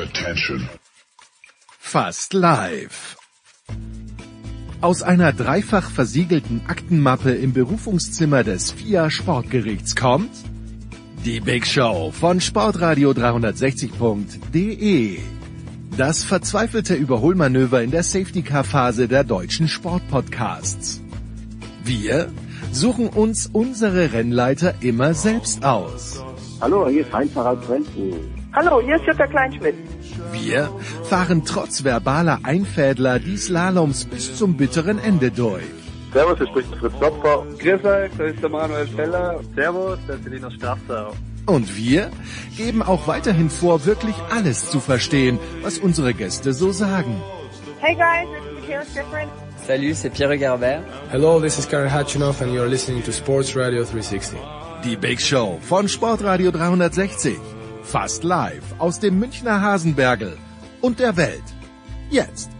Attention. Fast live. Aus einer dreifach versiegelten Aktenmappe im Berufungszimmer des FIA Sportgerichts kommt die Big Show von Sportradio 360.de. Das verzweifelte Überholmanöver in der Safety-Car-Phase der deutschen Sportpodcasts. Wir suchen uns unsere Rennleiter immer selbst aus. Hallo, hier ist Heinz-Harald Frenzen. Hallo, hier ist Jutta Kleinschmidt. Wir fahren trotz verbaler Einfädler die Slaloms bis zum bitteren Ende durch. Servus, hier spricht Fritz Topfer. Grüß euch, da ist der Manuel Feller. Servus, das ist Linus Strasser. Und wir geben auch weiterhin vor, wirklich alles zu verstehen, was unsere Gäste so sagen. Hey guys, this is Michaela Schifrin. Salut, c'est Pierre Garbert. Hello, this is Karel Hatchinoff and you're listening to Sports Radio 360. Die Big Show von Sportradio 360. Fast live aus dem Münchner Hasenbergel und der Welt. Jetzt.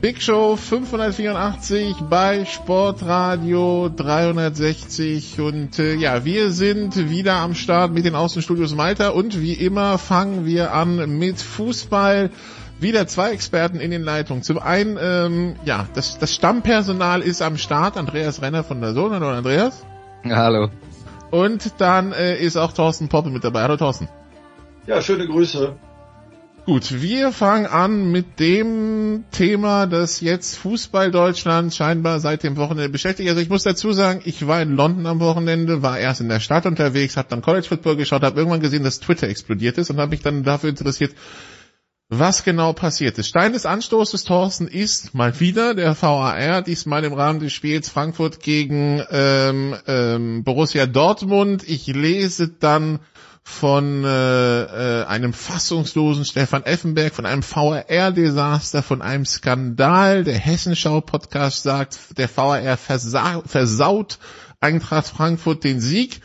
Big Show 584 bei Sportradio 360 und äh, ja, wir sind wieder am Start mit den Außenstudios Malta und wie immer fangen wir an mit Fußball. Wieder zwei Experten in den Leitungen. Zum einen, ähm, ja, das, das Stammpersonal ist am Start. Andreas Renner von der Sohn. Hallo Andreas. Hallo. Und dann äh, ist auch Thorsten Poppe mit dabei. Hallo Thorsten. Ja, schöne Grüße. Gut, wir fangen an mit dem Thema, das jetzt Fußball Deutschland scheinbar seit dem Wochenende beschäftigt. Also ich muss dazu sagen, ich war in London am Wochenende, war erst in der Stadt unterwegs, habe dann College Football geschaut, habe irgendwann gesehen, dass Twitter explodiert ist und habe mich dann dafür interessiert, was genau passiert ist. Stein des Anstoßes, Thorsten, ist mal wieder der VAR, diesmal im Rahmen des Spiels Frankfurt gegen ähm, ähm, Borussia Dortmund. Ich lese dann von äh, äh, einem fassungslosen Stefan Effenberg, von einem VAR-Desaster, von einem Skandal. Der Hessenschau-Podcast sagt, der VAR versa versaut Eintracht Frankfurt den Sieg.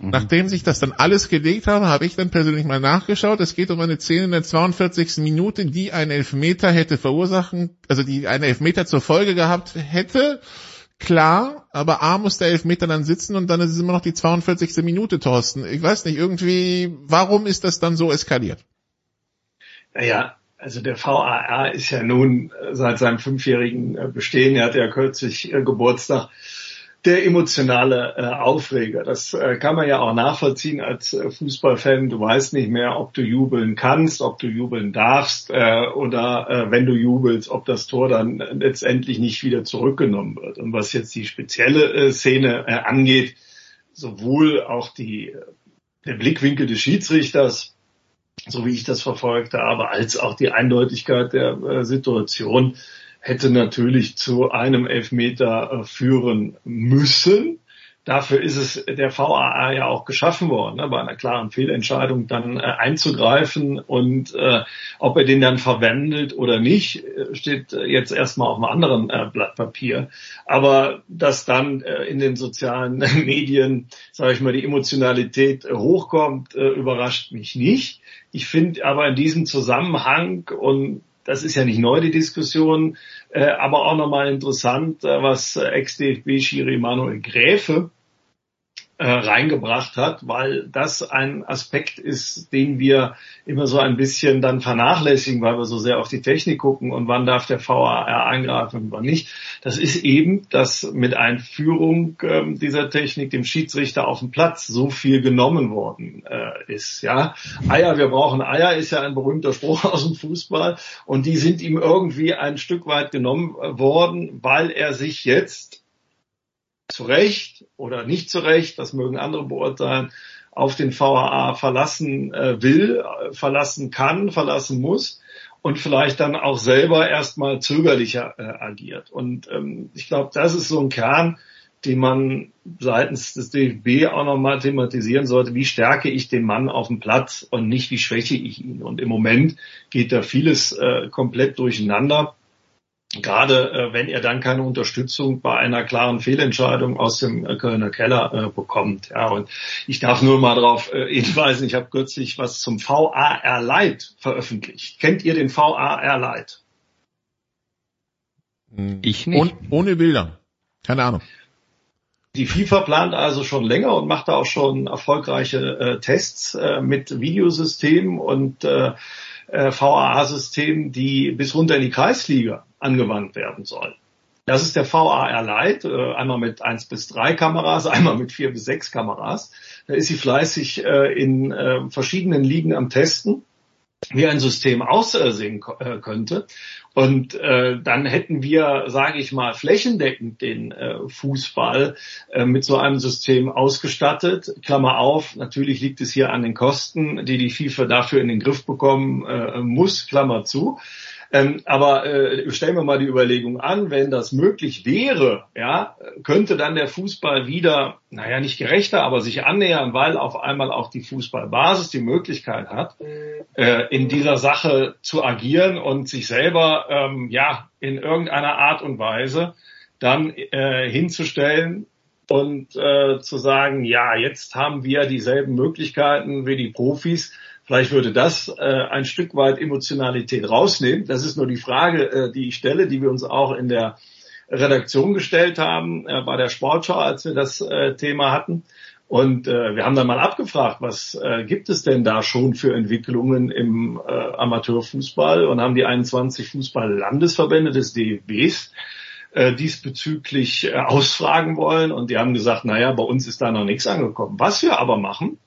Mhm. Nachdem sich das dann alles gelegt habe, habe ich dann persönlich mal nachgeschaut. Es geht um eine Szene in der 42. Minute, die einen Elfmeter hätte verursachen, also die einen Elfmeter zur Folge gehabt hätte. Klar, aber A muss der Elfmeter dann sitzen und dann ist es immer noch die 42. Minute, Thorsten. Ich weiß nicht, irgendwie, warum ist das dann so eskaliert? Naja, also der VAR ist ja nun seit seinem fünfjährigen Bestehen, er hat ja kürzlich Geburtstag, der emotionale äh, Aufreger. Das äh, kann man ja auch nachvollziehen als äh, Fußballfan. Du weißt nicht mehr, ob du jubeln kannst, ob du jubeln darfst äh, oder äh, wenn du jubelst, ob das Tor dann letztendlich nicht wieder zurückgenommen wird. Und was jetzt die spezielle äh, Szene äh, angeht, sowohl auch die, der Blickwinkel des Schiedsrichters, so wie ich das verfolgt habe, als auch die Eindeutigkeit der äh, Situation, hätte natürlich zu einem Elfmeter äh, führen müssen. Dafür ist es der VAR ja auch geschaffen worden, ne, bei einer klaren Fehlentscheidung dann äh, einzugreifen und äh, ob er den dann verwendet oder nicht, äh, steht jetzt erstmal auf einem anderen äh, Blatt Papier. Aber dass dann äh, in den sozialen Medien, sage ich mal, die Emotionalität äh, hochkommt, äh, überrascht mich nicht. Ich finde aber in diesem Zusammenhang und das ist ja nicht neu, die Diskussion, äh, aber auch nochmal interessant, äh, was Ex-DFB-Schiri Manuel Gräfe äh, reingebracht hat, weil das ein Aspekt ist, den wir immer so ein bisschen dann vernachlässigen, weil wir so sehr auf die Technik gucken und wann darf der VAR eingreifen und wann nicht. Das ist eben, dass mit Einführung äh, dieser Technik dem Schiedsrichter auf dem Platz so viel genommen worden äh, ist. Ja, Eier, wir brauchen Eier, ist ja ein berühmter Spruch aus dem Fußball und die sind ihm irgendwie ein Stück weit genommen worden, weil er sich jetzt zu Recht oder nicht zu Recht, das mögen andere beurteilen, auf den VAA verlassen äh, will, äh, verlassen kann, verlassen muss und vielleicht dann auch selber erstmal zögerlicher äh, agiert. Und ähm, ich glaube, das ist so ein Kern, den man seitens des DFB auch nochmal thematisieren sollte. Wie stärke ich den Mann auf dem Platz und nicht wie schwäche ich ihn? Und im Moment geht da vieles äh, komplett durcheinander gerade äh, wenn er dann keine Unterstützung bei einer klaren Fehlentscheidung aus dem äh, Kölner Keller äh, bekommt. Ja, und ich darf nur mal darauf äh, hinweisen, ich habe kürzlich was zum VAR Light veröffentlicht. Kennt ihr den VAR Light? Ich nicht. Und, ohne Bilder. Keine Ahnung. Die FIFA plant also schon länger und macht da auch schon erfolgreiche äh, Tests äh, mit Videosystemen und äh, äh VAA-Systemen, die bis runter in die Kreisliga angewandt werden sollen. Das ist der VAR Lite, äh, einmal mit eins bis drei Kameras, einmal mit vier bis sechs Kameras. Da ist sie fleißig äh, in äh, verschiedenen Ligen am Testen wie ein System aussehen könnte. Und dann hätten wir, sage ich mal, flächendeckend den Fußball mit so einem System ausgestattet. Klammer auf, natürlich liegt es hier an den Kosten, die die FIFA dafür in den Griff bekommen muss, Klammer zu. Ähm, aber äh, stellen wir mal die Überlegung an, wenn das möglich wäre, ja, könnte dann der Fußball wieder, naja, nicht gerechter, aber sich annähern, weil auf einmal auch die Fußballbasis die Möglichkeit hat, äh, in dieser Sache zu agieren und sich selber, ähm, ja, in irgendeiner Art und Weise dann äh, hinzustellen, und äh, zu sagen, ja, jetzt haben wir dieselben Möglichkeiten wie die Profis, Vielleicht würde das äh, ein Stück weit Emotionalität rausnehmen. Das ist nur die Frage, äh, die ich stelle, die wir uns auch in der Redaktion gestellt haben äh, bei der Sportschau, als wir das äh, Thema hatten. Und äh, wir haben dann mal abgefragt, was äh, gibt es denn da schon für Entwicklungen im äh, Amateurfußball und haben die 21 Fußball-Landesverbände des DFBs äh, diesbezüglich äh, ausfragen wollen. Und die haben gesagt, naja, bei uns ist da noch nichts angekommen. Was wir aber machen,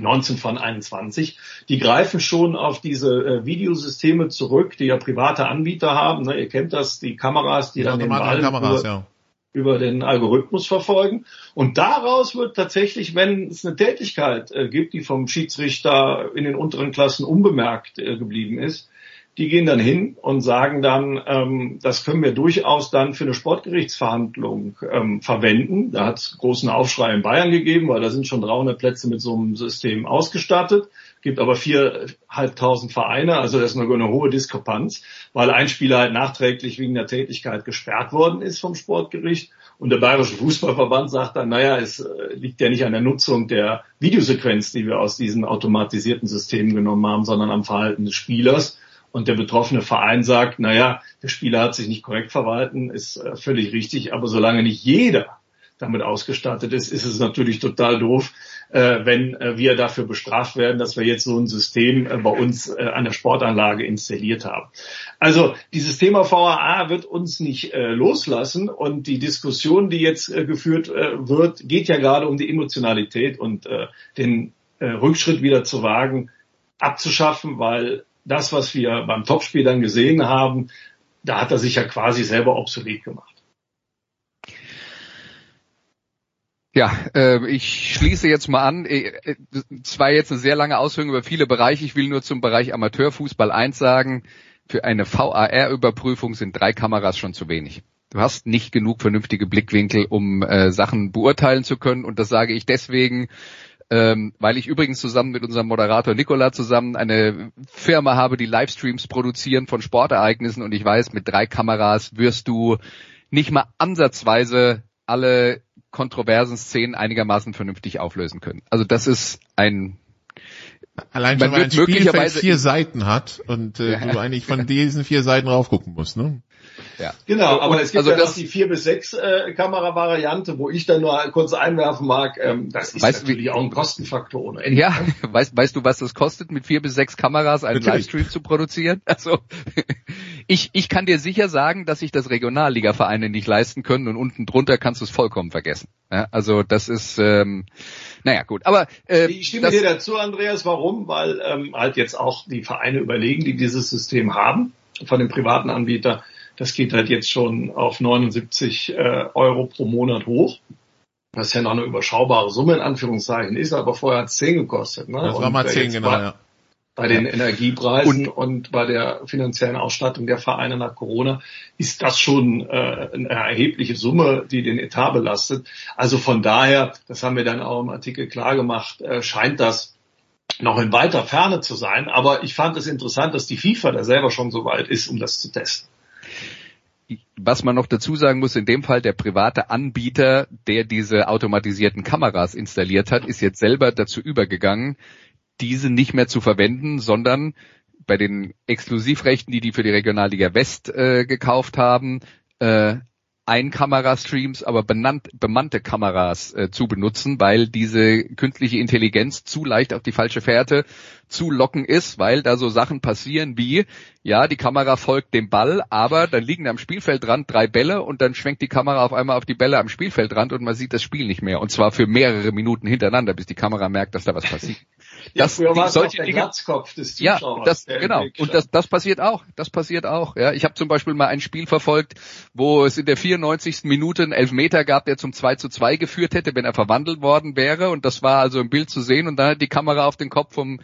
19 von 21, die greifen schon auf diese äh, Videosysteme zurück, die ja private Anbieter haben. Ne? Ihr kennt das, die Kameras, die, die dann den Ball Kameras, über, ja. über, den Algorithmus verfolgen. Und daraus wird tatsächlich, wenn es eine Tätigkeit äh, gibt, die vom Schiedsrichter in den unteren Klassen unbemerkt äh, geblieben ist, die gehen dann hin und sagen dann, ähm, das können wir durchaus dann für eine Sportgerichtsverhandlung ähm, verwenden. Da hat es großen Aufschrei in Bayern gegeben, weil da sind schon 300 Plätze mit so einem System ausgestattet. Gibt aber viereinhalbtausend Vereine, also das ist eine, eine hohe Diskrepanz, weil ein Spieler halt nachträglich wegen der Tätigkeit gesperrt worden ist vom Sportgericht. Und der Bayerische Fußballverband sagt dann, naja, es äh, liegt ja nicht an der Nutzung der Videosequenz, die wir aus diesen automatisierten Systemen genommen haben, sondern am Verhalten des Spielers und der betroffene Verein sagt, naja, der Spieler hat sich nicht korrekt verwalten, ist äh, völlig richtig, aber solange nicht jeder damit ausgestattet ist, ist es natürlich total doof, äh, wenn äh, wir dafür bestraft werden, dass wir jetzt so ein System bei uns an der Sportanlage installiert haben. Also dieses Thema VAA wird uns nicht loslassen und die Diskussion, die jetzt geführt wird, geht ja gerade um die Emotionalität und den Rückschritt wieder zu wagen, abzuschaffen, weil das, was wir beim Topspiel dann gesehen haben, da hat er sich ja quasi selber obsolet gemacht. Ja, äh, ich schließe jetzt mal an. Äh, es war jetzt eine sehr lange Ausführung über viele Bereiche. Ich will nur zum Bereich Amateurfußball eins sagen. Für eine VAR-Überprüfung sind drei Kameras schon zu wenig. Du hast nicht genug vernünftige Blickwinkel, um äh, Sachen beurteilen zu können. Und das sage ich deswegen, ähm, weil ich übrigens zusammen mit unserem Moderator Nicola zusammen eine Firma habe, die Livestreams produzieren von Sportereignissen und ich weiß, mit drei Kameras wirst du nicht mal ansatzweise alle kontroversen Szenen einigermaßen vernünftig auflösen können. Also das ist ein Allein schon, weil ein Spielfeld vier Seiten hat und äh, ja. du eigentlich von diesen vier Seiten raufgucken musst, ne? Ja. Genau, aber es gibt also ja das, noch die 4 bis 6 äh, Kamera-Variante, wo ich dann nur kurz einwerfen mag. Ähm, das ist weißt, natürlich wie, auch ein Kostenfaktor ohne Ende. Ja, weißt, weißt du, was das kostet, mit vier bis sechs Kameras einen natürlich. Livestream zu produzieren? Also ich, ich kann dir sicher sagen, dass sich das Regionalliga-Vereine nicht leisten können und unten drunter kannst du es vollkommen vergessen. Ja, also das ist ähm, naja gut, aber äh, ich stimme dir dazu, Andreas. Warum? Weil ähm, halt jetzt auch die Vereine überlegen, die dieses System haben von den privaten Anbietern das geht halt jetzt schon auf 79 äh, Euro pro Monat hoch. Was ja noch eine überschaubare Summe in Anführungszeichen ist, aber vorher hat es 10 gekostet. Ne? Das war mal 10, genau, ja. Bei den Energiepreisen und, und, bei der finanziellen Ausstattung der Vereine nach Corona ist das schon äh, eine erhebliche Summe, die den Etat belastet. Also von daher, das haben wir dann auch im Artikel klar gemacht, äh, scheint das noch in weiter Ferne zu sein. Aber ich fand es interessant, dass die FIFA da selber schon so weit ist, um das zu testen was man noch dazu sagen muss, in dem Fall der private Anbieter, der diese automatisierten Kameras installiert hat, ist jetzt selber dazu übergegangen, diese nicht mehr zu verwenden, sondern bei den Exklusivrechten, die die für die Regionalliga West äh, gekauft haben, äh, Ein-Kamera-Streams, aber benannt, bemannte Kameras äh, zu benutzen, weil diese künstliche Intelligenz zu leicht auf die falsche Fährte zu locken ist, weil da so Sachen passieren wie, ja, die Kamera folgt dem Ball, aber dann liegen am Spielfeldrand drei Bälle und dann schwenkt die Kamera auf einmal auf die Bälle am Spielfeldrand und man sieht das Spiel nicht mehr. Und zwar für mehrere Minuten hintereinander, bis die Kamera merkt, dass da was passiert. Ja, Das- früher war es solche der Dinge- Glatzkopf des Ja, Zuschauers. das der im genau. Und das, das passiert auch. Das passiert auch. Ja, ich habe zum Beispiel mal ein Spiel verfolgt, wo es in der 94. Minute einen Elfmeter gab, der zum 2 zu 2 geführt hätte, wenn er verwandelt worden wäre. Und das war also im Bild zu sehen. Und dann hat die Kamera auf den Kopf vom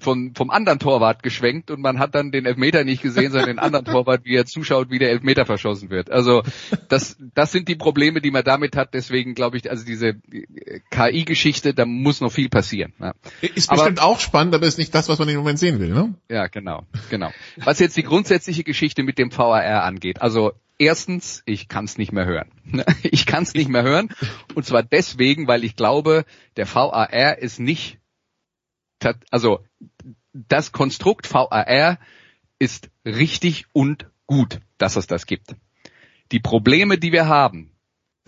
von, vom anderen Torwart geschwenkt und man hat dann den Elfmeter nicht gesehen, sondern den anderen Torwart, wie er zuschaut, wie der Elfmeter verschossen wird. Also das, das sind die Probleme, die man damit hat. Deswegen glaube ich, also diese äh, KI-Geschichte, da muss noch viel passieren. Ja. Ist Aber- bestimmt auch spannend, aber ist nicht das, was man im Moment sehen will, ne? Ja, genau, genau. Was jetzt die grundsätzliche Geschichte mit dem VAR angeht, also erstens, ich kann es nicht mehr hören. Ich kann es nicht mehr hören. Und zwar deswegen, weil ich glaube, der VAR ist nicht, also das Konstrukt VAR ist richtig und gut, dass es das gibt. Die Probleme, die wir haben,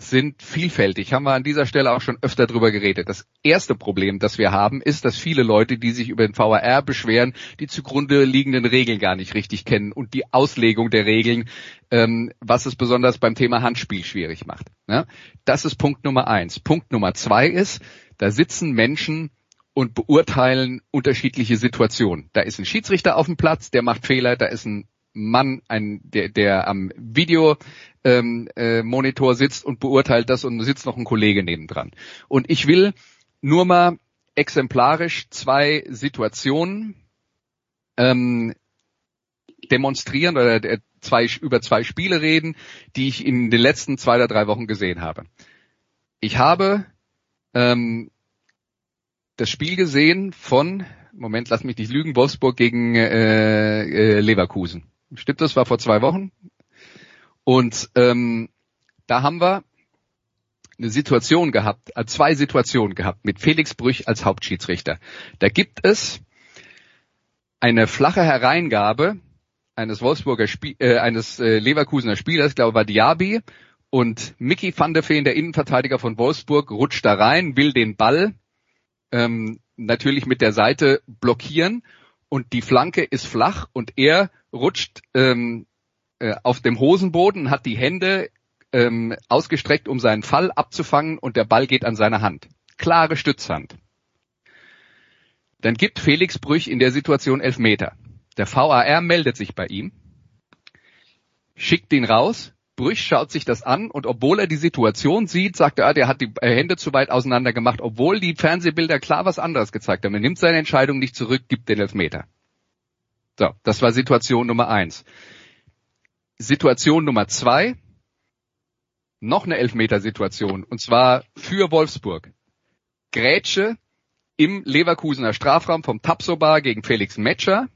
sind vielfältig. Haben wir an dieser Stelle auch schon öfter drüber geredet. Das erste Problem, das wir haben, ist, dass viele Leute, die sich über den VAR beschweren, die zugrunde liegenden Regeln gar nicht richtig kennen und die Auslegung der Regeln, ähm, was es besonders beim Thema Handspiel schwierig macht. Ja? Das ist Punkt Nummer eins. Punkt Nummer zwei ist, da sitzen Menschen und beurteilen unterschiedliche Situationen. Da ist ein Schiedsrichter auf dem Platz, der macht Fehler, da ist ein Mann, ein, der, der am Video ähm, äh, Monitor sitzt und beurteilt das und sitzt noch ein Kollege nebendran. Und ich will nur mal exemplarisch zwei Situationen ähm, demonstrieren oder äh, zwei, über zwei Spiele reden, die ich in den letzten zwei oder drei Wochen gesehen habe. Ich habe ähm, das Spiel gesehen von, Moment, lass mich nicht lügen, Wolfsburg gegen äh, äh, Leverkusen. Stimmt, das war vor zwei Wochen. Und ähm, da haben wir eine Situation gehabt, äh, zwei Situationen gehabt mit Felix Brüch als Hauptschiedsrichter. Da gibt es eine flache Hereingabe eines Wolfsburger Spiel, äh, eines äh, Leverkusener Spielers, ich glaube war Diaby, und Mickey van der Feen, der Innenverteidiger von Wolfsburg, rutscht da rein, will den Ball ähm, natürlich mit der Seite blockieren und die Flanke ist flach und er rutscht ähm, äh, auf dem Hosenboden, hat die Hände ähm, ausgestreckt, um seinen Fall abzufangen und der Ball geht an seine Hand. Klare Stützhand. Dann gibt Felix Brüch in der Situation elf Meter. Der VAR meldet sich bei ihm, schickt ihn raus, Brüch schaut sich das an und obwohl er die Situation sieht, sagt er, ah, der hat die äh, Hände zu weit auseinander gemacht, obwohl die Fernsehbilder klar was anderes gezeigt haben. Er nimmt seine Entscheidung nicht zurück, gibt den Elfmeter. So, das war Situation Nummer eins. Situation Nummer zwei, noch eine Elfmetersituation, und zwar für Wolfsburg. Grätsche im Leverkusener Strafraum vom Tapsoba gegen Felix Metscher.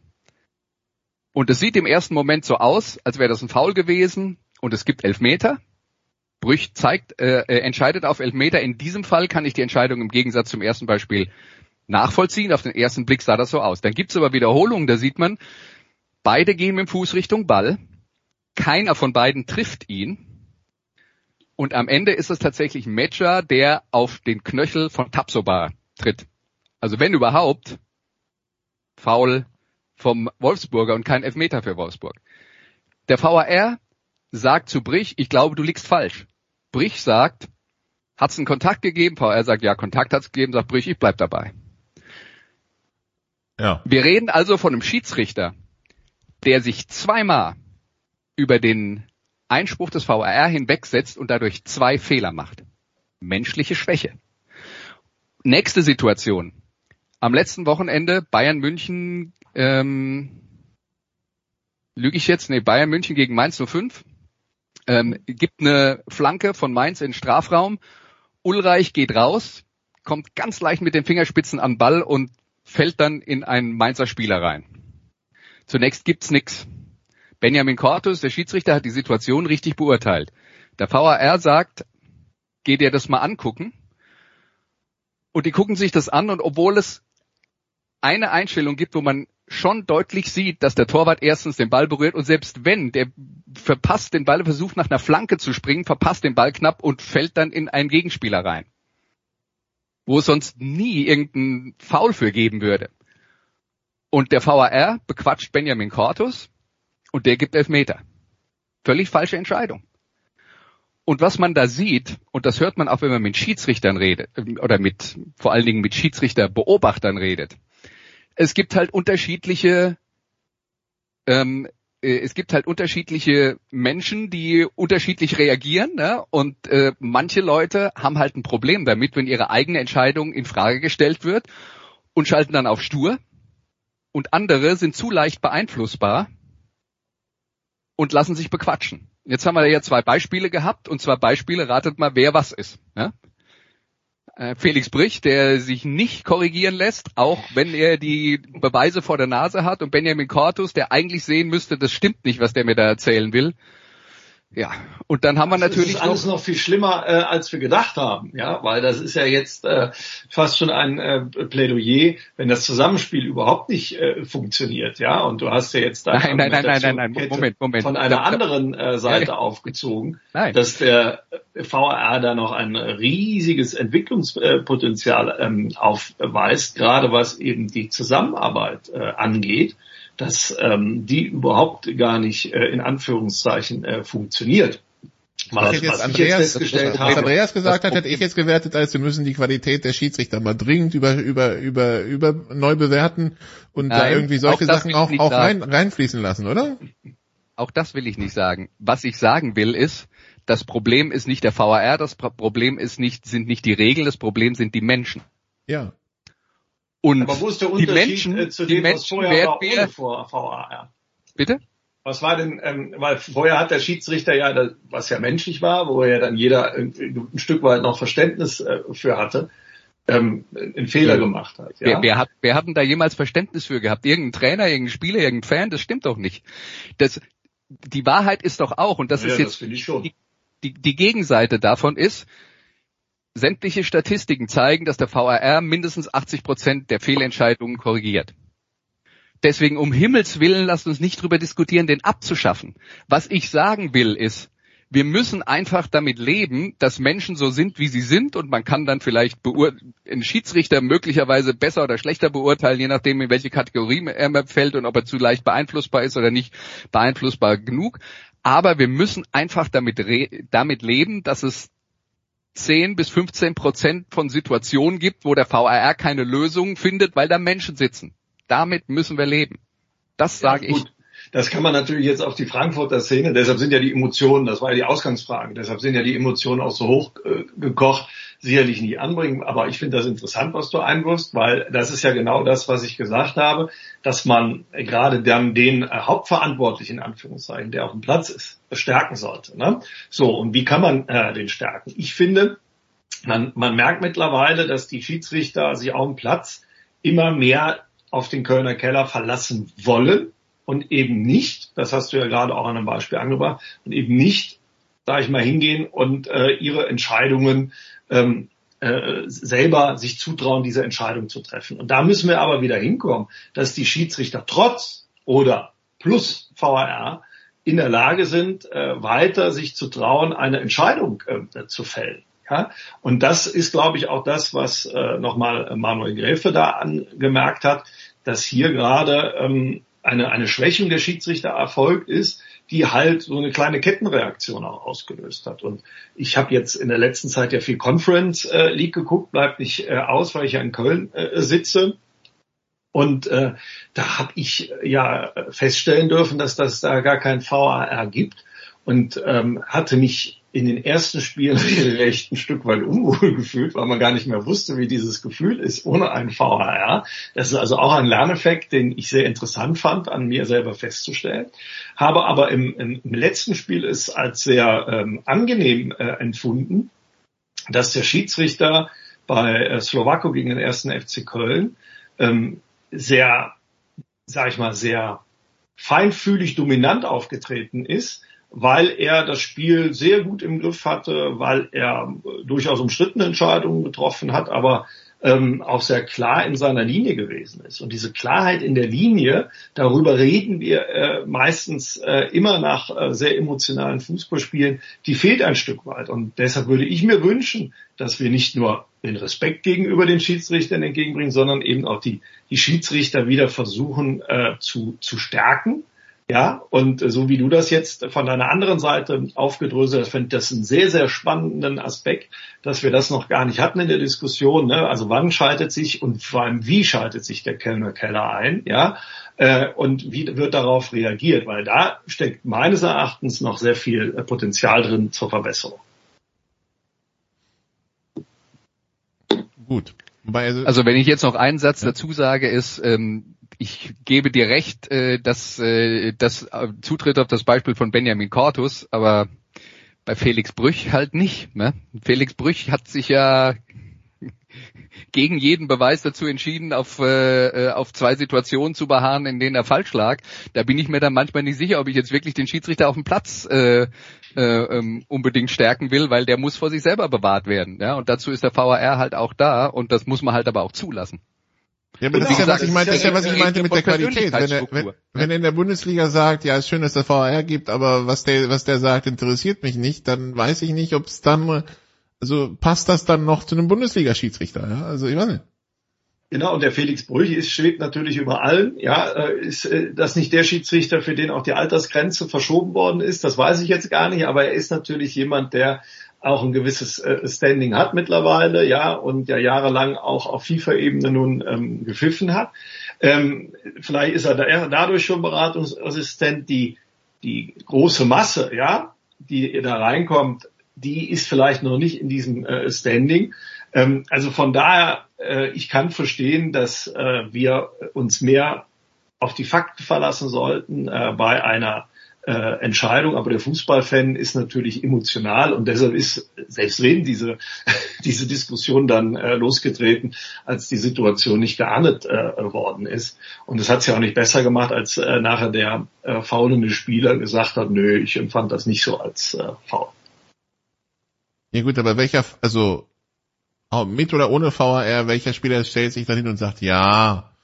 Und es sieht im ersten Moment so aus, als wäre das ein Foul gewesen und es gibt Elfmeter. Brüch zeigt, äh, äh, entscheidet auf Elfmeter. In diesem Fall kann ich die Entscheidung im Gegensatz zum ersten Beispiel nachvollziehen. Auf den ersten Blick sah das so aus. Dann gibt's aber Wiederholungen, da sieht man, beide gehen mit dem Fuß Richtung Ball. Keiner von beiden trifft ihn. Und am Ende ist es tatsächlich Metscher, der auf den Knöchel von Tapsoba tritt. Also wenn überhaupt, Foul vom Wolfsburger und kein Elfmeter für Wolfsburg. Der VAR sagt zu Brich, ich glaube, du liegst falsch. Brich sagt, hat's einen Kontakt gegeben? VAR sagt, ja, Kontakt hat's gegeben, sagt Brich, ich bleib dabei. Ja. Wir reden also von einem Schiedsrichter, der sich zweimal über den Einspruch des VAR hinwegsetzt und dadurch zwei Fehler macht. Menschliche Schwäche. Nächste Situation. Am letzten Wochenende Bayern München, ähm, lüge ich jetzt? Nee, Bayern München gegen Mainz 05. Ähm, gibt eine Flanke von Mainz in Strafraum. Ulreich geht raus, kommt ganz leicht mit den Fingerspitzen an Ball und fällt dann in einen Mainzer Spieler rein. Zunächst gibt's nix. Benjamin Cortus, der Schiedsrichter, hat die Situation richtig beurteilt. Der VAR sagt, geh dir das mal angucken. Und die gucken sich das an und obwohl es eine Einstellung gibt, wo man schon deutlich sieht, dass der Torwart erstens den Ball berührt und selbst wenn, der verpasst den Ball, versucht nach einer Flanke zu springen, verpasst den Ball knapp und fällt dann in einen Gegenspieler rein. Wo es sonst nie irgendeinen Foul für geben würde. Und der VAR bequatscht Benjamin Cortus und der gibt Elfmeter. Völlig falsche Entscheidung. Und was man da sieht, und das hört man auch, wenn man mit Schiedsrichtern redet, oder mit, vor allen Dingen mit Schiedsrichterbeobachtern redet, es gibt halt unterschiedliche, ähm, äh, es gibt halt unterschiedliche Menschen, die unterschiedlich reagieren, ne? und äh, manche Leute haben halt ein Problem damit, wenn ihre eigene Entscheidung in Frage gestellt wird und schalten dann auf stur. Und andere sind zu leicht beeinflussbar und lassen sich bequatschen. Jetzt haben wir ja zwei Beispiele gehabt und zwei Beispiele, ratet mal, wer was ist. Ne? Äh, Felix Brich, der sich nicht korrigieren lässt, auch wenn er die Beweise vor der Nase hat und Benjamin Cortus, der eigentlich sehen müsste, das stimmt nicht, was der mir da erzählen will. Ja, und dann haben wir natürlich das ist alles noch, noch viel schlimmer, äh, als wir gedacht haben, ja, weil das ist ja jetzt äh, fast schon ein äh, Plädoyer, wenn das Zusammenspiel überhaupt nicht äh, funktioniert, ja, und du hast ja jetzt da nein, nein, nein, nein, nein, nein, Moment, Moment. von einer anderen äh, Seite ja, aufgezogen, nein. dass der VAR da noch ein riesiges Entwicklungspotenzial ähm, aufweist, gerade was eben die Zusammenarbeit äh, angeht dass ähm, die überhaupt gar nicht äh, in Anführungszeichen äh, funktioniert. Was, was, jetzt Andreas, jetzt was, was Andreas gesagt hat, hätte ich jetzt gewertet, als wir müssen die Qualität der Schiedsrichter mal dringend über, über, über, über neu bewerten und Nein, da irgendwie solche auch Sachen auch, auch rein, reinfließen lassen, oder? Auch das will ich nicht sagen. Was ich sagen will ist, das Problem ist nicht der VAR, das Problem ist nicht, sind nicht die Regeln, das Problem sind die Menschen. Ja. Und Aber wo ist der Unterschied die Menschen, äh, zu die dem, Menschen was vorher war ohne vor VAR? Bitte? Was war denn, ähm, weil vorher hat der Schiedsrichter ja, das, was ja menschlich war, wo ja dann jeder ein, ein Stück weit noch Verständnis äh, für hatte, ähm, einen Fehler ja. gemacht hat. Ja? Wer, wer, hat. wer hat denn da jemals Verständnis für gehabt? Irgendein Trainer, irgendein Spieler, irgendein Fan? Das stimmt doch nicht. Das, die Wahrheit ist doch auch, und das ja, ist jetzt das die, die, die Gegenseite davon ist, Sämtliche Statistiken zeigen, dass der VAR mindestens 80 Prozent der Fehlentscheidungen korrigiert. Deswegen um Himmels Willen lasst uns nicht drüber diskutieren, den abzuschaffen. Was ich sagen will ist, wir müssen einfach damit leben, dass Menschen so sind, wie sie sind und man kann dann vielleicht einen Schiedsrichter möglicherweise besser oder schlechter beurteilen, je nachdem in welche Kategorie er fällt und ob er zu leicht beeinflussbar ist oder nicht beeinflussbar genug. Aber wir müssen einfach damit, damit leben, dass es 10 bis 15 Prozent von Situationen gibt, wo der VAR keine Lösung findet, weil da Menschen sitzen. Damit müssen wir leben. Das sage ja, ich. Das kann man natürlich jetzt auf die Frankfurter Szene, deshalb sind ja die Emotionen, das war ja die Ausgangsfrage, deshalb sind ja die Emotionen auch so hoch äh, gekocht, sicherlich nicht anbringen. Aber ich finde das interessant, was du einwirfst, weil das ist ja genau das, was ich gesagt habe, dass man gerade dann den äh, Hauptverantwortlichen, in Anführungszeichen, der auf dem Platz ist, stärken sollte. Ne? So, und wie kann man äh, den stärken? Ich finde, man, man merkt mittlerweile, dass die Schiedsrichter sich auf dem Platz immer mehr auf den Kölner Keller verlassen wollen und eben nicht, das hast du ja gerade auch an einem Beispiel angebracht, und eben nicht, sage ich mal, hingehen und äh, ihre Entscheidungen ähm, äh, selber sich zutrauen, diese Entscheidung zu treffen. Und da müssen wir aber wieder hinkommen, dass die Schiedsrichter trotz oder plus VAR in der Lage sind, äh, weiter sich zu trauen, eine Entscheidung äh, zu fällen. Ja? Und das ist, glaube ich, auch das, was äh, nochmal Manuel Gräfe da angemerkt hat, dass hier gerade ähm, eine, eine Schwächung der Schiedsrichter erfolgt ist, die halt so eine kleine Kettenreaktion auch ausgelöst hat. Und ich habe jetzt in der letzten Zeit ja viel Conference äh, League geguckt, bleibt nicht äh, aus, weil ich ja in Köln äh, sitze. Und äh, da habe ich ja feststellen dürfen, dass das da gar kein VAR gibt und ähm, hatte mich in den ersten Spielen recht ein Stück weit unwohl gefühlt, weil man gar nicht mehr wusste, wie dieses Gefühl ist ohne einen VHR. Das ist also auch ein Lerneffekt, den ich sehr interessant fand, an mir selber festzustellen. Habe aber im, im, im letzten Spiel es als sehr ähm, angenehm äh, empfunden, dass der Schiedsrichter bei äh, Slowako gegen den ersten FC Köln ähm, sehr, sag ich mal, sehr feinfühlig dominant aufgetreten ist weil er das Spiel sehr gut im Griff hatte, weil er durchaus umstrittene Entscheidungen getroffen hat, aber ähm, auch sehr klar in seiner Linie gewesen ist. Und diese Klarheit in der Linie, darüber reden wir äh, meistens äh, immer nach äh, sehr emotionalen Fußballspielen, die fehlt ein Stück weit. Und deshalb würde ich mir wünschen, dass wir nicht nur den Respekt gegenüber den Schiedsrichtern entgegenbringen, sondern eben auch die, die Schiedsrichter wieder versuchen äh, zu, zu stärken ja, und so wie du das jetzt von deiner anderen Seite aufgedröselt hast, finde ich das einen sehr, sehr spannenden Aspekt, dass wir das noch gar nicht hatten in der Diskussion. Ne? Also wann schaltet sich und vor allem wie schaltet sich der Kellner Keller ein, ja, äh, und wie wird darauf reagiert, weil da steckt meines Erachtens noch sehr viel Potenzial drin zur Verbesserung. Gut. Also, also wenn ich jetzt noch einen Satz dazu sage, ist, ähm, ich gebe dir recht, äh, dass äh, das äh, zutritt auf das Beispiel von Benjamin Cortus, aber bei Felix Brüch halt nicht. Ne? Felix Brüch hat sich ja gegen jeden Beweis dazu entschieden, auf, äh, auf zwei Situationen zu beharren, in denen er falsch lag. Da bin ich mir dann manchmal nicht sicher, ob ich jetzt wirklich den Schiedsrichter auf dem Platz äh, äh, ähm, unbedingt stärken will, weil der muss vor sich selber bewahrt werden. Ja? Und dazu ist der VAR halt auch da und das muss man halt aber auch zulassen. Ja, aber das ist ja, was ich meinte, das ist ja, was ich meinte mit der Qualität. Wenn er, wenn, wenn er in der Bundesliga sagt, ja, ist schön, dass der VAR gibt, aber was der, was der sagt, interessiert mich nicht, dann weiß ich nicht, ob es dann, also passt das dann noch zu einem Bundesliga-Schiedsrichter, ja? Also ich weiß nicht. Genau, und der Felix Brüch ist, schwebt natürlich über allen. Ja, äh, ist äh, das nicht der Schiedsrichter, für den auch die Altersgrenze verschoben worden ist? Das weiß ich jetzt gar nicht, aber er ist natürlich jemand, der auch ein gewisses äh, Standing hat mittlerweile, ja, und ja jahrelang auch auf FIFA-Ebene nun ähm, gepfiffen hat. Ähm, vielleicht ist er da, dadurch schon Beratungsassistent. Die, die große Masse, ja, die da reinkommt, die ist vielleicht noch nicht in diesem äh, Standing. Ähm, also von daher, äh, ich kann verstehen, dass äh, wir uns mehr auf die Fakten verlassen sollten äh, bei einer äh, Entscheidung, aber der Fußballfan ist natürlich emotional und deshalb ist selbstredend diese, diese Diskussion dann äh, losgetreten, als die Situation nicht geahndet äh, worden ist. Und es hat es ja auch nicht besser gemacht, als äh, nachher der äh, faulende Spieler gesagt hat, nö, ich empfand das nicht so als äh, faul. Ja gut, aber welcher, also mit oder ohne VAR, welcher Spieler stellt sich dann hin und sagt, ja,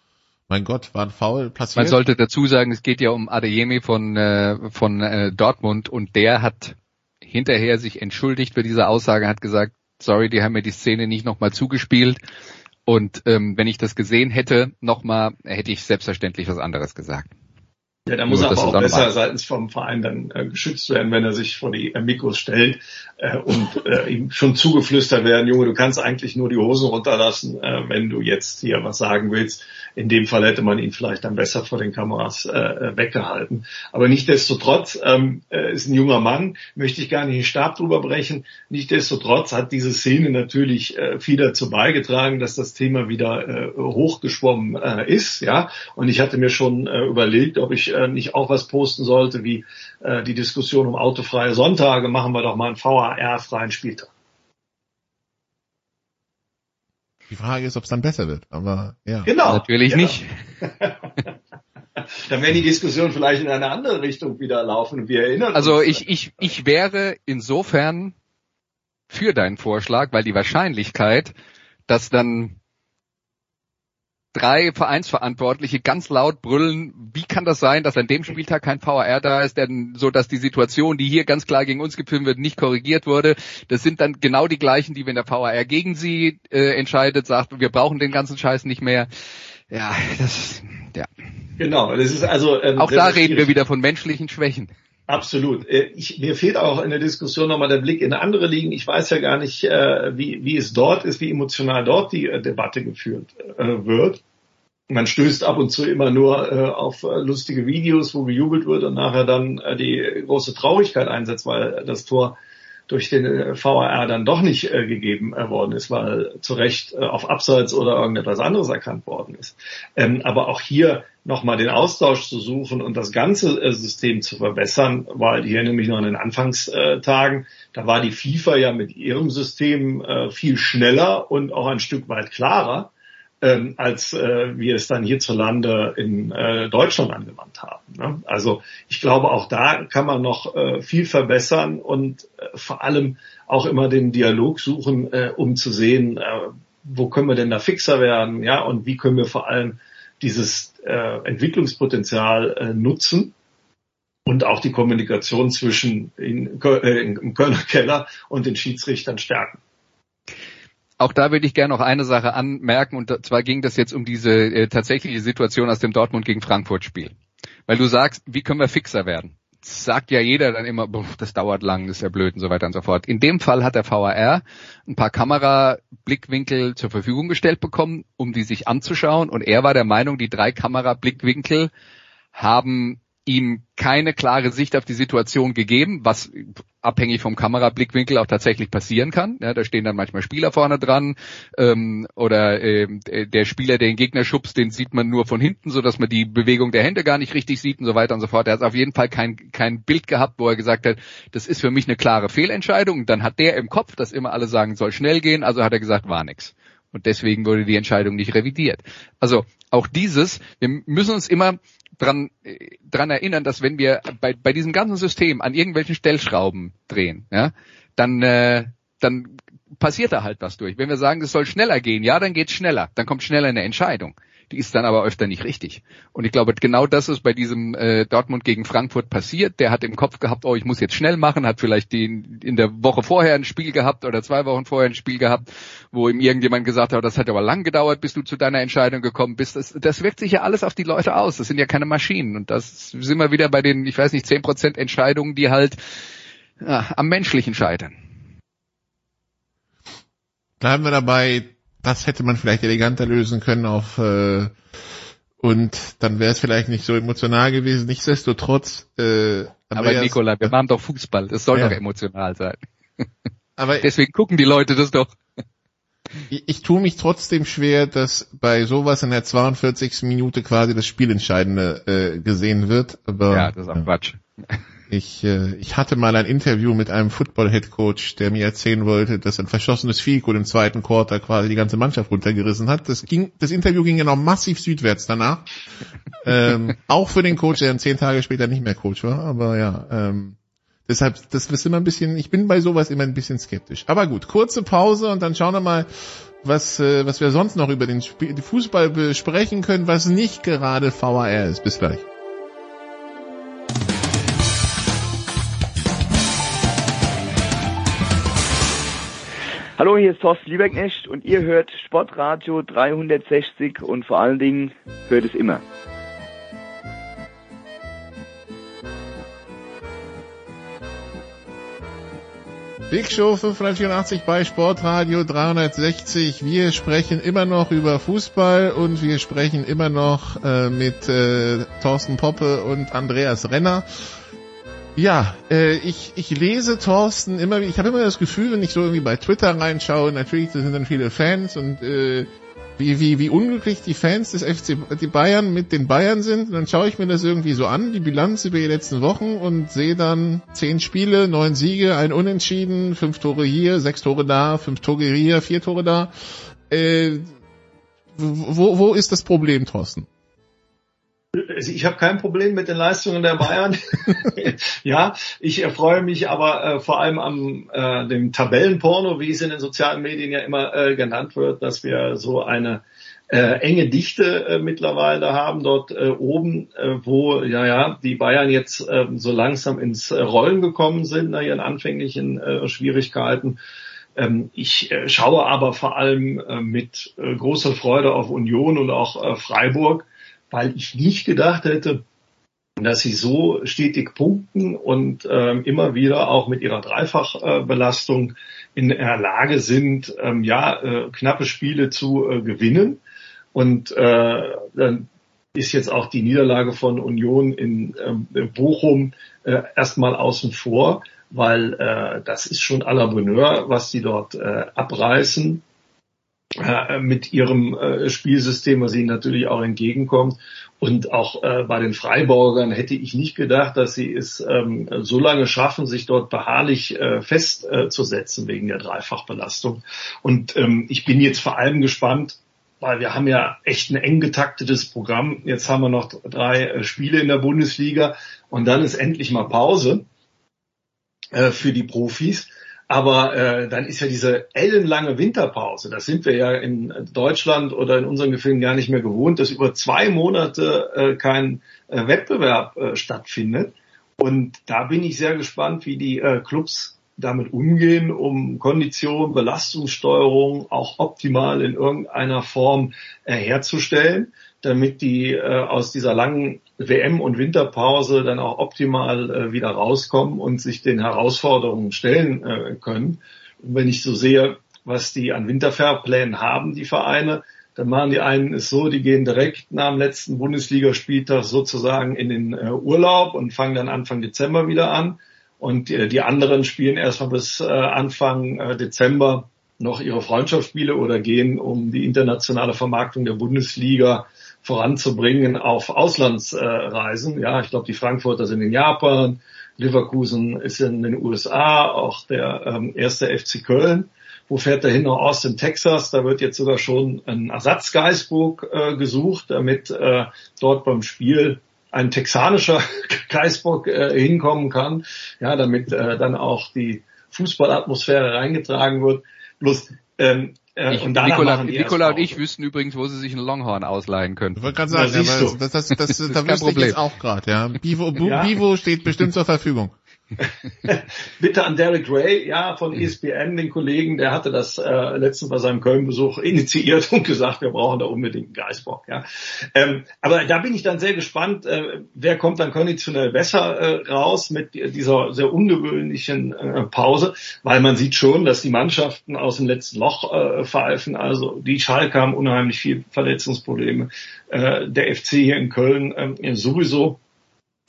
mein Gott, war ein Foul passiert. Man sollte dazu sagen, es geht ja um Adeyemi von, äh, von äh, Dortmund und der hat hinterher sich entschuldigt für diese Aussage, hat gesagt, sorry, die haben mir die Szene nicht nochmal zugespielt. Und ähm, wenn ich das gesehen hätte, nochmal, hätte ich selbstverständlich was anderes gesagt. Ja, da muss er aber auch besser seitens vom Verein dann äh, geschützt werden, wenn er sich vor die äh, Mikros stellt äh, und äh, ihm schon zugeflüstert werden, Junge, du kannst eigentlich nur die Hosen runterlassen, äh, wenn du jetzt hier was sagen willst. In dem Fall hätte man ihn vielleicht dann besser vor den Kameras äh, äh weggehalten. Aber nichtdestotrotz ähm, äh, ist ein junger Mann, möchte ich gar nicht den Stab drüber brechen. Nichtdestotrotz hat diese Szene natürlich äh, viel dazu beigetragen, dass das Thema wieder äh, hochgeschwommen äh, ist. Ja, und ich hatte mir schon äh, überlegt, ob ich äh, nicht auch was posten sollte, wie äh, die Diskussion um autofreie Sonntage. Machen wir doch mal einen VAR-freien Spieltag. Die Frage ist, ob es dann besser wird, aber ja. Genau. Natürlich ja. nicht. dann werden die Diskussionen vielleicht in eine andere Richtung wieder laufen. Wir erinnern also uns. ich, ich, ich wäre insofern für deinen Vorschlag, weil die Wahrscheinlichkeit, dass dann drei Vereinsverantwortliche ganz laut brüllen, wie kann das sein, dass an dem Spieltag kein VAR da ist, denn so dass die Situation, die hier ganz klar gegen uns gepfiffen wird, nicht korrigiert wurde. Das sind dann genau die gleichen, die wenn der VAR gegen sie äh, entscheidet, sagt, wir brauchen den ganzen Scheiß nicht mehr. Ja, das ja. Genau, das ist also ähm, auch da reden wir wieder von menschlichen Schwächen. Absolut. Äh, ich, mir fehlt auch in der Diskussion nochmal der Blick in andere Ligen. Ich weiß ja gar nicht, äh, wie, wie es dort ist, wie emotional dort die äh, Debatte geführt wird. Man stößt ab und zu immer nur auf lustige Videos, wo gejubelt wird und nachher dann die große Traurigkeit einsetzt, weil das Tor durch den VAR dann doch nicht gegeben worden ist, weil zu Recht auf Abseits oder irgendetwas anderes erkannt worden ist. Ähm, aber auch hier nochmal den Austausch zu suchen und das ganze äh, System zu verbessern, weil hier nämlich noch in den Anfangstagen, da war die FIFA ja mit ihrem System äh, viel schneller und auch ein Stück weit klarer ähm, als äh, wir es dann hierzulande in Deutschland angewandt haben. Ne? Also ich glaube, auch da kann man noch viel verbessern und vor allem auch immer den Dialog suchen, um zu sehen, wo können wir denn da fixer werden, ja, und wie können wir vor allem dieses äh, Entwicklungspotenzial äh, nutzen und auch die Kommunikation zwischen in, äh, im Kölner Keller und den Schiedsrichtern stärken. Auch da würde ich gerne noch eine Sache anmerken und zwar ging das jetzt um diese äh, tatsächliche Situation aus dem Dortmund gegen Frankfurt Spiel. Weil du sagst, wie können wir fixer werden? Sagt ja jeder dann immer, das dauert lang, das ist ja blöd und so weiter und so fort. In dem Fall hat der VAR ein paar Kamerablickwinkel zur Verfügung gestellt bekommen, um die sich anzuschauen und er war der Meinung, die drei Kamerablickwinkel haben ihm keine klare Sicht auf die Situation gegeben, was abhängig vom Kamerablickwinkel auch tatsächlich passieren kann. Ja, da stehen dann manchmal Spieler vorne dran ähm, oder ähm, der Spieler, der den Gegner schubst, den sieht man nur von hinten, so man die Bewegung der Hände gar nicht richtig sieht und so weiter und so fort. Er hat auf jeden Fall kein, kein Bild gehabt, wo er gesagt hat, das ist für mich eine klare Fehlentscheidung. Und dann hat der im Kopf, dass immer alle sagen, soll schnell gehen, also hat er gesagt, war nix. Und deswegen wurde die Entscheidung nicht revidiert. Also auch dieses, wir müssen uns immer dran, dran erinnern, dass wenn wir bei, bei diesem ganzen System an irgendwelchen Stellschrauben drehen, ja, dann, äh, dann passiert da halt was durch. Wenn wir sagen, es soll schneller gehen, ja, dann geht's schneller, dann kommt schneller eine Entscheidung die ist dann aber öfter nicht richtig. Und ich glaube, genau das ist bei diesem äh, Dortmund gegen Frankfurt passiert. Der hat im Kopf gehabt, oh, ich muss jetzt schnell machen, hat vielleicht den, in der Woche vorher ein Spiel gehabt oder zwei Wochen vorher ein Spiel gehabt, wo ihm irgendjemand gesagt hat, das hat aber lang gedauert, bis du zu deiner Entscheidung gekommen bist. Das, das wirkt sich ja alles auf die Leute aus. Das sind ja keine Maschinen. Und das sind wir wieder bei den, ich weiß nicht, zehn Prozent Entscheidungen, die halt ja, am menschlichen scheitern. Bleiben wir dabei, das hätte man vielleicht eleganter lösen können auf äh, und dann wäre es vielleicht nicht so emotional gewesen. Nichtsdestotrotz. Äh, Aber Nikola, wir machen doch Fußball. Das soll ja. doch emotional sein. Aber deswegen gucken die Leute das doch. Ich, ich tue mich trotzdem schwer, dass bei sowas in der 42. Minute quasi das Spielentscheidende äh, gesehen wird. Aber, ja, das ist auch Quatsch. Ich, äh, ich hatte mal ein Interview mit einem Football-Headcoach, der mir erzählen wollte, dass ein verschossenes Fico im zweiten Quarter quasi die ganze Mannschaft runtergerissen hat. Das, ging, das Interview ging ja noch massiv südwärts danach. ähm, auch für den Coach, der dann zehn Tage später nicht mehr Coach war. Aber ja, ähm, deshalb, das ist immer ein bisschen, ich bin bei sowas immer ein bisschen skeptisch. Aber gut, kurze Pause und dann schauen wir mal, was, äh, was wir sonst noch über den Sp Fußball besprechen können, was nicht gerade VAR ist. Bis gleich. Hallo, hier ist Thorsten Lieberknecht und ihr hört Sportradio 360 und vor allen Dingen hört es immer. Big Show 584 bei Sportradio 360. Wir sprechen immer noch über Fußball und wir sprechen immer noch äh, mit äh, Thorsten Poppe und Andreas Renner. Ja, äh, ich, ich lese Thorsten immer, ich habe immer das Gefühl, wenn ich so irgendwie bei Twitter reinschaue, natürlich, da sind dann viele Fans und äh, wie, wie, wie unglücklich die Fans des FC die Bayern mit den Bayern sind. Und dann schaue ich mir das irgendwie so an, die Bilanz über die letzten Wochen und sehe dann zehn Spiele, neun Siege, ein Unentschieden, fünf Tore hier, sechs Tore da, fünf Tore hier, vier Tore da. Äh, wo, wo ist das Problem, Thorsten? Also ich habe kein Problem mit den Leistungen der Bayern. ja, ich erfreue mich aber äh, vor allem am äh, dem Tabellenporno, wie es in den sozialen Medien ja immer äh, genannt wird, dass wir so eine äh, enge Dichte äh, mittlerweile haben dort äh, oben, äh, wo ja ja die Bayern jetzt äh, so langsam ins äh, Rollen gekommen sind nach ihren anfänglichen äh, Schwierigkeiten. Ähm, ich äh, schaue aber vor allem äh, mit äh, großer Freude auf Union und auch äh, Freiburg weil ich nicht gedacht hätte, dass sie so stetig punkten und ähm, immer wieder auch mit ihrer Dreifachbelastung äh, in der Lage sind, ähm, ja, äh, knappe Spiele zu äh, gewinnen. Und äh, dann ist jetzt auch die Niederlage von Union in äh, Bochum äh, erstmal außen vor, weil äh, das ist schon à la Bonheur, was die dort äh, abreißen mit ihrem äh, Spielsystem, was ihnen natürlich auch entgegenkommt. Und auch äh, bei den Freiburgern hätte ich nicht gedacht, dass sie es ähm, so lange schaffen, sich dort beharrlich äh, festzusetzen wegen der Dreifachbelastung. Und ähm, ich bin jetzt vor allem gespannt, weil wir haben ja echt ein eng getaktetes Programm. Jetzt haben wir noch drei äh, Spiele in der Bundesliga und dann ist endlich mal Pause äh, für die Profis. Aber äh, dann ist ja diese ellenlange Winterpause, das sind wir ja in Deutschland oder in unseren Gefilden gar nicht mehr gewohnt, dass über zwei Monate äh, kein äh, Wettbewerb äh, stattfindet. Und da bin ich sehr gespannt, wie die äh, Clubs damit umgehen, um Kondition, Belastungssteuerung auch optimal in irgendeiner Form äh, herzustellen, damit die äh, aus dieser langen WM- und Winterpause dann auch optimal äh, wieder rauskommen und sich den Herausforderungen stellen äh, können. Und wenn ich so sehe, was die an Winterfahrplänen haben, die Vereine, dann machen die einen es so, die gehen direkt nach dem letzten Bundesligaspieltag sozusagen in den äh, Urlaub und fangen dann Anfang Dezember wieder an. Und die anderen spielen erstmal bis Anfang Dezember noch ihre Freundschaftsspiele oder gehen, um die internationale Vermarktung der Bundesliga voranzubringen auf Auslandsreisen. ja, ich glaube, die Frankfurter sind in Japan, Leverkusen ist in den USA, auch der ähm, erste FC Köln. Wo fährt er hin? Nach Austin, Texas. Da wird jetzt sogar schon ein Ersatz Geisburg äh, gesucht, damit äh, dort beim Spiel ein texanischer Geisbock äh, hinkommen kann, ja, damit äh, dann auch die Fußballatmosphäre reingetragen wird. Bloß ähm, äh, ich, und Nikola, Nikola und ich wüssten übrigens, wo sie sich einen Longhorn ausleihen können. Ich wollte gerade sagen, ja, das, das, das, das, da wüsste ich jetzt auch gerade. Ja. Bivo, ja. Bivo steht bestimmt zur Verfügung. Bitte an Derek Ray, ja, von ESPN, den Kollegen, der hatte das äh, letztens bei seinem Köln-Besuch initiiert und gesagt, wir brauchen da unbedingt einen Geistbock. Ja. Ähm, aber da bin ich dann sehr gespannt, äh, wer kommt dann konditionell besser äh, raus mit dieser sehr ungewöhnlichen äh, Pause, weil man sieht schon, dass die Mannschaften aus dem letzten Loch äh, pfeifen. Also die Schalke haben unheimlich viel Verletzungsprobleme. Äh, der FC hier in Köln äh, sowieso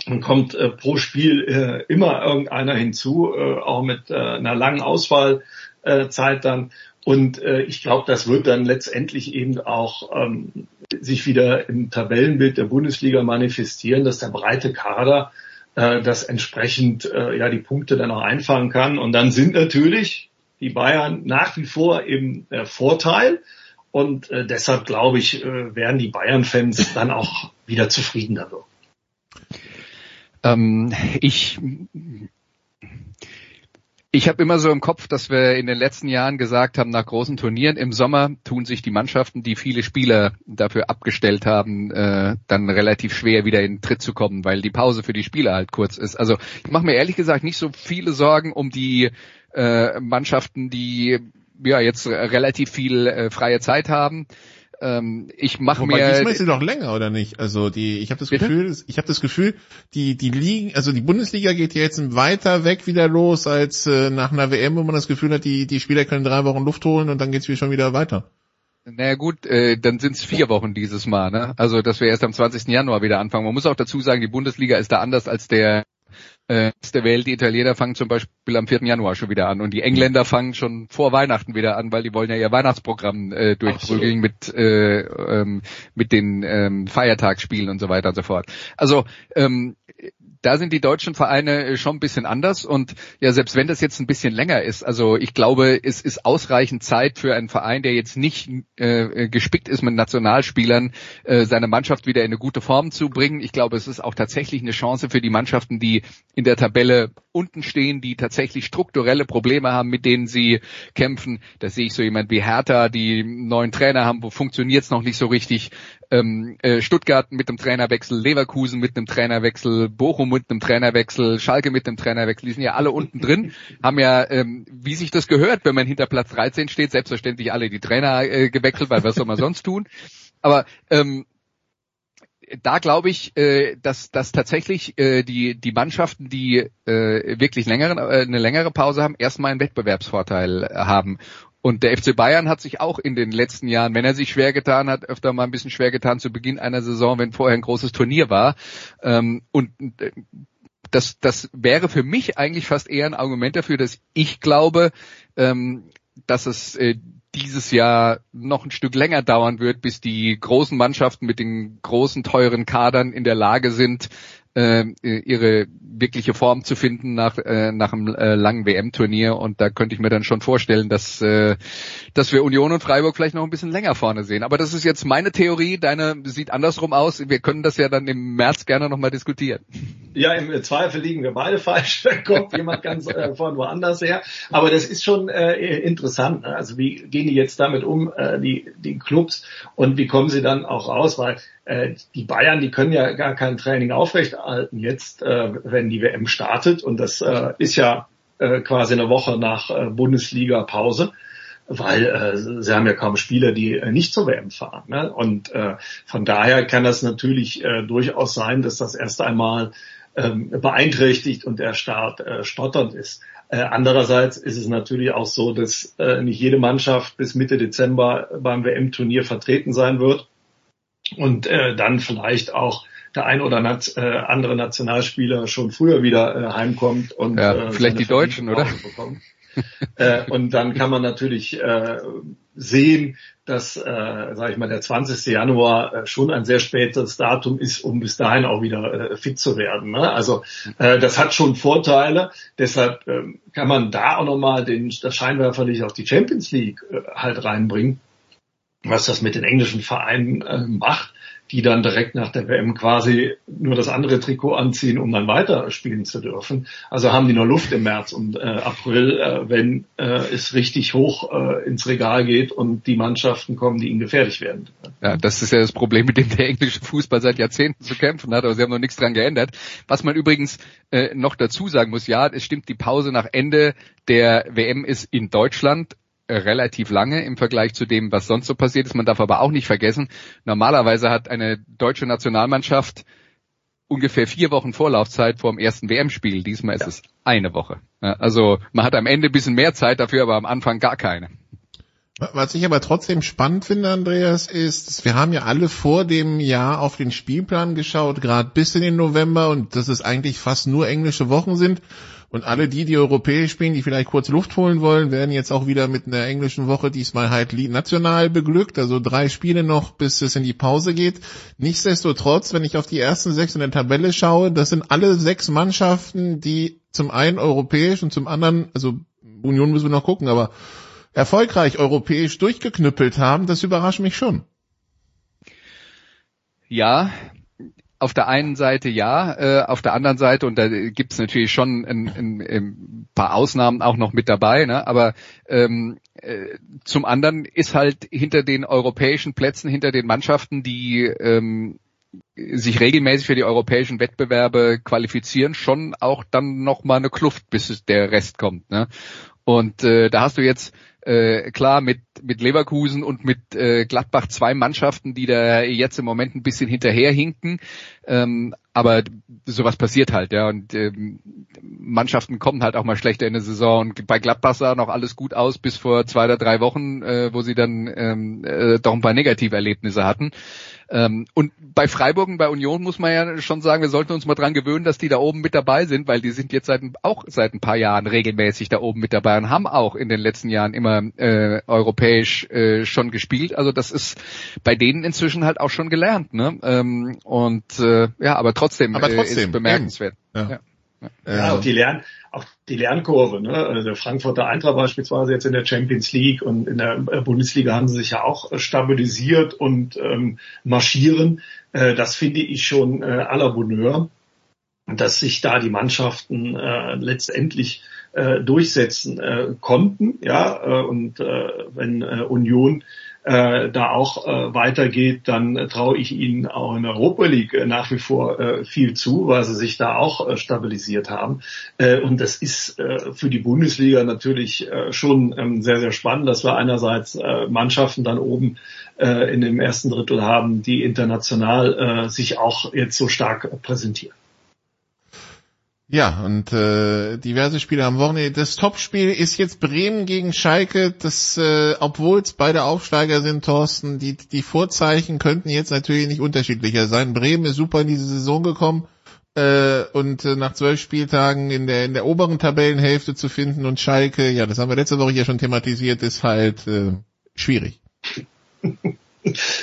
und kommt äh, pro Spiel äh, immer irgendeiner hinzu, äh, auch mit äh, einer langen Ausfallzeit äh, dann. Und äh, ich glaube, das wird dann letztendlich eben auch ähm, sich wieder im Tabellenbild der Bundesliga manifestieren, dass der breite Kader äh, das entsprechend äh, ja die Punkte dann auch einfahren kann. Und dann sind natürlich die Bayern nach wie vor im äh, Vorteil. Und äh, deshalb glaube ich, äh, werden die Bayern-Fans dann auch wieder zufriedener wirken. Ähm, ich ich habe immer so im Kopf, dass wir in den letzten Jahren gesagt haben, nach großen Turnieren im Sommer tun sich die Mannschaften, die viele Spieler dafür abgestellt haben, äh, dann relativ schwer wieder in den Tritt zu kommen, weil die Pause für die Spieler halt kurz ist. Also ich mache mir ehrlich gesagt nicht so viele Sorgen um die äh, Mannschaften, die ja jetzt relativ viel äh, freie Zeit haben. Ähm, ich mache mir. Diesmal ist sie doch länger oder nicht? Also die, ich habe das Bitte? Gefühl, ich habe das Gefühl, die die Ligen, also die Bundesliga geht jetzt weiter weg wieder los als äh, nach einer WM, wo man das Gefühl hat, die die Spieler können drei Wochen Luft holen und dann geht's schon wieder weiter. Naja gut, äh, dann sind es vier Wochen dieses Mal, ne? Also dass wir erst am 20. Januar wieder anfangen. Man muss auch dazu sagen, die Bundesliga ist da anders als der äh, der Welt. Die Italiener fangen zum Beispiel am 4. Januar schon wieder an und die Engländer fangen schon vor Weihnachten wieder an, weil die wollen ja ihr Weihnachtsprogramm äh, durchprügeln mit äh, ähm, mit den ähm, Feiertagsspielen und so weiter und so fort. Also ähm, da sind die deutschen Vereine äh, schon ein bisschen anders und ja, selbst wenn das jetzt ein bisschen länger ist, also ich glaube, es ist ausreichend Zeit für einen Verein, der jetzt nicht äh, gespickt ist mit Nationalspielern, äh, seine Mannschaft wieder in eine gute Form zu bringen. Ich glaube, es ist auch tatsächlich eine Chance für die Mannschaften, die in der Tabelle unten stehen, die tatsächlich strukturelle Probleme haben, mit denen sie kämpfen. Da sehe ich so jemand wie Hertha, die neuen Trainer haben, wo funktioniert es noch nicht so richtig. Ähm, äh, Stuttgart mit dem Trainerwechsel, Leverkusen mit einem Trainerwechsel, Bochum mit einem Trainerwechsel, Schalke mit einem Trainerwechsel, die sind ja alle unten drin, haben ja, ähm, wie sich das gehört, wenn man hinter Platz 13 steht, selbstverständlich alle die Trainer äh, gewechselt, weil was soll man sonst tun? Aber ähm, da glaube ich, äh, dass, dass tatsächlich äh, die, die Mannschaften, die äh, wirklich längere, äh, eine längere Pause haben, erstmal einen Wettbewerbsvorteil haben. Und der FC Bayern hat sich auch in den letzten Jahren, wenn er sich schwer getan hat, öfter mal ein bisschen schwer getan zu Beginn einer Saison, wenn vorher ein großes Turnier war. Ähm, und äh, das, das wäre für mich eigentlich fast eher ein Argument dafür, dass ich glaube, ähm, dass es äh, dieses Jahr noch ein Stück länger dauern wird, bis die großen Mannschaften mit den großen teuren Kadern in der Lage sind, äh, ihre wirkliche Form zu finden nach, äh, nach einem äh, langen WM-Turnier. Und da könnte ich mir dann schon vorstellen, dass, äh, dass wir Union und Freiburg vielleicht noch ein bisschen länger vorne sehen. Aber das ist jetzt meine Theorie, deine sieht andersrum aus. Wir können das ja dann im März gerne nochmal diskutieren. Ja, im Zweifel liegen wir beide falsch. Da kommt jemand ganz äh, von woanders her. Aber das ist schon äh, interessant. Ne? Also wie gehen die jetzt damit um, äh, die, die Clubs, und wie kommen sie dann auch raus? Weil die Bayern, die können ja gar kein Training aufrechterhalten jetzt, äh, wenn die WM startet. Und das äh, ist ja äh, quasi eine Woche nach äh, Bundesliga-Pause weil äh, sie haben ja kaum Spieler, die äh, nicht zur WM fahren. Ne? Und äh, von daher kann das natürlich äh, durchaus sein, dass das erst einmal ähm, beeinträchtigt und der Start äh, stotternd ist. Äh, andererseits ist es natürlich auch so, dass äh, nicht jede Mannschaft bis Mitte Dezember beim WM-Turnier vertreten sein wird und äh, dann vielleicht auch der ein oder nat äh, andere Nationalspieler schon früher wieder äh, heimkommt und ja, äh, vielleicht die Deutschen, oder? äh, und dann kann man natürlich äh, sehen, dass, äh, sage ich mal, der 20. Januar äh, schon ein sehr spätes Datum ist, um bis dahin auch wieder äh, fit zu werden. Ne? Also äh, das hat schon Vorteile. Deshalb äh, kann man da auch nochmal den das Scheinwerferlicht auf die Champions League äh, halt reinbringen, was das mit den englischen Vereinen äh, macht die dann direkt nach der WM quasi nur das andere Trikot anziehen, um dann weiter spielen zu dürfen. Also haben die nur Luft im März und äh, April, äh, wenn äh, es richtig hoch äh, ins Regal geht und die Mannschaften kommen, die ihnen gefährlich werden. Ja, das ist ja das Problem, mit dem der englische Fußball seit Jahrzehnten zu kämpfen hat, aber sie haben noch nichts dran geändert. Was man übrigens äh, noch dazu sagen muss, ja, es stimmt, die Pause nach Ende der WM ist in Deutschland relativ lange im Vergleich zu dem, was sonst so passiert ist. Man darf aber auch nicht vergessen, normalerweise hat eine deutsche Nationalmannschaft ungefähr vier Wochen Vorlaufzeit vor dem ersten WM-Spiel. Diesmal ist ja. es eine Woche. Also man hat am Ende ein bisschen mehr Zeit dafür, aber am Anfang gar keine. Was ich aber trotzdem spannend finde, Andreas, ist, wir haben ja alle vor dem Jahr auf den Spielplan geschaut, gerade bis in den November und dass es eigentlich fast nur englische Wochen sind. Und alle die, die europäisch spielen, die vielleicht kurz Luft holen wollen, werden jetzt auch wieder mit einer englischen Woche diesmal halt national beglückt. Also drei Spiele noch, bis es in die Pause geht. Nichtsdestotrotz, wenn ich auf die ersten sechs in der Tabelle schaue, das sind alle sechs Mannschaften, die zum einen europäisch und zum anderen, also Union müssen wir noch gucken, aber erfolgreich europäisch durchgeknüppelt haben, das überrascht mich schon. Ja, auf der einen Seite ja, äh, auf der anderen Seite, und da gibt's natürlich schon ein, ein, ein, paar Ausnahmen auch noch mit dabei, ne? aber ähm, äh, zum anderen ist halt hinter den europäischen Plätzen, hinter den Mannschaften, die ähm, sich regelmäßig für die europäischen Wettbewerbe qualifizieren, schon auch dann noch mal eine Kluft, bis der Rest kommt. Ne? Und äh, da hast du jetzt äh, klar mit mit Leverkusen und mit äh, Gladbach zwei Mannschaften, die da jetzt im Moment ein bisschen hinterherhinken. Ähm, aber sowas passiert halt, ja. Und ähm, Mannschaften kommen halt auch mal schlechter in der Saison. Und bei Gladbach sah noch alles gut aus bis vor zwei oder drei Wochen, äh, wo sie dann ähm, äh, doch ein paar Negativerlebnisse hatten. Ähm, und bei Freiburg und bei Union muss man ja schon sagen, wir sollten uns mal dran gewöhnen, dass die da oben mit dabei sind, weil die sind jetzt seit, auch seit ein paar Jahren regelmäßig da oben mit dabei und haben auch in den letzten Jahren immer äh, europäisch äh, schon gespielt. Also das ist bei denen inzwischen halt auch schon gelernt. Ne? Ähm, und äh, ja, aber trotzdem, aber trotzdem äh, ist bemerkenswert. Ja. Ja. Ja, auch die Lern, auch die Lernkurve, ne? Also der Frankfurter Eintracht beispielsweise jetzt in der Champions League und in der äh, Bundesliga haben sie sich ja auch äh, stabilisiert und ähm, marschieren. Äh, das finde ich schon äh, à Bonheur, dass sich da die Mannschaften äh, letztendlich äh, durchsetzen äh, konnten. Ja, äh, und äh, wenn äh, Union äh, da auch äh, weitergeht, dann äh, traue ich ihnen auch in der Europa League äh, nach wie vor äh, viel zu, weil sie sich da auch äh, stabilisiert haben. Äh, und das ist äh, für die Bundesliga natürlich äh, schon ähm, sehr, sehr spannend, dass wir einerseits äh, Mannschaften dann oben äh, in dem ersten Drittel haben, die international äh, sich auch jetzt so stark präsentieren. Ja, und äh, diverse Spiele am Wochenende. Das Topspiel ist jetzt Bremen gegen Schalke. Das, äh, obwohl es beide Aufsteiger sind, Thorsten, die, die Vorzeichen könnten jetzt natürlich nicht unterschiedlicher sein. Bremen ist super in diese Saison gekommen äh, und äh, nach zwölf Spieltagen in der in der oberen Tabellenhälfte zu finden und Schalke, ja, das haben wir letzte Woche hier schon thematisiert, ist halt äh, schwierig.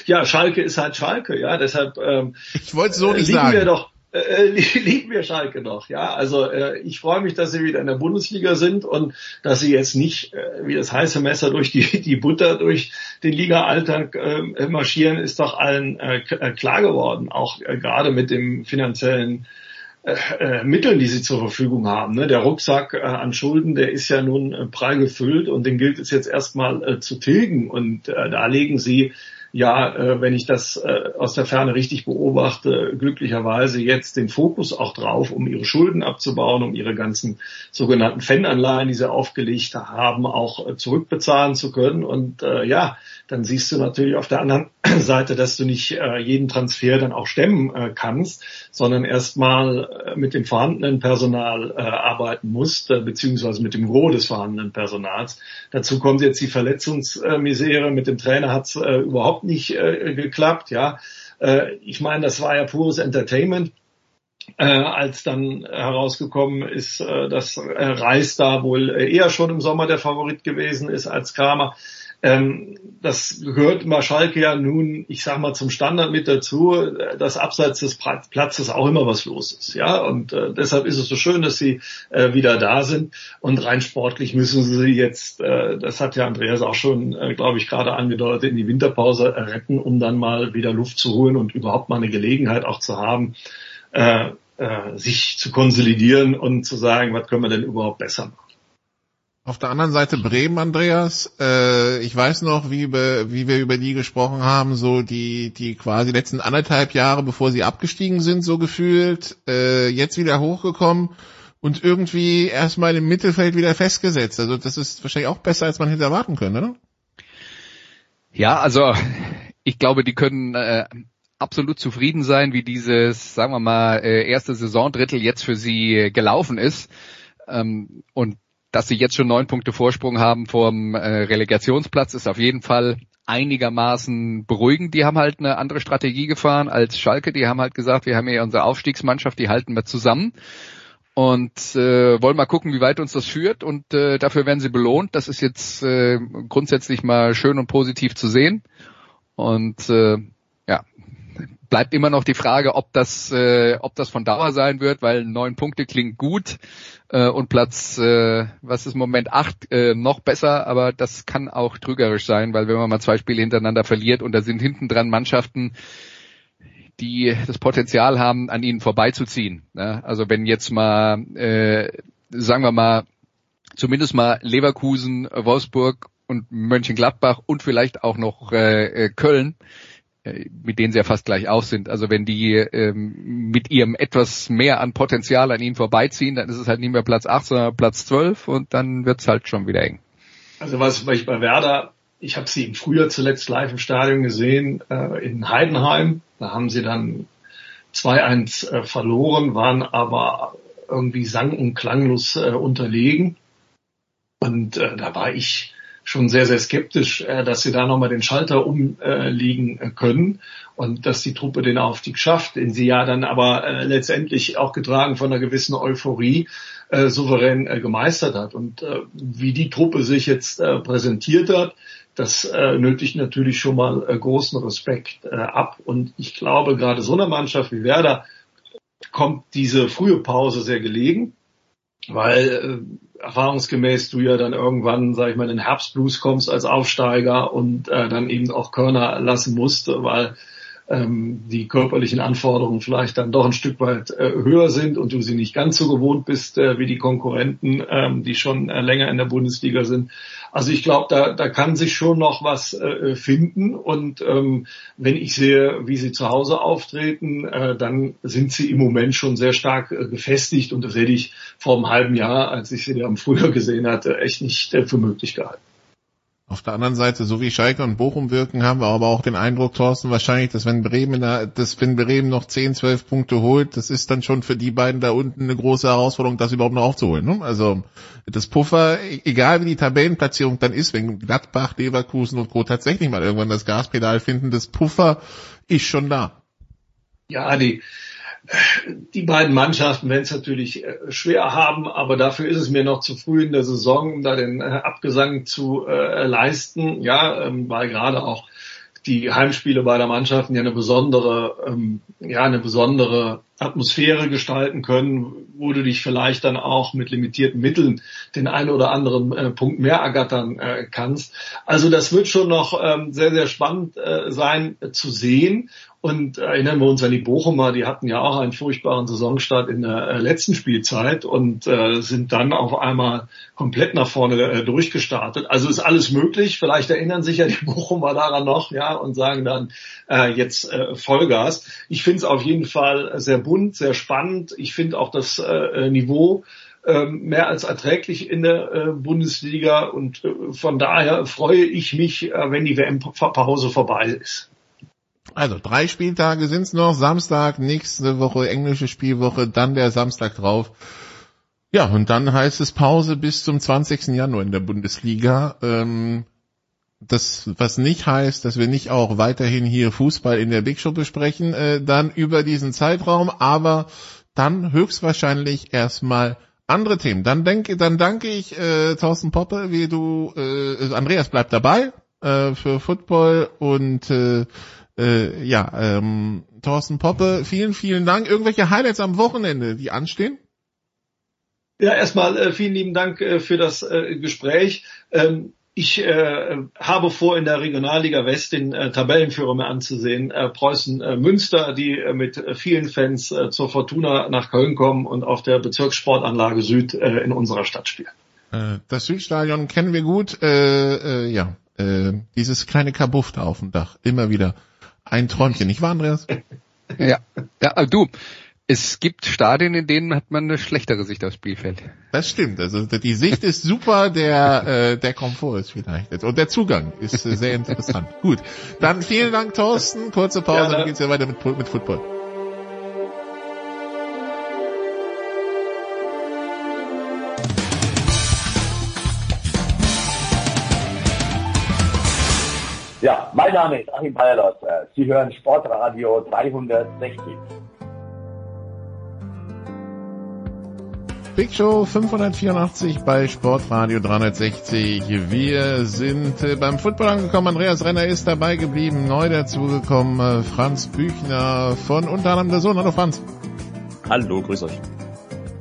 Ja, Schalke ist halt Schalke, ja, deshalb ähm, ich wollte so nicht liegen sagen. wir doch äh, lieben wir Schalke noch. Ja, also äh, ich freue mich, dass sie wieder in der Bundesliga sind und dass sie jetzt nicht äh, wie das heiße Messer durch die die Butter durch den Liga-Alltag äh, marschieren, ist doch allen äh, äh klar geworden. Auch äh, gerade mit dem finanziellen äh, äh, Mitteln, die sie zur Verfügung haben. Ne? Der Rucksack äh, an Schulden, der ist ja nun äh, prall gefüllt und den gilt es jetzt erstmal äh, zu tilgen. Und äh, da legen sie ja, äh, wenn ich das äh, aus der Ferne richtig beobachte, glücklicherweise jetzt den Fokus auch drauf, um ihre Schulden abzubauen, um ihre ganzen sogenannten Fan-Anleihen, die sie aufgelegt haben, auch äh, zurückbezahlen zu können. Und äh, ja, dann siehst du natürlich auf der anderen Seite, dass du nicht äh, jeden Transfer dann auch stemmen äh, kannst, sondern erstmal äh, mit dem vorhandenen Personal äh, arbeiten musst, äh, beziehungsweise mit dem Gros des vorhandenen Personals. Dazu kommt jetzt die Verletzungsmisere. Mit dem Trainer hat es äh, überhaupt nicht geklappt. Ja, ich meine, das war ja pures Entertainment. Äh, als dann herausgekommen ist, äh, dass äh, Reis da wohl eher schon im Sommer der Favorit gewesen ist als Kramer. Ähm, das gehört immer Schalke ja nun, ich sag mal, zum Standard mit dazu, dass abseits des Platzes auch immer was los ist. Ja, und äh, deshalb ist es so schön, dass sie äh, wieder da sind. Und rein sportlich müssen sie jetzt, äh, das hat ja Andreas auch schon, äh, glaube ich, gerade angedeutet, in die Winterpause retten, um dann mal wieder Luft zu holen und überhaupt mal eine Gelegenheit auch zu haben, äh, äh, sich zu konsolidieren und zu sagen, was können wir denn überhaupt besser machen. Auf der anderen Seite Bremen, Andreas. Äh, ich weiß noch, wie, wie wir über die gesprochen haben, so die, die quasi letzten anderthalb Jahre, bevor sie abgestiegen sind, so gefühlt, äh, jetzt wieder hochgekommen und irgendwie erstmal im Mittelfeld wieder festgesetzt. Also das ist wahrscheinlich auch besser, als man hätte erwarten können, oder? Ja, also ich glaube, die können äh, absolut zufrieden sein, wie dieses, sagen wir mal, äh, erste Saisondrittel jetzt für sie gelaufen ist. Ähm, und dass sie jetzt schon neun Punkte Vorsprung haben vom äh, Relegationsplatz, ist auf jeden Fall einigermaßen beruhigend. Die haben halt eine andere Strategie gefahren als Schalke. Die haben halt gesagt, wir haben ja unsere Aufstiegsmannschaft, die halten wir zusammen und äh, wollen mal gucken, wie weit uns das führt. Und äh, dafür werden sie belohnt. Das ist jetzt äh, grundsätzlich mal schön und positiv zu sehen. Und äh, ja, bleibt immer noch die Frage, ob das, äh, ob das von Dauer sein wird, weil neun Punkte klingt gut äh, und Platz, äh, was ist im Moment acht, äh, noch besser, aber das kann auch trügerisch sein, weil wenn man mal zwei Spiele hintereinander verliert und da sind hinten dran Mannschaften, die das Potenzial haben, an ihnen vorbeizuziehen. Ne? Also wenn jetzt mal, äh, sagen wir mal, zumindest mal Leverkusen, Wolfsburg und Mönchengladbach und vielleicht auch noch äh, äh Köln mit denen sie ja fast gleich auf sind. Also wenn die ähm, mit ihrem etwas mehr an Potenzial an ihnen vorbeiziehen, dann ist es halt nicht mehr Platz 8, sondern Platz 12 und dann wird's halt schon wieder eng. Also was, was ich bei Werder, ich habe sie im Frühjahr zuletzt live im Stadion gesehen, äh, in Heidenheim. Da haben sie dann 2-1 äh, verloren, waren aber irgendwie sang- und klanglos äh, unterlegen. Und äh, da war ich schon sehr, sehr skeptisch, äh, dass sie da nochmal den Schalter umlegen äh, können und dass die Truppe den Aufstieg schafft, den sie ja dann aber äh, letztendlich auch getragen von einer gewissen Euphorie souverän gemeistert hat. Und wie die Truppe sich jetzt präsentiert hat, das nötigt natürlich schon mal großen Respekt ab. Und ich glaube, gerade so einer Mannschaft wie Werder kommt diese frühe Pause sehr gelegen, weil äh, erfahrungsgemäß du ja dann irgendwann, sag ich mal, in den Herbstblues kommst als Aufsteiger und äh, dann eben auch Körner lassen musst, weil ähm, die körperlichen Anforderungen vielleicht dann doch ein Stück weit äh, höher sind und du sie nicht ganz so gewohnt bist äh, wie die Konkurrenten, ähm, die schon äh, länger in der Bundesliga sind. Also ich glaube, da, da kann sich schon noch was äh, finden. Und ähm, wenn ich sehe, wie sie zu Hause auftreten, äh, dann sind sie im Moment schon sehr stark äh, gefestigt. Und das hätte ich vor einem halben Jahr, als ich sie am Frühjahr gesehen hatte, echt nicht äh, für möglich gehalten. Auf der anderen Seite, so wie Schalke und Bochum wirken, haben wir aber auch den Eindruck, Thorsten, wahrscheinlich, dass wenn Bremen, dass wenn Bremen noch 10, 12 Punkte holt, das ist dann schon für die beiden da unten eine große Herausforderung, das überhaupt noch aufzuholen. Ne? Also das Puffer, egal wie die Tabellenplatzierung dann ist, wenn Gladbach, Leverkusen und Co. tatsächlich mal irgendwann das Gaspedal finden, das Puffer ist schon da. Ja, die, die beiden Mannschaften werden es natürlich äh, schwer haben, aber dafür ist es mir noch zu früh in der Saison, um da den äh, Abgesang zu äh, leisten. Ja, ähm, weil gerade auch die Heimspiele beider Mannschaften ja eine besondere, ähm, ja eine besondere Atmosphäre gestalten können, wo du dich vielleicht dann auch mit limitierten Mitteln den einen oder anderen äh, Punkt mehr ergattern äh, kannst. Also das wird schon noch ähm, sehr, sehr spannend äh, sein äh, zu sehen. Und erinnern wir uns an die Bochumer, die hatten ja auch einen furchtbaren Saisonstart in der äh, letzten Spielzeit und äh, sind dann auf einmal komplett nach vorne äh, durchgestartet. Also ist alles möglich. Vielleicht erinnern sich ja die Bochumer daran noch, ja, und sagen dann äh, jetzt äh, Vollgas. Ich finde es auf jeden Fall sehr bunt, sehr spannend. Ich finde auch das äh, Niveau ähm, mehr als erträglich in der äh, Bundesliga und äh, von daher freue ich mich, äh, wenn die WM-Pause vorbei ist. Also drei Spieltage sind's noch. Samstag, nächste Woche englische Spielwoche, dann der Samstag drauf. Ja, und dann heißt es Pause bis zum 20. Januar in der Bundesliga. Ähm, das, was nicht heißt, dass wir nicht auch weiterhin hier Fußball in der Big Show besprechen, äh, dann über diesen Zeitraum, aber dann höchstwahrscheinlich erstmal andere Themen. Dann denke, dann danke ich äh, Thorsten Poppe, wie du, äh, Andreas bleibt dabei äh, für Football und äh, äh, ja, ähm, Thorsten Poppe, vielen, vielen Dank. Irgendwelche Highlights am Wochenende, die anstehen? Ja, erstmal äh, vielen lieben Dank äh, für das äh, Gespräch. Ähm, ich äh, habe vor, in der Regionalliga West den äh, Tabellenführer mir anzusehen, äh, Preußen äh, Münster, die äh, mit äh, vielen Fans äh, zur Fortuna nach Köln kommen und auf der Bezirkssportanlage Süd äh, in unserer Stadt spielen. Äh, das Südstadion kennen wir gut. Äh, äh, ja, äh, dieses kleine Kabuff da auf dem Dach, immer wieder ein Träumchen, nicht wahr, Andreas? ja, ja, du, es gibt Stadien, in denen hat man eine schlechtere Sicht aufs Spielfeld. Das stimmt. Also die Sicht ist super, der äh, der Komfort ist vielleicht und der Zugang ist äh, sehr interessant. Gut, dann vielen Dank, Thorsten. Kurze Pause, ja, dann geht's ja weiter mit mit Football. Ja, mein Name ist Achim Bayerlos. Sie hören Sportradio 360. Big Show 584 bei Sportradio 360. Wir sind äh, beim Football angekommen. Andreas Renner ist dabei geblieben. Neu dazugekommen äh, Franz Büchner von unter anderem der Sohn. Hallo Franz. Hallo, grüß euch.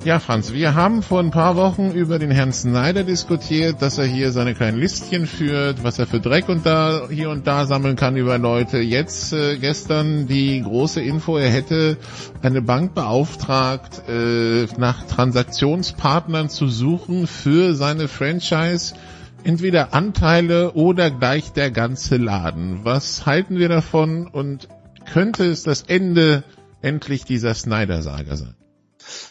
Ja, Franz, wir haben vor ein paar Wochen über den Herrn Snyder diskutiert, dass er hier seine kleinen Listchen führt, was er für Dreck und da hier und da sammeln kann über Leute. Jetzt äh, gestern die große Info, er hätte eine Bank beauftragt, äh, nach Transaktionspartnern zu suchen für seine Franchise, entweder Anteile oder gleich der ganze Laden. Was halten wir davon und könnte es das Ende endlich dieser Snyder-Saga sein?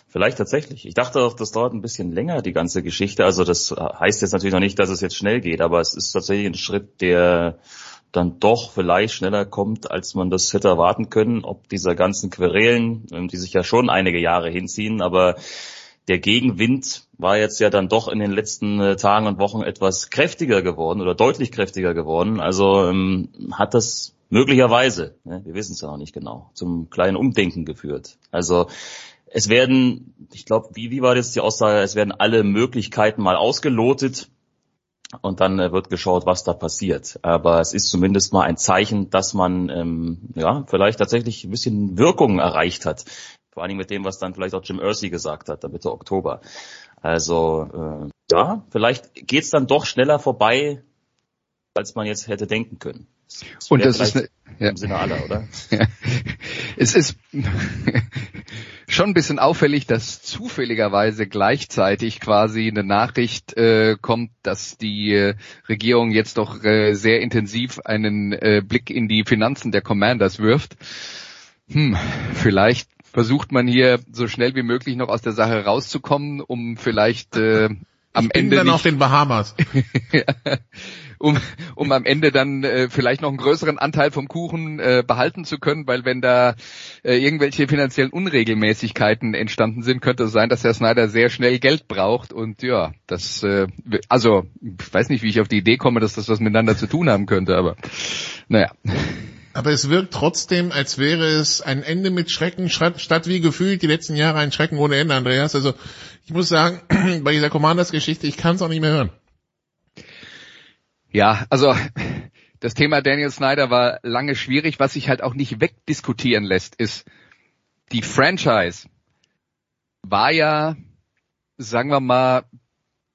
Vielleicht tatsächlich. Ich dachte auch, das dauert ein bisschen länger, die ganze Geschichte. Also das heißt jetzt natürlich noch nicht, dass es jetzt schnell geht, aber es ist tatsächlich ein Schritt, der dann doch vielleicht schneller kommt, als man das hätte erwarten können, ob dieser ganzen Querelen, ähm, die sich ja schon einige Jahre hinziehen, aber der Gegenwind war jetzt ja dann doch in den letzten äh, Tagen und Wochen etwas kräftiger geworden oder deutlich kräftiger geworden. Also ähm, hat das möglicherweise, ne, wir wissen es ja noch nicht genau, zum kleinen Umdenken geführt. Also es werden, ich glaube, wie, wie war das die Aussage, es werden alle Möglichkeiten mal ausgelotet und dann äh, wird geschaut, was da passiert. Aber es ist zumindest mal ein Zeichen, dass man ähm, ja vielleicht tatsächlich ein bisschen Wirkung erreicht hat. Vor allem mit dem, was dann vielleicht auch Jim Irsey gesagt hat, Mitte Oktober. Also äh, ja, vielleicht geht's dann doch schneller vorbei, als man jetzt hätte denken können. Das und das ist eine, ja. im Sinne aller, oder? Ja. Es ist schon ein bisschen auffällig, dass zufälligerweise gleichzeitig quasi eine Nachricht äh, kommt, dass die äh, Regierung jetzt doch äh, sehr intensiv einen äh, Blick in die Finanzen der Commanders wirft. Hm, vielleicht versucht man hier so schnell wie möglich noch aus der Sache rauszukommen, um vielleicht äh, am ich bin Ende dann nicht, auf den Bahamas. um, um am Ende dann äh, vielleicht noch einen größeren Anteil vom Kuchen äh, behalten zu können, weil wenn da äh, irgendwelche finanziellen Unregelmäßigkeiten entstanden sind, könnte es sein, dass Herr Snyder sehr schnell Geld braucht und ja, das äh, also ich weiß nicht, wie ich auf die Idee komme, dass das was miteinander zu tun haben könnte, aber naja. Aber es wirkt trotzdem, als wäre es ein Ende mit Schrecken, statt wie gefühlt die letzten Jahre ein Schrecken ohne Ende, Andreas. Also ich muss sagen, bei dieser Commanders-Geschichte, ich kann es auch nicht mehr hören. Ja, also das Thema Daniel Snyder war lange schwierig. Was sich halt auch nicht wegdiskutieren lässt, ist, die Franchise war ja, sagen wir mal,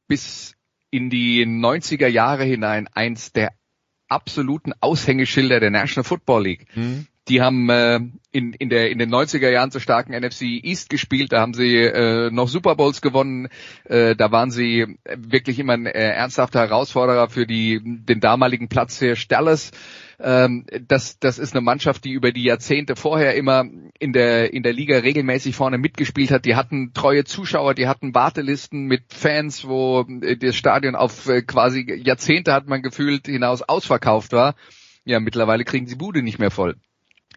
bis in die 90er Jahre hinein eins der absoluten Aushängeschilder der National Football League. Mhm. Die haben äh, in, in, der, in den 90er Jahren so starken NFC East gespielt, da haben sie äh, noch Super Bowls gewonnen, äh, da waren sie wirklich immer ein äh, ernsthafter Herausforderer für die, den damaligen Platz für Dallas. Ähm, das, das ist eine Mannschaft, die über die Jahrzehnte vorher immer in der, in der Liga regelmäßig vorne mitgespielt hat. Die hatten treue Zuschauer, die hatten Wartelisten mit Fans, wo äh, das Stadion auf äh, quasi Jahrzehnte hat man gefühlt hinaus ausverkauft war. Ja, mittlerweile kriegen sie Bude nicht mehr voll.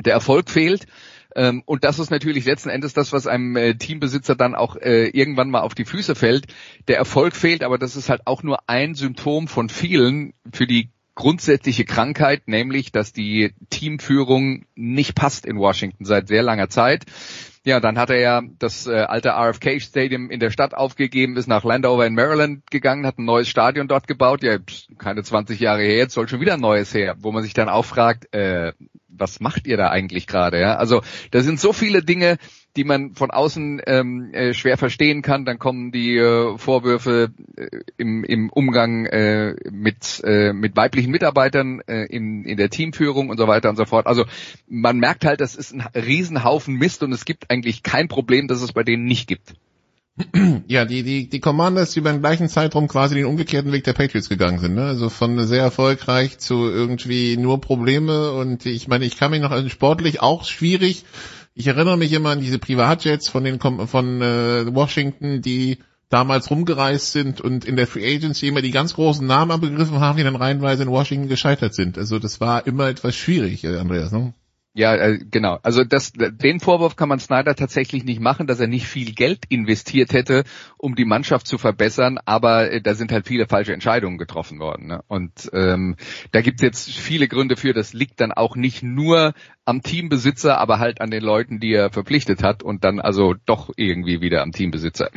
Der Erfolg fehlt. Ähm, und das ist natürlich letzten Endes das, was einem äh, Teambesitzer dann auch äh, irgendwann mal auf die Füße fällt. Der Erfolg fehlt, aber das ist halt auch nur ein Symptom von vielen für die grundsätzliche Krankheit, nämlich, dass die Teamführung nicht passt in Washington seit sehr langer Zeit. Ja, dann hat er ja das äh, alte RFK Stadium in der Stadt aufgegeben, ist nach Landover in Maryland gegangen, hat ein neues Stadion dort gebaut. Ja, keine 20 Jahre her, jetzt soll schon wieder ein neues her, wo man sich dann auch fragt, äh, was macht ihr da eigentlich gerade? Ja? Also da sind so viele Dinge, die man von außen ähm, äh, schwer verstehen kann. Dann kommen die äh, Vorwürfe äh, im, im Umgang äh, mit, äh, mit weiblichen Mitarbeitern äh, in, in der Teamführung und so weiter und so fort. Also man merkt halt, das ist ein Riesenhaufen Mist und es gibt eigentlich kein Problem, das es bei denen nicht gibt. Ja, die, die, die Commanders, die über den gleichen Zeitraum quasi den umgekehrten Weg der Patriots gegangen sind, ne? Also von sehr erfolgreich zu irgendwie nur Probleme und ich meine, ich kann mich noch also sportlich auch schwierig. Ich erinnere mich immer an diese Privatjets von den von äh, Washington, die damals rumgereist sind und in der Free Agency immer die ganz großen Namen abgegriffen haben, die dann reihenweise in Washington gescheitert sind. Also das war immer etwas schwierig, äh, Andreas, ne? Ja, äh, genau. Also das, den Vorwurf kann man Snyder tatsächlich nicht machen, dass er nicht viel Geld investiert hätte, um die Mannschaft zu verbessern, aber äh, da sind halt viele falsche Entscheidungen getroffen worden. Ne? Und ähm, da gibt's jetzt viele Gründe für. Das liegt dann auch nicht nur am Teambesitzer, aber halt an den Leuten, die er verpflichtet hat und dann also doch irgendwie wieder am Teambesitzer.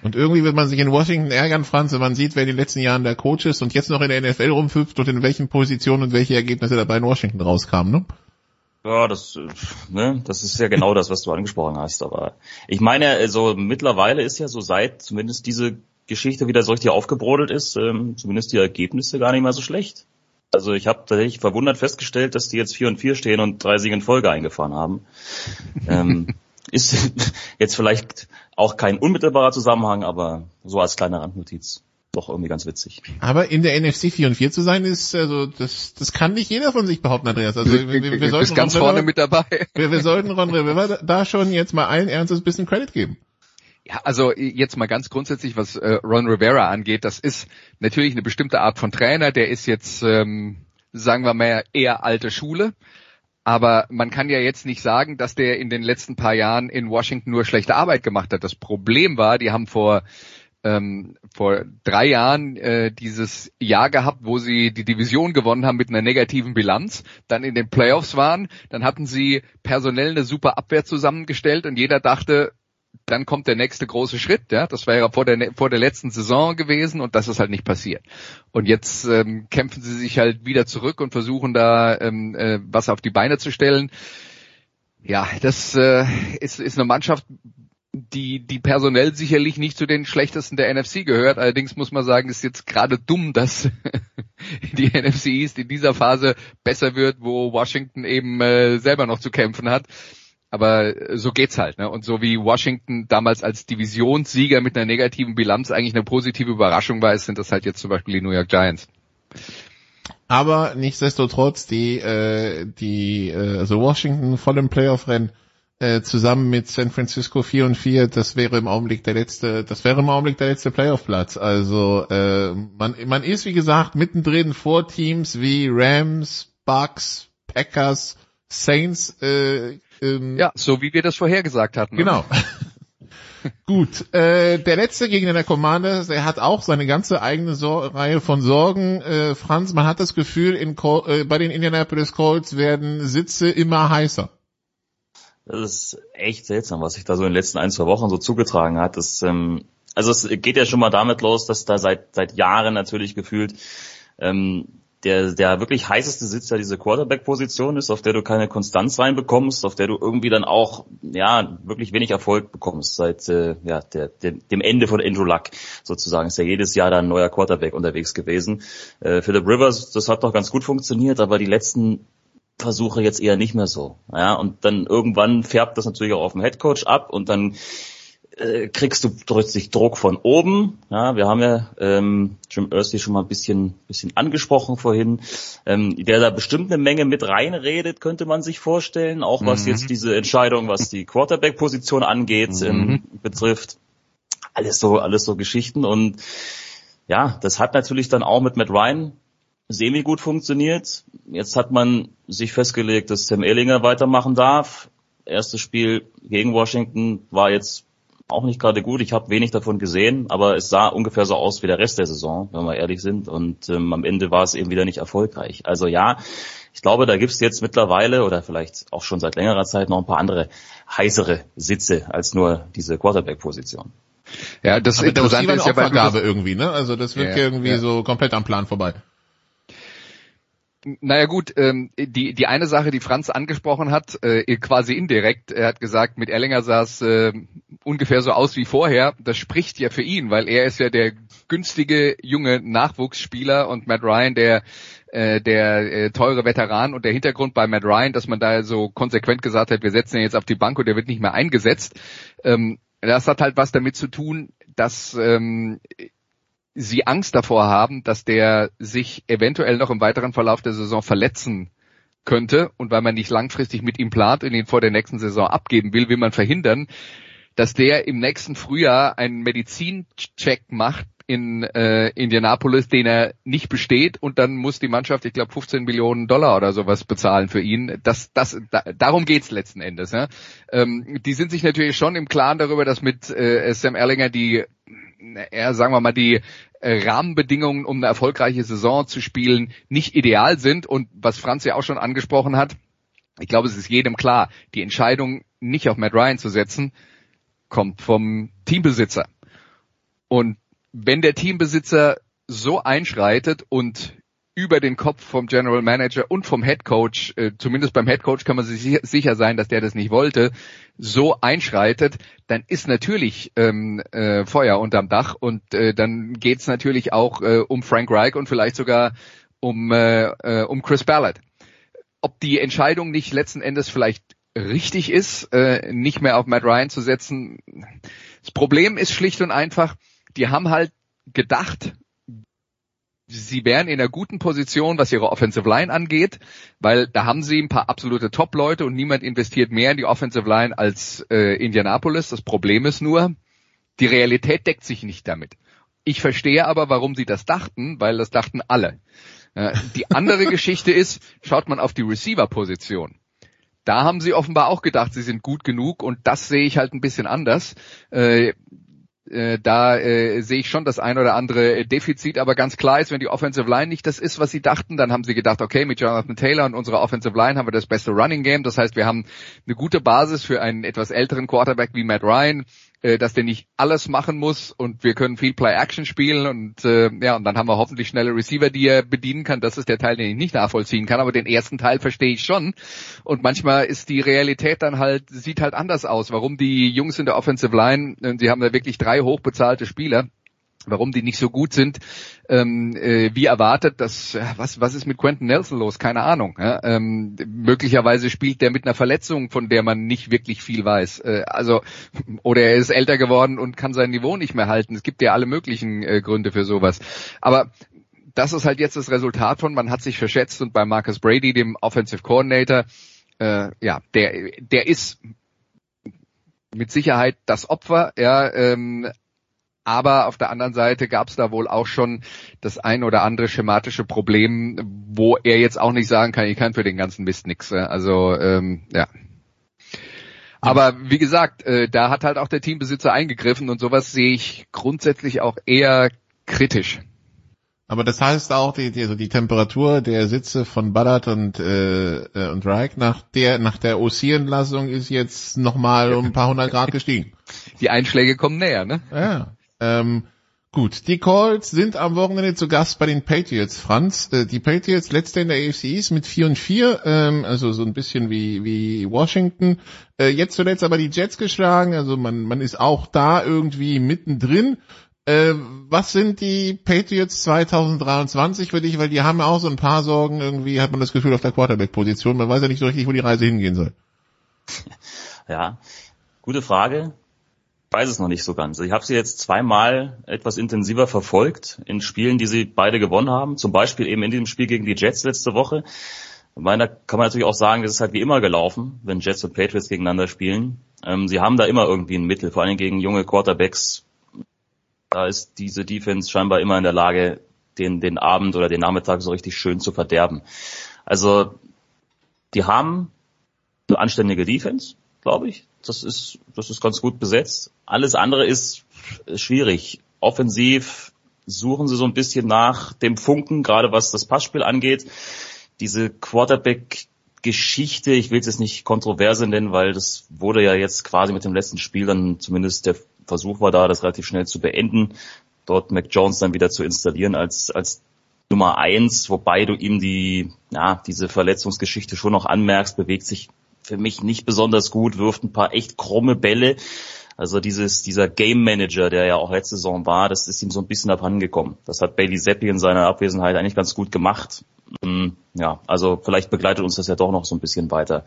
Und irgendwie wird man sich in Washington ärgern, Franz, wenn man sieht, wer in den letzten Jahren der Coach ist und jetzt noch in der NFL rumhüpft und in welchen Positionen und welche Ergebnisse dabei in Washington rauskamen. Ne? Ja, das, ne, das ist ja genau das, was du angesprochen hast. Aber ich meine, also mittlerweile ist ja so seit zumindest diese Geschichte wieder so richtig aufgebrodelt ist, ähm, zumindest die Ergebnisse gar nicht mal so schlecht. Also ich habe tatsächlich verwundert festgestellt, dass die jetzt 4 und 4 stehen und drei Siege in Folge eingefahren haben. ähm, ist jetzt vielleicht auch kein unmittelbarer Zusammenhang, aber so als kleine Randnotiz doch irgendwie ganz witzig. Aber in der NFC 4 und 4 zu sein, ist also das das kann nicht jeder von sich behaupten, Andreas. Also wir, wir, wir sollten ganz vorne mit dabei. Wir, wir sollten Ron Rivera da schon jetzt mal allen Ernstes ein bisschen Credit geben. Ja, also jetzt mal ganz grundsätzlich, was äh, Ron Rivera angeht, das ist natürlich eine bestimmte Art von Trainer, der ist jetzt, ähm, sagen wir mal, eher alte Schule. Aber man kann ja jetzt nicht sagen, dass der in den letzten paar Jahren in Washington nur schlechte Arbeit gemacht hat. Das Problem war, die haben vor ähm, vor drei Jahren äh, dieses Jahr gehabt, wo sie die Division gewonnen haben mit einer negativen Bilanz, dann in den Playoffs waren, dann hatten sie personell eine super Abwehr zusammengestellt und jeder dachte, dann kommt der nächste große Schritt, ja, das wäre ja vor der vor der letzten Saison gewesen und das ist halt nicht passiert. Und jetzt ähm, kämpfen sie sich halt wieder zurück und versuchen da ähm, äh, was auf die Beine zu stellen. Ja, das äh, ist, ist eine Mannschaft, die, die personell sicherlich nicht zu den schlechtesten der NFC gehört. Allerdings muss man sagen, ist jetzt gerade dumm, dass die NFC East in dieser Phase besser wird, wo Washington eben äh, selber noch zu kämpfen hat. Aber äh, so geht's halt. Ne? Und so wie Washington damals als Divisionssieger mit einer negativen Bilanz eigentlich eine positive Überraschung war, sind das halt jetzt zum Beispiel die New York Giants. Aber nichtsdestotrotz, die, äh, die äh, also Washington voll im Playoff-Rennen äh, zusammen mit San Francisco 4 und 4, das wäre im Augenblick der letzte, das wäre im Augenblick der letzte Playoff-Platz. Also äh, man, man ist wie gesagt mittendrin vor Teams wie Rams, Bucks, Packers, Saints. Äh, ähm, ja, so wie wir das vorhergesagt hatten. Ne? Genau. Gut, äh, der letzte Gegner der Commanders, er hat auch seine ganze eigene so Reihe von Sorgen. Äh, Franz, man hat das Gefühl, in Col äh, bei den Indianapolis Colts werden Sitze immer heißer. Das ist echt seltsam, was sich da so in den letzten ein, zwei Wochen so zugetragen hat. Das, ähm, also es geht ja schon mal damit los, dass da seit, seit Jahren natürlich gefühlt ähm, der, der wirklich heißeste Sitz ja diese Quarterback-Position ist, auf der du keine Konstanz reinbekommst, auf der du irgendwie dann auch, ja, wirklich wenig Erfolg bekommst seit, äh, ja, der, der, dem Ende von Andrew Luck sozusagen. Ist ja jedes Jahr da ein neuer Quarterback unterwegs gewesen. Äh, Philip Rivers, das hat noch ganz gut funktioniert, aber die letzten Versuche jetzt eher nicht mehr so. Ja, und dann irgendwann färbt das natürlich auch auf dem Headcoach ab und dann äh, kriegst du plötzlich Druck von oben. Ja, wir haben ja ähm, Jim Irsay schon mal ein bisschen, bisschen angesprochen vorhin, ähm, der da bestimmt eine Menge mit reinredet, könnte man sich vorstellen, auch was mhm. jetzt diese Entscheidung, was die Quarterback-Position angeht, mhm. ähm, betrifft. Alles so, alles so Geschichten und ja, das hat natürlich dann auch mit Matt Ryan semi gut funktioniert. Jetzt hat man sich festgelegt, dass Sam Ehlinger weitermachen darf. Erstes Spiel gegen Washington war jetzt auch nicht gerade gut. Ich habe wenig davon gesehen, aber es sah ungefähr so aus wie der Rest der Saison, wenn wir ehrlich sind. Und ähm, am Ende war es eben wieder nicht erfolgreich. Also ja, ich glaube, da gibt's jetzt mittlerweile oder vielleicht auch schon seit längerer Zeit noch ein paar andere heißere Sitze als nur diese Quarterback-Position. Ja, das aber Interessante ist ja bei irgendwie, ne? Also das wird ja, irgendwie ja. so komplett am Plan vorbei. Naja gut, ähm, die, die eine Sache, die Franz angesprochen hat, äh, quasi indirekt, er hat gesagt, mit Erlinger sah es äh, ungefähr so aus wie vorher. Das spricht ja für ihn, weil er ist ja der günstige junge Nachwuchsspieler und Matt Ryan der äh, der äh, teure Veteran und der Hintergrund bei Matt Ryan, dass man da so konsequent gesagt hat, wir setzen ihn jetzt auf die Bank und der wird nicht mehr eingesetzt. Ähm, das hat halt was damit zu tun, dass ähm, sie Angst davor haben, dass der sich eventuell noch im weiteren Verlauf der Saison verletzen könnte und weil man nicht langfristig mit ihm plant und ihn vor der nächsten Saison abgeben will, will man verhindern, dass der im nächsten Frühjahr einen Medizincheck macht in äh, Indianapolis, den er nicht besteht und dann muss die Mannschaft, ich glaube, 15 Millionen Dollar oder sowas bezahlen für ihn. Das, das, da, darum geht's letzten Endes. Ja? Ähm, die sind sich natürlich schon im Klaren darüber, dass mit äh, Sam Erlinger die eher, sagen wir mal, die äh, Rahmenbedingungen, um eine erfolgreiche Saison zu spielen, nicht ideal sind. Und was Franz ja auch schon angesprochen hat, ich glaube, es ist jedem klar, die Entscheidung, nicht auf Matt Ryan zu setzen, kommt vom Teambesitzer. Und wenn der Teambesitzer so einschreitet und über den Kopf vom General Manager und vom Head Coach, äh, zumindest beim Head Coach kann man sich sicher sein, dass der das nicht wollte, so einschreitet, dann ist natürlich ähm, äh, Feuer unterm Dach und äh, dann geht's natürlich auch äh, um Frank Reich und vielleicht sogar um, äh, äh, um Chris Ballard. Ob die Entscheidung nicht letzten Endes vielleicht richtig ist, äh, nicht mehr auf Matt Ryan zu setzen. Das Problem ist schlicht und einfach, die haben halt gedacht, sie wären in einer guten Position, was ihre Offensive Line angeht, weil da haben sie ein paar absolute Top-Leute und niemand investiert mehr in die Offensive Line als äh, Indianapolis. Das Problem ist nur, die Realität deckt sich nicht damit. Ich verstehe aber, warum sie das dachten, weil das dachten alle. Äh, die andere Geschichte ist, schaut man auf die Receiver-Position. Da haben sie offenbar auch gedacht, sie sind gut genug und das sehe ich halt ein bisschen anders. Äh, äh, da äh, sehe ich schon das ein oder andere Defizit, aber ganz klar ist, wenn die Offensive Line nicht das ist, was sie dachten, dann haben sie gedacht, okay, mit Jonathan Taylor und unserer Offensive Line haben wir das beste Running Game. Das heißt, wir haben eine gute Basis für einen etwas älteren Quarterback wie Matt Ryan äh, dass der nicht alles machen muss und wir können viel Play-Action spielen und äh, ja, und dann haben wir hoffentlich schnelle Receiver, die er bedienen kann. Das ist der Teil, den ich nicht nachvollziehen kann, aber den ersten Teil verstehe ich schon. Und manchmal ist die Realität dann halt, sieht halt anders aus. Warum die Jungs in der Offensive Line, äh, sie haben da wirklich drei hochbezahlte Spieler, warum die nicht so gut sind ähm, äh, wie erwartet. Das, was, was ist mit Quentin Nelson los? Keine Ahnung. Ja? Ähm, möglicherweise spielt der mit einer Verletzung, von der man nicht wirklich viel weiß. Äh, also oder er ist älter geworden und kann sein Niveau nicht mehr halten. Es gibt ja alle möglichen äh, Gründe für sowas. Aber das ist halt jetzt das Resultat von, man hat sich verschätzt und bei Marcus Brady, dem Offensive Coordinator, äh, ja, der, der ist mit Sicherheit das Opfer, ja, ähm, aber auf der anderen Seite gab es da wohl auch schon das ein oder andere schematische Problem, wo er jetzt auch nicht sagen kann, ich kann für den ganzen Mist nix. Also ähm, ja. Aber wie gesagt, äh, da hat halt auch der Teambesitzer eingegriffen und sowas sehe ich grundsätzlich auch eher kritisch. Aber das heißt auch, die, die, also die Temperatur der Sitze von Ballard und, äh, äh und Reich nach der, nach der OC-Entlassung ist jetzt nochmal um ein paar hundert Grad gestiegen. Die Einschläge kommen näher, ne? Ja. Ähm, Gut, die Colts sind am Wochenende zu Gast bei den Patriots, Franz. Äh, die Patriots letzte in der AFC East mit 4 und 4, ähm, also so ein bisschen wie, wie Washington. Äh, jetzt zuletzt aber die Jets geschlagen, also man, man ist auch da irgendwie mittendrin. Äh, was sind die Patriots 2023 für dich? Weil die haben ja auch so ein paar Sorgen, irgendwie hat man das Gefühl auf der Quarterback-Position. Man weiß ja nicht so richtig, wo die Reise hingehen soll. Ja, gute Frage weiß es noch nicht so ganz. Ich habe sie jetzt zweimal etwas intensiver verfolgt in Spielen, die sie beide gewonnen haben. Zum Beispiel eben in dem Spiel gegen die Jets letzte Woche. Ich meine, da kann man natürlich auch sagen, das ist halt wie immer gelaufen, wenn Jets und Patriots gegeneinander spielen. Ähm, sie haben da immer irgendwie ein Mittel, vor allem gegen junge Quarterbacks. Da ist diese Defense scheinbar immer in der Lage, den, den Abend oder den Nachmittag so richtig schön zu verderben. Also, die haben eine anständige Defense, glaube ich. Das ist, das ist ganz gut besetzt. Alles andere ist schwierig. Offensiv suchen sie so ein bisschen nach dem Funken, gerade was das Passspiel angeht. Diese Quarterback Geschichte, ich will es jetzt nicht kontroverse nennen, weil das wurde ja jetzt quasi mit dem letzten Spiel dann zumindest der Versuch war da, das relativ schnell zu beenden, dort Mac Jones dann wieder zu installieren als, als Nummer eins, wobei du ihm die, ja, diese Verletzungsgeschichte schon noch anmerkst, bewegt sich für mich nicht besonders gut, wirft ein paar echt krumme Bälle. Also dieses, dieser Game Manager, der ja auch letzte Saison war, das ist ihm so ein bisschen abhandengekommen. Das hat Bailey Zappi in seiner Abwesenheit eigentlich ganz gut gemacht. Mm, ja, also vielleicht begleitet uns das ja doch noch so ein bisschen weiter.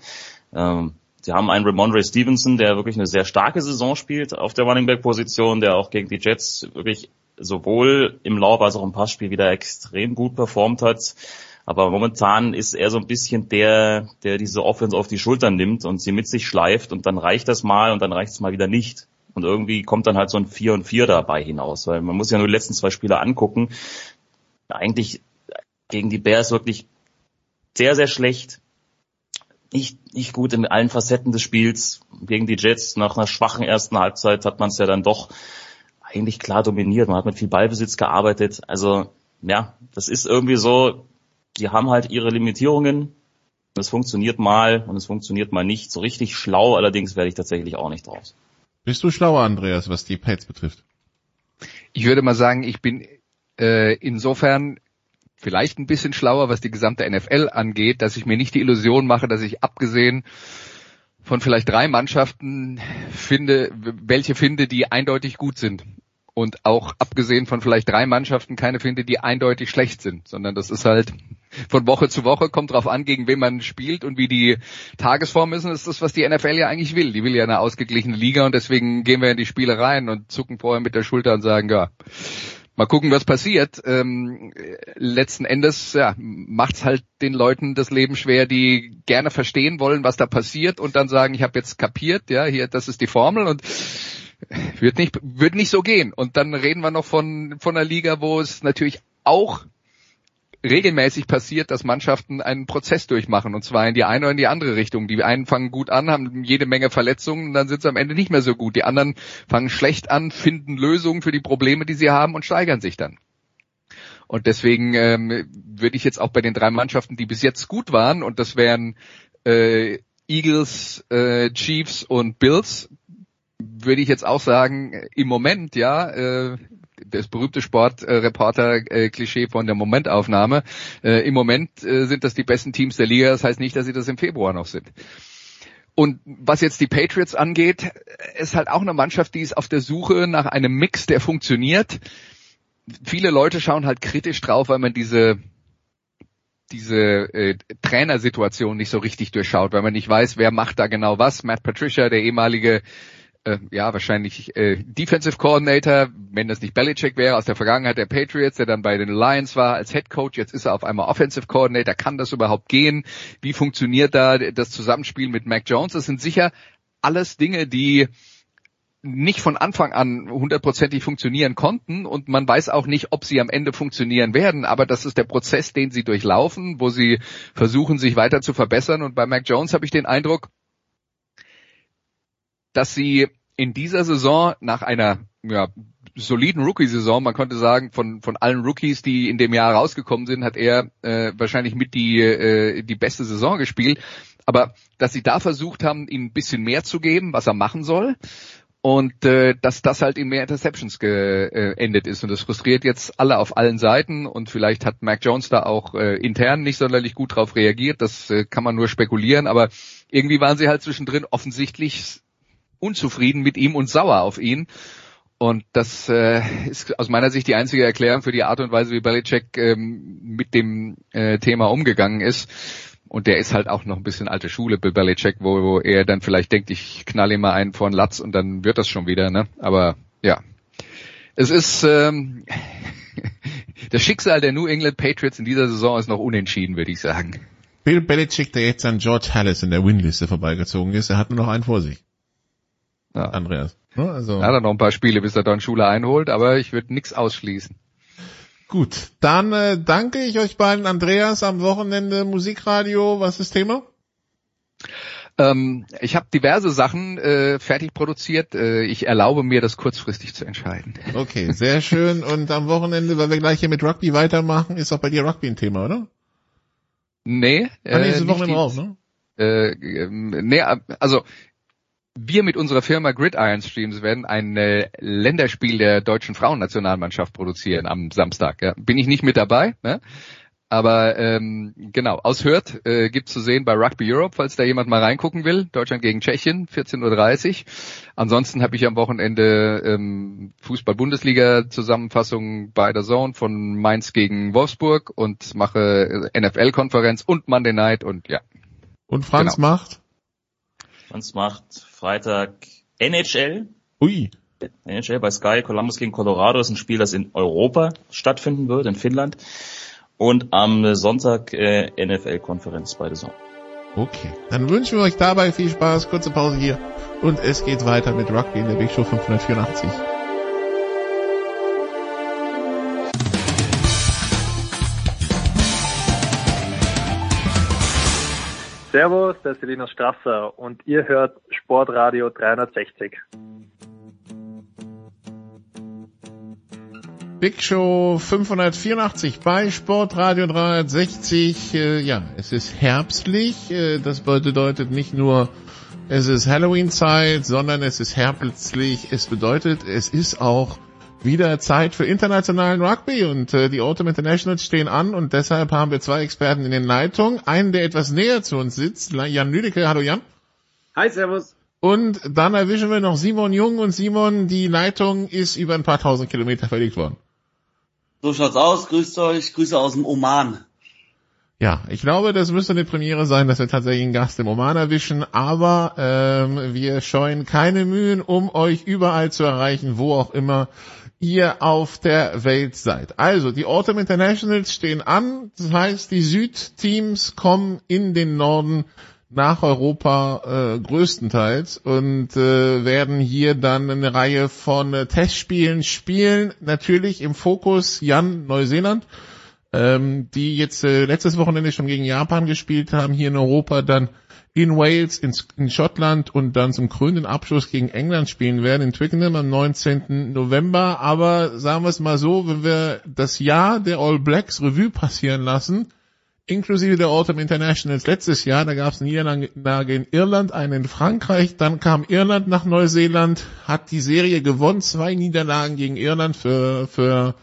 Ähm, sie haben einen Ramondre Stevenson, der wirklich eine sehr starke Saison spielt auf der Running Back Position, der auch gegen die Jets wirklich sowohl im Lauf als auch im Passspiel wieder extrem gut performt hat. Aber momentan ist er so ein bisschen der, der diese Offense auf die Schultern nimmt und sie mit sich schleift und dann reicht das mal und dann reicht es mal wieder nicht. Und irgendwie kommt dann halt so ein 4 und 4 dabei hinaus, weil man muss ja nur die letzten zwei Spiele angucken. Eigentlich gegen die Bears wirklich sehr, sehr schlecht. Nicht, nicht gut in allen Facetten des Spiels. Gegen die Jets nach einer schwachen ersten Halbzeit hat man es ja dann doch eigentlich klar dominiert. Man hat mit viel Ballbesitz gearbeitet. Also ja, das ist irgendwie so, die haben halt ihre Limitierungen. Es funktioniert mal und es funktioniert mal nicht. So richtig schlau allerdings werde ich tatsächlich auch nicht draus. Bist du schlauer, Andreas, was die Pets betrifft? Ich würde mal sagen, ich bin äh, insofern vielleicht ein bisschen schlauer, was die gesamte NFL angeht, dass ich mir nicht die Illusion mache, dass ich abgesehen von vielleicht drei Mannschaften finde, welche finde, die eindeutig gut sind und auch abgesehen von vielleicht drei Mannschaften keine finde, die eindeutig schlecht sind, sondern das ist halt von Woche zu Woche, kommt drauf an, gegen wen man spielt und wie die Tagesform ist. Und das ist das, was die NFL ja eigentlich will. Die will ja eine ausgeglichene Liga und deswegen gehen wir in die Spiele rein und zucken vorher mit der Schulter und sagen, ja, mal gucken, was passiert. Ähm, letzten Endes ja, macht's halt den Leuten das Leben schwer, die gerne verstehen wollen, was da passiert und dann sagen, ich habe jetzt kapiert, ja, hier, das ist die Formel und wird nicht, wird nicht so gehen. Und dann reden wir noch von, von einer Liga, wo es natürlich auch regelmäßig passiert, dass Mannschaften einen Prozess durchmachen und zwar in die eine oder in die andere Richtung. Die einen fangen gut an, haben jede Menge Verletzungen, dann sind sie am Ende nicht mehr so gut. Die anderen fangen schlecht an, finden Lösungen für die Probleme, die sie haben und steigern sich dann. Und deswegen ähm, würde ich jetzt auch bei den drei Mannschaften, die bis jetzt gut waren, und das wären äh, Eagles, äh, Chiefs und Bills, würde ich jetzt auch sagen, im Moment, ja, äh, das berühmte Sportreporter-Klischee von der Momentaufnahme. Äh, Im Moment äh, sind das die besten Teams der Liga, das heißt nicht, dass sie das im Februar noch sind. Und was jetzt die Patriots angeht, ist halt auch eine Mannschaft, die ist auf der Suche nach einem Mix, der funktioniert. Viele Leute schauen halt kritisch drauf, weil man diese diese äh, Trainersituation nicht so richtig durchschaut, weil man nicht weiß, wer macht da genau was. Matt Patricia, der ehemalige äh, ja, wahrscheinlich äh, Defensive Coordinator, wenn das nicht Belichick wäre, aus der Vergangenheit der Patriots, der dann bei den Lions war als Head Coach, jetzt ist er auf einmal Offensive Coordinator, kann das überhaupt gehen? Wie funktioniert da das Zusammenspiel mit Mac Jones? Das sind sicher alles Dinge, die nicht von Anfang an hundertprozentig funktionieren konnten und man weiß auch nicht, ob sie am Ende funktionieren werden, aber das ist der Prozess, den sie durchlaufen, wo sie versuchen, sich weiter zu verbessern und bei Mac Jones habe ich den Eindruck, dass sie in dieser Saison nach einer ja, soliden Rookie-Saison, man könnte sagen, von, von allen Rookies, die in dem Jahr rausgekommen sind, hat er äh, wahrscheinlich mit die, äh, die beste Saison gespielt. Aber dass sie da versucht haben, ihm ein bisschen mehr zu geben, was er machen soll. und äh, dass das halt in mehr Interceptions geendet ist und das frustriert jetzt alle auf allen Seiten und vielleicht hat Mac Jones da auch äh, intern nicht sonderlich gut drauf reagiert, das äh, kann man nur spekulieren, aber irgendwie waren sie halt zwischendrin offensichtlich unzufrieden mit ihm und sauer auf ihn. Und das äh, ist aus meiner Sicht die einzige Erklärung für die Art und Weise, wie Belichick ähm, mit dem äh, Thema umgegangen ist. Und der ist halt auch noch ein bisschen alte Schule, Bill Belichick, wo, wo er dann vielleicht denkt, ich knall ihm mal einen vor den Latz und dann wird das schon wieder. Ne? Aber ja, es ist ähm, das Schicksal der New England Patriots in dieser Saison ist noch unentschieden, würde ich sagen. Bill Belichick, der jetzt an George Hallis in der Winliste vorbeigezogen ist, er hat nur noch einen vor sich. Ja. Andreas. Ne? Also. Er hat noch ein paar Spiele, bis er dann Schule einholt, aber ich würde nichts ausschließen. Gut, dann äh, danke ich euch beiden. Andreas, am Wochenende Musikradio, was ist Thema? Ähm, ich habe diverse Sachen äh, fertig produziert. Äh, ich erlaube mir, das kurzfristig zu entscheiden. Okay, sehr schön. Und am Wochenende, weil wir gleich hier mit Rugby weitermachen, ist auch bei dir Rugby ein Thema, oder? Nee. Ah, äh, nicht Wochenende drauf, ne? Äh, ähm, nee, also wir mit unserer Firma Gridiron Streams werden ein äh, Länderspiel der deutschen Frauennationalmannschaft produzieren am Samstag. Ja. Bin ich nicht mit dabei, ne? aber ähm, genau, aus Hürth äh, gibt zu sehen bei Rugby Europe, falls da jemand mal reingucken will. Deutschland gegen Tschechien, 14.30 Uhr. Ansonsten habe ich am Wochenende ähm, Fußball-Bundesliga-Zusammenfassung bei der Zone von Mainz gegen Wolfsburg und mache äh, NFL-Konferenz und Monday Night und ja. Und Franz Genau. macht? Franz macht Freitag NHL. Ui. NHL bei Sky, Columbus gegen Colorado ist ein Spiel, das in Europa stattfinden wird, in Finnland. Und am Sonntag äh, NFL-Konferenz bei der Saison. Okay. Dann wünschen wir euch dabei viel Spaß. Kurze Pause hier. Und es geht weiter mit Rugby in der Big Show 584. Servus, der ist Selina Strasser und ihr hört Sportradio 360. Big Show 584 bei Sportradio 360. Äh, ja, es ist herbstlich. Äh, das bedeutet nicht nur, es ist Halloween-Zeit, sondern es ist herbstlich. Es bedeutet, es ist auch wieder Zeit für internationalen Rugby und äh, die Autumn Internationals stehen an und deshalb haben wir zwei Experten in den Leitungen. Einen, der etwas näher zu uns sitzt, Jan Lüdecke. Hallo Jan. Hi, Servus. Und dann erwischen wir noch Simon Jung und Simon, die Leitung ist über ein paar tausend Kilometer verlegt worden. So schaut's aus. Grüßt euch. Grüße aus dem Oman. Ja, ich glaube, das müsste eine Premiere sein, dass wir tatsächlich einen Gast im Oman erwischen, aber ähm, wir scheuen keine Mühen, um euch überall zu erreichen, wo auch immer ihr auf der Welt seid. Also, die Autumn Internationals stehen an, das heißt, die Südteams kommen in den Norden nach Europa äh, größtenteils und äh, werden hier dann eine Reihe von äh, Testspielen spielen. Natürlich im Fokus Jan Neuseeland ähm, die jetzt äh, letztes Wochenende schon gegen Japan gespielt haben, hier in Europa dann in Wales, in, in Schottland und dann zum krönenden Abschluss gegen England spielen werden in Twickenham am 19. November. Aber sagen wir es mal so, wenn wir das Jahr der All Blacks Revue passieren lassen, inklusive der Autumn Internationals letztes Jahr, da gab es eine Niederlage in Irland, eine in Frankreich, dann kam Irland nach Neuseeland, hat die Serie gewonnen, zwei Niederlagen gegen Irland für, für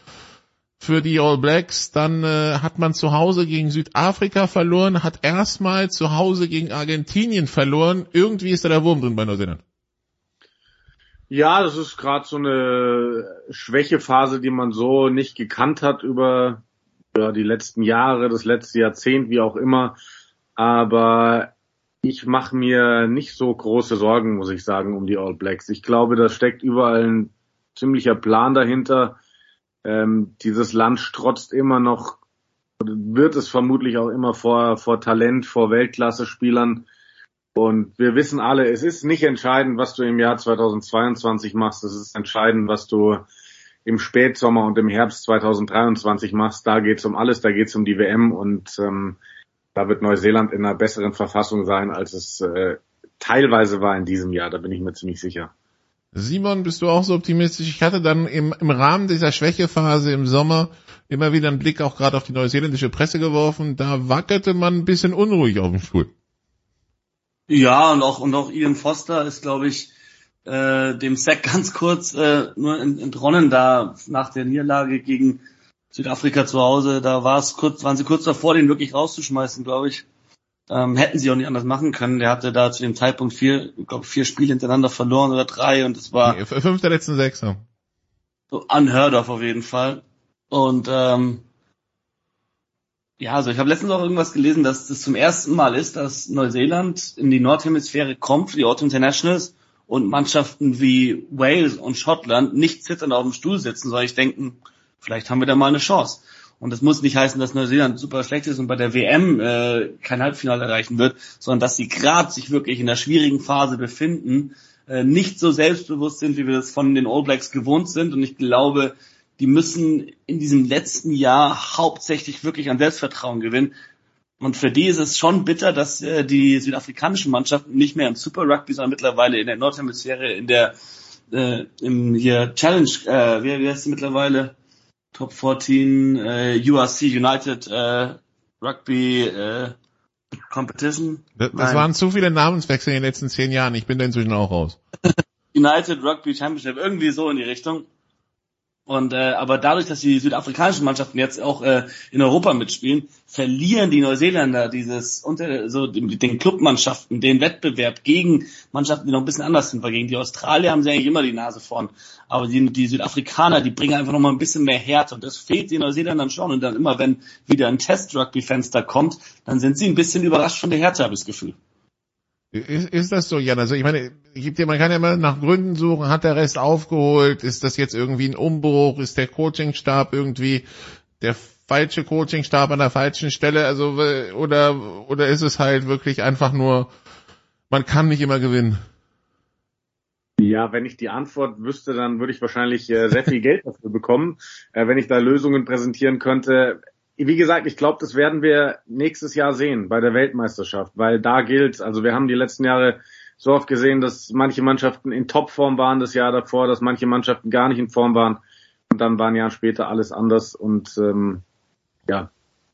für die All Blacks. Dann äh, hat man zu Hause gegen Südafrika verloren, hat erstmal zu Hause gegen Argentinien verloren. Irgendwie ist da der Wurm drin bei Neuseeland. Ja, das ist gerade so eine Schwächephase, die man so nicht gekannt hat über ja, die letzten Jahre, das letzte Jahrzehnt, wie auch immer. Aber ich mache mir nicht so große Sorgen, muss ich sagen, um die All Blacks. Ich glaube, da steckt überall ein ziemlicher Plan dahinter. Ähm, dieses Land strotzt immer noch, wird es vermutlich auch immer vor, vor Talent, vor Weltklasse-Spielern. Und wir wissen alle, es ist nicht entscheidend, was du im Jahr 2022 machst. Es ist entscheidend, was du im Spätsommer und im Herbst 2023 machst. Da geht's um alles, da geht's um die WM und ähm, da wird Neuseeland in einer besseren Verfassung sein, als es äh, teilweise war in diesem Jahr. Da bin ich mir ziemlich sicher. Simon, bist du auch so optimistisch? Ich hatte dann im, im Rahmen dieser Schwächephase im Sommer immer wieder einen Blick auch gerade auf die neuseeländische Presse geworfen. Da wackelte man ein bisschen unruhig auf dem Stuhl. Ja, und auch, und auch Ian Foster ist, glaube ich, äh, dem Sack ganz kurz äh, nur entronnen da nach der Niederlage gegen Südafrika zu Hause. Da war es kurz, waren sie kurz davor, den wirklich rauszuschmeißen, glaube ich. Ähm, hätten sie auch nicht anders machen können. Der hatte da zu dem Zeitpunkt vier, ich glaube vier Spiele hintereinander verloren oder drei und es war nee, fünf der letzten sechs. Ja. So unheard of auf jeden Fall. Und ähm, ja, also ich habe letztens auch irgendwas gelesen, dass das zum ersten Mal ist, dass Neuseeland in die Nordhemisphäre kommt für die Auto Internationals und Mannschaften wie Wales und Schottland nicht zitternd auf dem Stuhl sitzen, sondern ich denken, vielleicht haben wir da mal eine Chance. Und das muss nicht heißen, dass Neuseeland super schlecht ist und bei der WM äh, kein Halbfinale erreichen wird, sondern dass sie gerade sich wirklich in der schwierigen Phase befinden, äh, nicht so selbstbewusst sind, wie wir das von den All Blacks gewohnt sind. Und ich glaube, die müssen in diesem letzten Jahr hauptsächlich wirklich an Selbstvertrauen gewinnen. Und für die ist es schon bitter, dass äh, die südafrikanischen Mannschaften nicht mehr im Super Rugby, sondern mittlerweile in der Nordhemisphäre, in der äh, im hier Challenge, äh, wie, wie heißt sie mittlerweile? Top 14 äh, URC United äh, Rugby äh, Competition. Das, das waren zu viele Namenswechsel in den letzten zehn Jahren. Ich bin da inzwischen auch raus. United Rugby Championship, irgendwie so in die Richtung. Und äh, aber dadurch, dass die südafrikanischen Mannschaften jetzt auch äh, in Europa mitspielen, verlieren die Neuseeländer dieses unter so den, den Clubmannschaften den Wettbewerb gegen Mannschaften, die noch ein bisschen anders sind. Weil gegen die Australier haben sie eigentlich immer die Nase vorn. Aber die, die Südafrikaner, die bringen einfach noch mal ein bisschen mehr Härte und das fehlt den Neuseeländern schon. Und dann immer, wenn wieder ein Test-Rugby-Fenster kommt, dann sind sie ein bisschen überrascht von der Härte, habe ich das Gefühl. Ist, ist das so, Jan? Also ich meine, gibt ja, man kann ja immer nach Gründen suchen, hat der Rest aufgeholt, ist das jetzt irgendwie ein Umbruch, ist der Coachingstab irgendwie der falsche Coachingstab an der falschen Stelle, also oder oder ist es halt wirklich einfach nur, man kann nicht immer gewinnen? Ja, wenn ich die Antwort wüsste, dann würde ich wahrscheinlich äh, sehr viel Geld dafür bekommen, äh, wenn ich da Lösungen präsentieren könnte wie gesagt, ich glaube, das werden wir nächstes Jahr sehen bei der Weltmeisterschaft, weil da gilt, also wir haben die letzten Jahre so oft gesehen, dass manche Mannschaften in Topform waren das Jahr davor, dass manche Mannschaften gar nicht in Form waren und dann waren Jahre später alles anders und ähm, ja,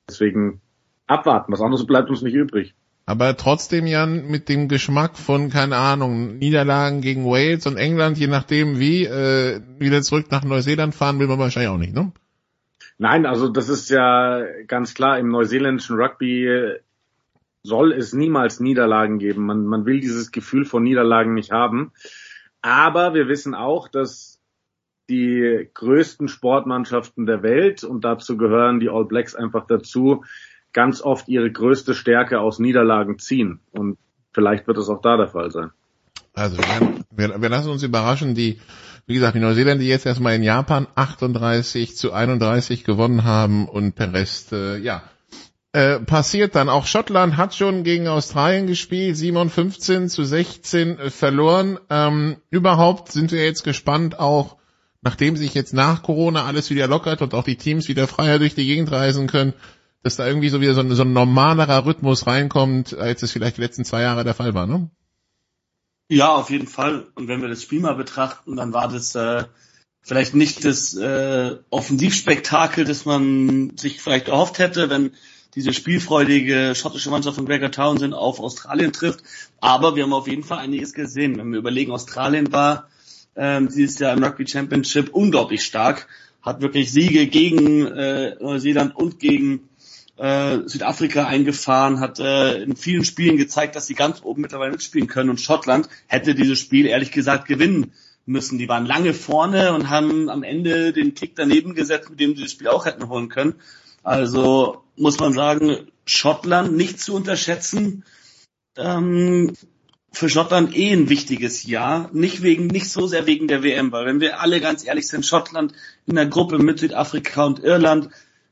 deswegen abwarten, was anderes bleibt uns nicht übrig. Aber trotzdem, Jan, mit dem Geschmack von, keine Ahnung, Niederlagen gegen Wales und England, je nachdem wie, äh, wieder zurück nach Neuseeland fahren will man wahrscheinlich auch nicht, ne? Nein, also das ist ja ganz klar, im neuseeländischen Rugby soll es niemals Niederlagen geben. Man, man will dieses Gefühl von Niederlagen nicht haben. Aber wir wissen auch, dass die größten Sportmannschaften der Welt, und dazu gehören die All Blacks einfach dazu, ganz oft ihre größte Stärke aus Niederlagen ziehen. Und vielleicht wird es auch da der Fall sein. Also wir, wir, wir lassen uns überraschen, die wie gesagt, die Neuseeländer, die jetzt erstmal in Japan 38 zu 31 gewonnen haben und per Rest, äh, ja, äh, passiert dann. Auch Schottland hat schon gegen Australien gespielt, 7 zu 16 äh, verloren. Ähm, überhaupt sind wir jetzt gespannt, auch nachdem sich jetzt nach Corona alles wieder lockert und auch die Teams wieder freier durch die Gegend reisen können, dass da irgendwie so wieder so ein, so ein normalerer Rhythmus reinkommt, als es vielleicht die letzten zwei Jahre der Fall war, ne? Ja, auf jeden Fall. Und wenn wir das Spiel mal betrachten, dann war das äh, vielleicht nicht das äh, Offensivspektakel, das man sich vielleicht erhofft hätte, wenn diese spielfreudige schottische Mannschaft von Gregor Townsend auf Australien trifft. Aber wir haben auf jeden Fall einiges gesehen. Wenn wir überlegen, Australien war ähm, dieses Jahr im Rugby Championship unglaublich stark, hat wirklich Siege gegen äh, Neuseeland und gegen äh, Südafrika eingefahren, hat äh, in vielen Spielen gezeigt, dass sie ganz oben mittlerweile mitspielen können und Schottland hätte dieses Spiel ehrlich gesagt gewinnen müssen. Die waren lange vorne und haben am Ende den Kick daneben gesetzt, mit dem sie das Spiel auch hätten holen können. Also muss man sagen, Schottland nicht zu unterschätzen. Ähm, für Schottland eh ein wichtiges Jahr, nicht wegen, nicht so sehr wegen der WM, weil wenn wir alle ganz ehrlich sind, Schottland in der Gruppe mit Südafrika und Irland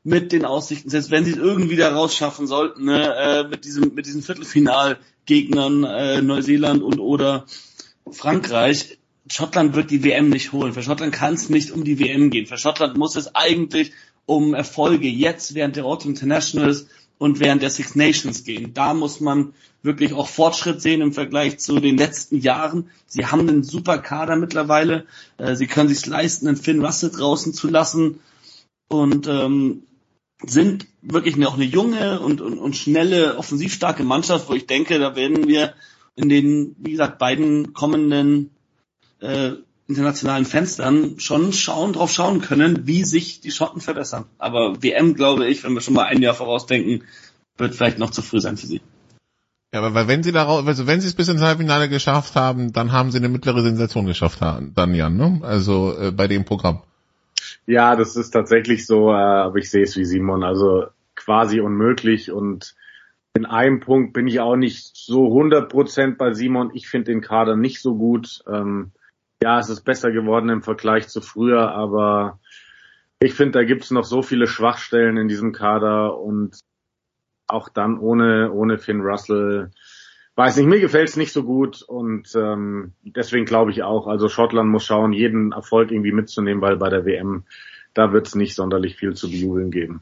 mit den Aussichten, selbst wenn sie es irgendwie da rausschaffen sollten, ne, äh, mit diesem, mit diesen Viertelfinalgegnern äh, Neuseeland und oder Frankreich, Schottland wird die WM nicht holen. Für Schottland kann es nicht um die WM gehen. Für Schottland muss es eigentlich um Erfolge jetzt während der Auto Internationals und während der Six Nations gehen. Da muss man wirklich auch Fortschritt sehen im Vergleich zu den letzten Jahren. Sie haben einen super Kader mittlerweile. Äh, sie können sich leisten, einen Finn Russell draußen zu lassen. Und ähm, sind wirklich auch eine junge und, und, und schnelle, offensivstarke Mannschaft, wo ich denke, da werden wir in den, wie gesagt, beiden kommenden äh, internationalen Fenstern schon schauen, drauf schauen können, wie sich die Schotten verbessern. Aber WM, glaube ich, wenn wir schon mal ein Jahr vorausdenken, wird vielleicht noch zu früh sein für sie. Ja, aber wenn sie darauf, also wenn sie es bis ins Halbfinale geschafft haben, dann haben sie eine mittlere Sensation geschafft, dann ne? Also äh, bei dem Programm. Ja, das ist tatsächlich so, äh, aber ich sehe es wie Simon, also quasi unmöglich und in einem Punkt bin ich auch nicht so 100% bei Simon. Ich finde den Kader nicht so gut. Ähm, ja, es ist besser geworden im Vergleich zu früher, aber ich finde, da gibt es noch so viele Schwachstellen in diesem Kader und auch dann ohne, ohne Finn Russell, weiß nicht, mir gefällt es nicht so gut und ähm, deswegen glaube ich auch, also Schottland muss schauen, jeden Erfolg irgendwie mitzunehmen, weil bei der WM, da wird es nicht sonderlich viel zu bejubeln geben.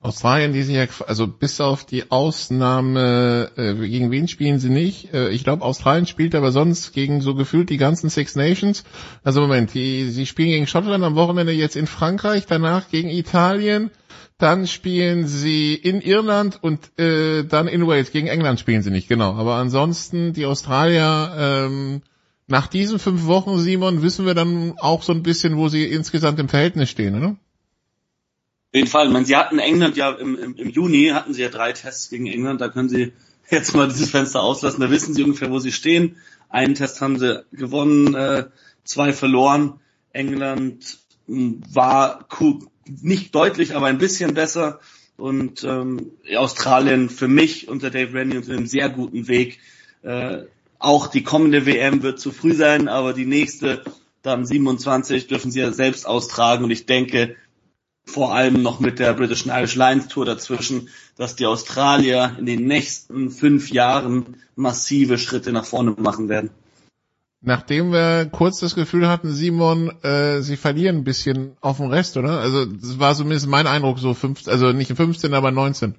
Australien, die sind ja, also bis auf die Ausnahme, äh, gegen wen spielen sie nicht? Äh, ich glaube, Australien spielt aber sonst gegen so gefühlt die ganzen Six Nations. Also Moment, die, sie spielen gegen Schottland am Wochenende jetzt in Frankreich, danach gegen Italien, dann spielen sie in Irland und äh, dann in Wales. Gegen England spielen sie nicht, genau. Aber ansonsten die Australier, ähm, nach diesen fünf Wochen, Simon, wissen wir dann auch so ein bisschen, wo sie insgesamt im Verhältnis stehen, oder? Auf jeden Fall. meine, sie hatten England ja im, im, im Juni, hatten sie ja drei Tests gegen England. Da können sie jetzt mal dieses Fenster auslassen. Da wissen sie ungefähr, wo sie stehen. Einen Test haben sie gewonnen, äh, zwei verloren. England hm, war nicht deutlich, aber ein bisschen besser. Und ähm, Australien für mich unter Dave Rennie unter einem sehr guten Weg. Äh, auch die kommende WM wird zu früh sein, aber die nächste, dann 27, dürfen sie ja selbst austragen. Und ich denke, vor allem noch mit der British Irish Lions Tour dazwischen, dass die Australier in den nächsten fünf Jahren massive Schritte nach vorne machen werden. Nachdem wir kurz das Gefühl hatten, Simon, äh, sie verlieren ein bisschen auf dem Rest, oder? Also das war zumindest mein Eindruck, so 15, also nicht 15, aber 19.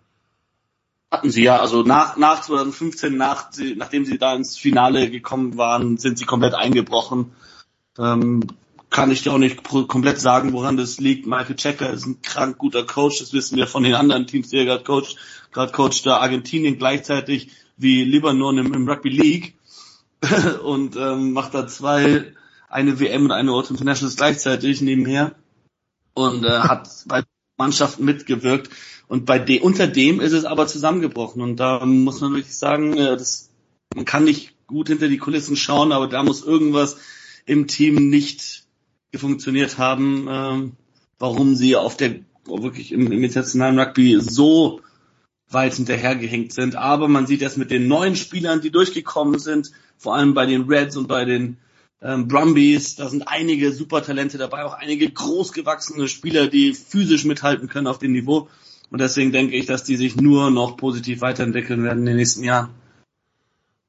Hatten sie ja, also nach, nach 2015, nach, nachdem sie da ins Finale gekommen waren, sind sie komplett eingebrochen. Ähm, kann ich dir auch nicht komplett sagen, woran das liegt. Michael Checker ist ein krank guter Coach, das wissen wir von den anderen Teams, die er gerade coacht. Gerade coacht da Argentinien gleichzeitig wie Libanon im, im Rugby League und ähm, macht da zwei, eine WM und eine Auto Internationals gleichzeitig nebenher und äh, hat bei Mannschaften mitgewirkt. Und bei de unter dem ist es aber zusammengebrochen. Und da muss man wirklich sagen, äh, das, man kann nicht gut hinter die Kulissen schauen, aber da muss irgendwas im Team nicht funktioniert haben, ähm, warum sie auf der wirklich im, im internationalen Rugby so weit hinterhergehängt sind. Aber man sieht das mit den neuen Spielern, die durchgekommen sind, vor allem bei den Reds und bei den ähm, Brumbies. Da sind einige Supertalente dabei, auch einige großgewachsene Spieler, die physisch mithalten können auf dem Niveau. Und deswegen denke ich, dass die sich nur noch positiv weiterentwickeln werden in den nächsten Jahren.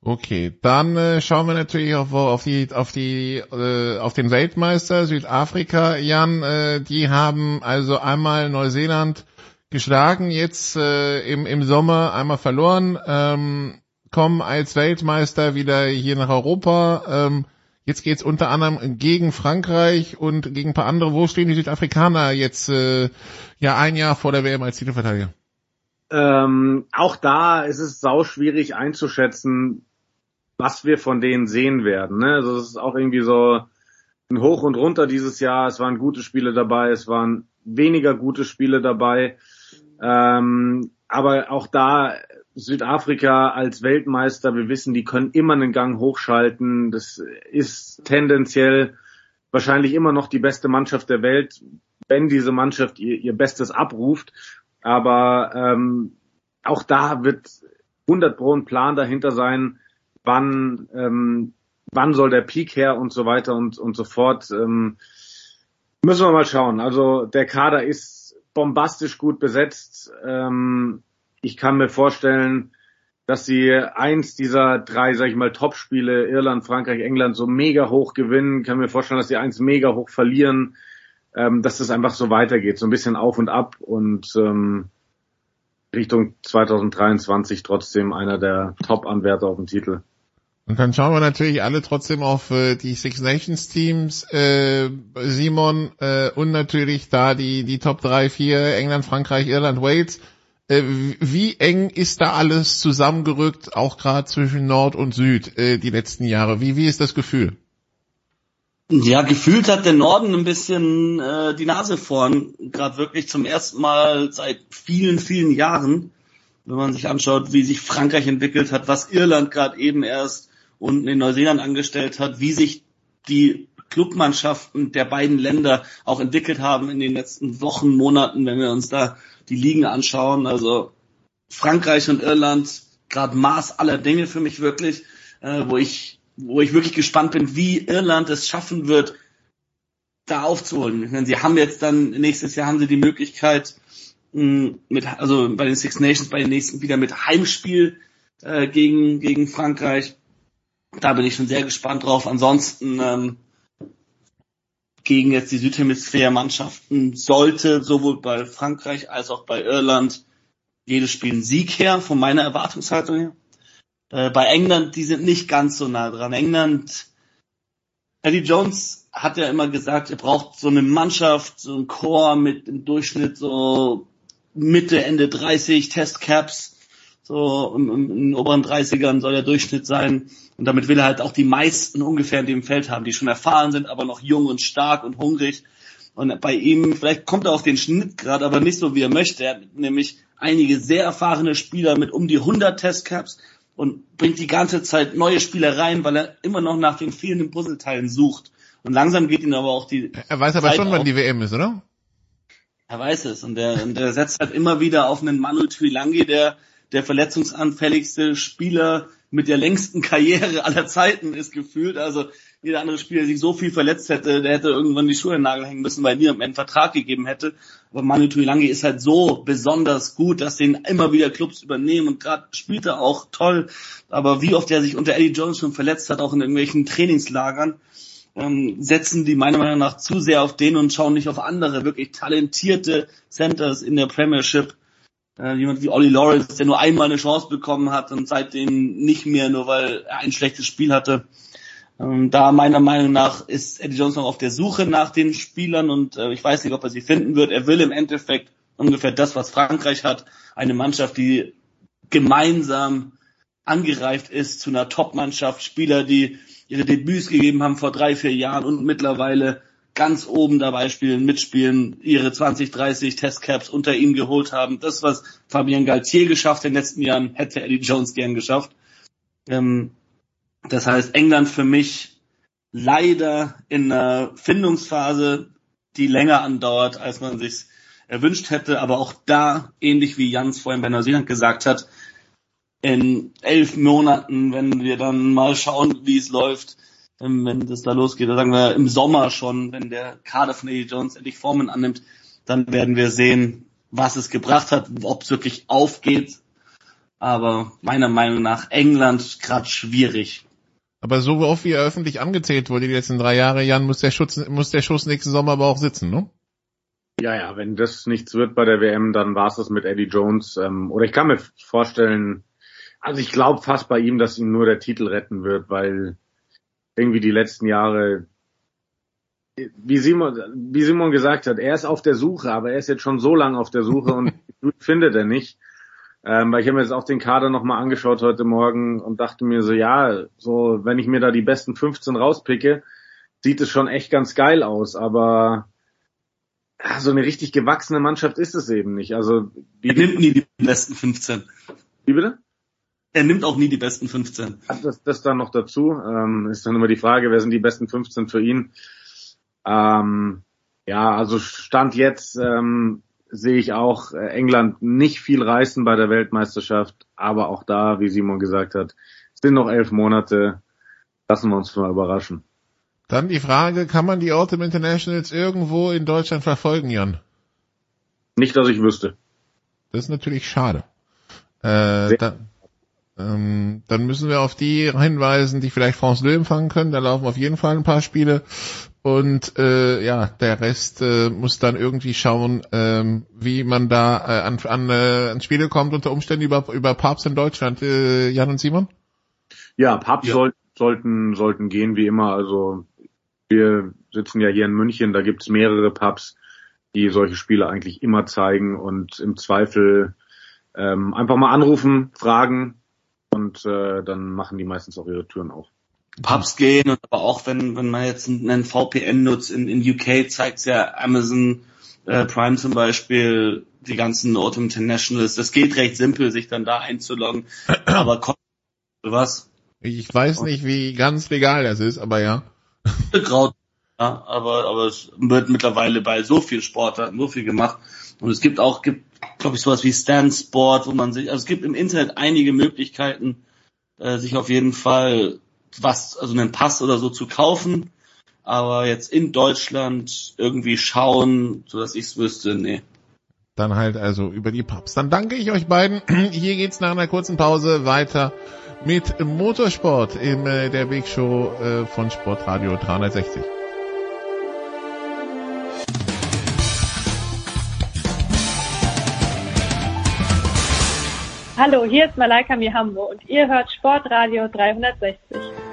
Okay, dann äh, schauen wir natürlich auf, auf die auf die äh, auf den Weltmeister Südafrika. Jan, äh, die haben also einmal Neuseeland geschlagen, jetzt äh, im im Sommer einmal verloren, ähm, kommen als Weltmeister wieder hier nach Europa. Ähm, jetzt geht's unter anderem gegen Frankreich und gegen ein paar andere. Wo stehen die Südafrikaner jetzt äh, ja ein Jahr vor der WM als Titelverteidiger? Ähm, auch da ist es sau schwierig einzuschätzen, was wir von denen sehen werden. Ne? Also es ist auch irgendwie so ein Hoch und runter dieses Jahr. Es waren gute Spiele dabei, es waren weniger gute Spiele dabei. Ähm, aber auch da Südafrika als Weltmeister, wir wissen, die können immer einen Gang hochschalten. Das ist tendenziell wahrscheinlich immer noch die beste Mannschaft der Welt, wenn diese Mannschaft ihr, ihr Bestes abruft. Aber ähm, auch da wird 100 Pro ein Plan dahinter sein, wann, ähm, wann soll der Peak her und so weiter und, und so fort. Ähm, müssen wir mal schauen. Also der Kader ist bombastisch gut besetzt. Ähm, ich kann mir vorstellen, dass sie eins dieser drei, sag ich mal, Top-Spiele, Irland, Frankreich, England, so mega hoch gewinnen. Ich kann mir vorstellen, dass sie eins mega hoch verlieren, ähm, dass das einfach so weitergeht, so ein bisschen auf und ab und ähm, Richtung 2023 trotzdem einer der Top-Anwärter auf den Titel. Und dann schauen wir natürlich alle trotzdem auf äh, die Six Nations Teams, äh, Simon, äh, und natürlich da die, die Top 3, 4, England, Frankreich, Irland, Wales. Äh, wie eng ist da alles zusammengerückt, auch gerade zwischen Nord und Süd, äh, die letzten Jahre? Wie, wie ist das Gefühl? Ja, gefühlt hat der Norden ein bisschen äh, die Nase vorn, gerade wirklich zum ersten Mal seit vielen, vielen Jahren, wenn man sich anschaut, wie sich Frankreich entwickelt hat, was Irland gerade eben erst unten in Neuseeland angestellt hat, wie sich die Clubmannschaften der beiden Länder auch entwickelt haben in den letzten Wochen, Monaten, wenn wir uns da die Ligen anschauen. Also Frankreich und Irland, gerade Maß aller Dinge für mich wirklich, äh, wo ich wo ich wirklich gespannt bin, wie Irland es schaffen wird, da aufzuholen. Ich meine, sie haben jetzt dann nächstes Jahr haben sie die Möglichkeit mh, mit also bei den Six Nations bei den nächsten wieder mit Heimspiel äh, gegen gegen Frankreich. Da bin ich schon sehr gespannt drauf. Ansonsten ähm, gegen jetzt die Südhemisphäre-Mannschaften sollte sowohl bei Frankreich als auch bei Irland jedes Spiel ein Sieg her, von meiner Erwartungshaltung her. Äh, bei England, die sind nicht ganz so nah dran. England, Eddie Jones hat ja immer gesagt, er braucht so eine Mannschaft, so ein Chor mit im Durchschnitt so Mitte, Ende 30 Testcaps so in, in, in den oberen 30ern soll der Durchschnitt sein. Und damit will er halt auch die meisten ungefähr in dem Feld haben, die schon erfahren sind, aber noch jung und stark und hungrig. Und bei ihm, vielleicht kommt er auf den Schnitt gerade, aber nicht so wie er möchte. Er hat nämlich einige sehr erfahrene Spieler mit um die 100 Testcaps und bringt die ganze Zeit neue Spieler rein, weil er immer noch nach den fehlenden Puzzleteilen sucht. Und langsam geht ihn aber auch die. Er weiß aber Zeit schon, auf. wann die WM ist, oder? Er weiß es. Und der, und der setzt halt immer wieder auf einen Manu Tuilangi, der der verletzungsanfälligste Spieler mit der längsten Karriere aller Zeiten ist gefühlt. Also jeder andere Spieler, der sich so viel verletzt hätte, der hätte irgendwann die Schuhe in den Nagel hängen müssen, weil niemand einen Vertrag gegeben hätte. Aber Manu Tuilangi ist halt so besonders gut, dass den immer wieder Clubs übernehmen und gerade spielt er auch toll. Aber wie oft er sich unter Eddie Jones schon verletzt hat, auch in irgendwelchen Trainingslagern, ähm, setzen die meiner Meinung nach zu sehr auf den und schauen nicht auf andere wirklich talentierte Centers in der Premiership äh, jemand wie Ollie Lawrence, der nur einmal eine Chance bekommen hat und seitdem nicht mehr, nur weil er ein schlechtes Spiel hatte. Ähm, da meiner Meinung nach ist Eddie Jones noch auf der Suche nach den Spielern und äh, ich weiß nicht, ob er sie finden wird. Er will im Endeffekt ungefähr das, was Frankreich hat, eine Mannschaft, die gemeinsam angereift ist zu einer Top-Mannschaft, Spieler, die ihre Debüts gegeben haben vor drei, vier Jahren und mittlerweile ganz oben dabei spielen, mitspielen, ihre 20, 30 Testcaps unter ihm geholt haben. Das, was Fabian Galtier geschafft in den letzten Jahren, hätte Eddie Jones gern geschafft. Ähm, das heißt, England für mich leider in einer Findungsphase, die länger andauert, als man sich erwünscht hätte, aber auch da, ähnlich wie Jans vorhin bei Neuseeland gesagt hat, in elf Monaten, wenn wir dann mal schauen, wie es läuft, wenn das da losgeht, sagen wir im Sommer schon, wenn der Kader von Eddie Jones endlich Formen annimmt, dann werden wir sehen, was es gebracht hat, ob es wirklich aufgeht. Aber meiner Meinung nach England gerade schwierig. Aber so oft wie er öffentlich angezählt wurde die letzten drei Jahre, Jan, muss der, Schutz, muss der Schuss nächsten Sommer aber auch sitzen, ne? Ja, ja, wenn das nichts wird bei der WM, dann war es das mit Eddie Jones. Ähm, oder ich kann mir vorstellen, also ich glaube fast bei ihm, dass ihn nur der Titel retten wird, weil irgendwie die letzten Jahre, wie Simon, wie Simon gesagt hat, er ist auf der Suche, aber er ist jetzt schon so lange auf der Suche und findet er nicht. Ähm, weil ich habe mir jetzt auch den Kader nochmal angeschaut heute Morgen und dachte mir so, ja, so wenn ich mir da die besten 15 rauspicke, sieht es schon echt ganz geil aus, aber ja, so eine richtig gewachsene Mannschaft ist es eben nicht. Also die nimmt nie die besten 15. Wie bitte? Er nimmt auch nie die besten 15. Das, das dann noch dazu. Ähm, ist dann immer die Frage, wer sind die besten 15 für ihn? Ähm, ja, also Stand jetzt ähm, sehe ich auch äh, England nicht viel reißen bei der Weltmeisterschaft, aber auch da, wie Simon gesagt hat, sind noch elf Monate. Lassen wir uns mal überraschen. Dann die Frage, kann man die Autumn Internationals irgendwo in Deutschland verfolgen, Jan? Nicht, dass ich wüsste. Das ist natürlich schade. Äh, dann, ähm, dann müssen wir auf die hinweisen, die vielleicht France 2 empfangen können. Da laufen auf jeden Fall ein paar Spiele. Und äh, ja, der Rest äh, muss dann irgendwie schauen, ähm, wie man da äh, an, an, äh, an Spiele kommt, unter Umständen über, über Pubs in Deutschland. Äh, Jan und Simon? Ja, Pubs ja. Soll, sollten, sollten gehen wie immer. Also wir sitzen ja hier in München, da gibt's mehrere Pubs, die solche Spiele eigentlich immer zeigen und im Zweifel ähm, einfach mal anrufen, fragen, und äh, dann machen die meistens auch ihre Türen auf. Pubs gehen und aber auch wenn, wenn man jetzt einen VPN nutzt, in, in UK zeigt ja Amazon äh, Prime zum Beispiel, die ganzen Autumn Internationals, das geht recht simpel, sich dann da einzuloggen, aber kostet was. Ich weiß nicht, wie ganz legal das ist, aber ja. Graut, ja, aber, aber es wird mittlerweile bei so viel Sportarten so viel gemacht. Und es gibt auch, gibt, glaube ich, sowas wie Stand Sport, wo man sich, also es gibt im Internet einige Möglichkeiten, äh, sich auf jeden Fall was, also einen Pass oder so zu kaufen. Aber jetzt in Deutschland irgendwie schauen, so dass ich es wüsste, nee. Dann halt also über die Pubs. Dann danke ich euch beiden. Hier geht's nach einer kurzen Pause weiter mit Motorsport in äh, der Big Show äh, von Sportradio 360. Hallo, hier ist Malaika Mihambo und ihr hört Sportradio 360.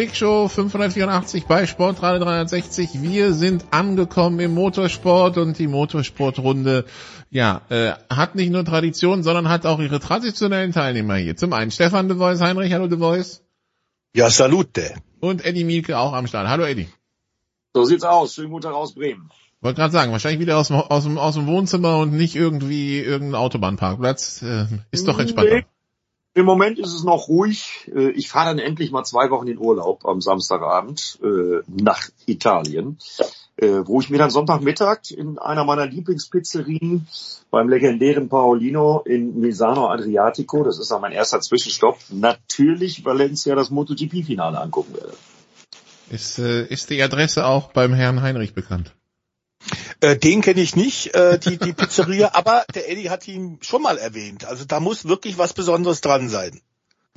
Big Show 584 bei Sportradio 360. Wir sind angekommen im Motorsport und die Motorsportrunde, ja, äh, hat nicht nur Tradition, sondern hat auch ihre traditionellen Teilnehmer hier. Zum einen Stefan de Vois, Heinrich, hallo de Vois. Ja, salute. Und Eddie Mielke auch am Start. Hallo Eddie. So sieht's aus. Schönen guten Tag aus Bremen. Wollte gerade sagen, wahrscheinlich wieder aus dem, aus, dem, aus dem Wohnzimmer und nicht irgendwie irgendein Autobahnparkplatz. Äh, ist doch entspannter. Nee. Im Moment ist es noch ruhig. Äh, ich fahre dann endlich mal zwei Wochen in Urlaub am Samstagabend äh, nach Italien, äh, wo ich mir dann Sonntagmittag in einer meiner Lieblingspizzerien beim legendären Paolino in Misano Adriatico, das ist auch mein erster Zwischenstopp, natürlich Valencia das MotoGP-Finale angucken werde. Ist, ist die Adresse auch beim Herrn Heinrich bekannt? Äh, den kenne ich nicht, äh, die, die Pizzeria, aber der Eddie hat ihn schon mal erwähnt. Also da muss wirklich was Besonderes dran sein.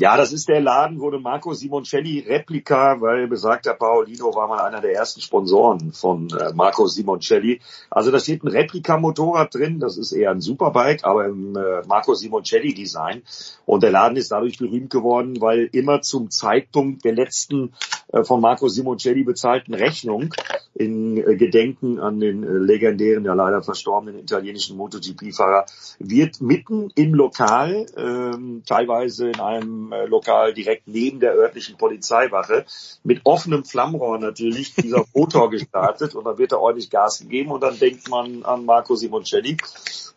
Ja, das ist der Laden, wo Marco Simoncelli Replika, weil besagter Paolino war mal einer der ersten Sponsoren von äh, Marco Simoncelli. Also da steht ein Replika-Motorrad drin, das ist eher ein Superbike, aber im äh, Marco Simoncelli-Design. Und der Laden ist dadurch berühmt geworden, weil immer zum Zeitpunkt der letzten äh, von Marco Simoncelli bezahlten Rechnung in äh, Gedenken an den äh, legendären, ja leider verstorbenen italienischen MotoGP-Fahrer wird mitten im Lokal, ähm, teilweise in einem Lokal direkt neben der örtlichen Polizeiwache mit offenem Flammrohr natürlich dieser Motor gestartet und dann wird da ordentlich Gas gegeben und dann denkt man an Marco Simoncelli.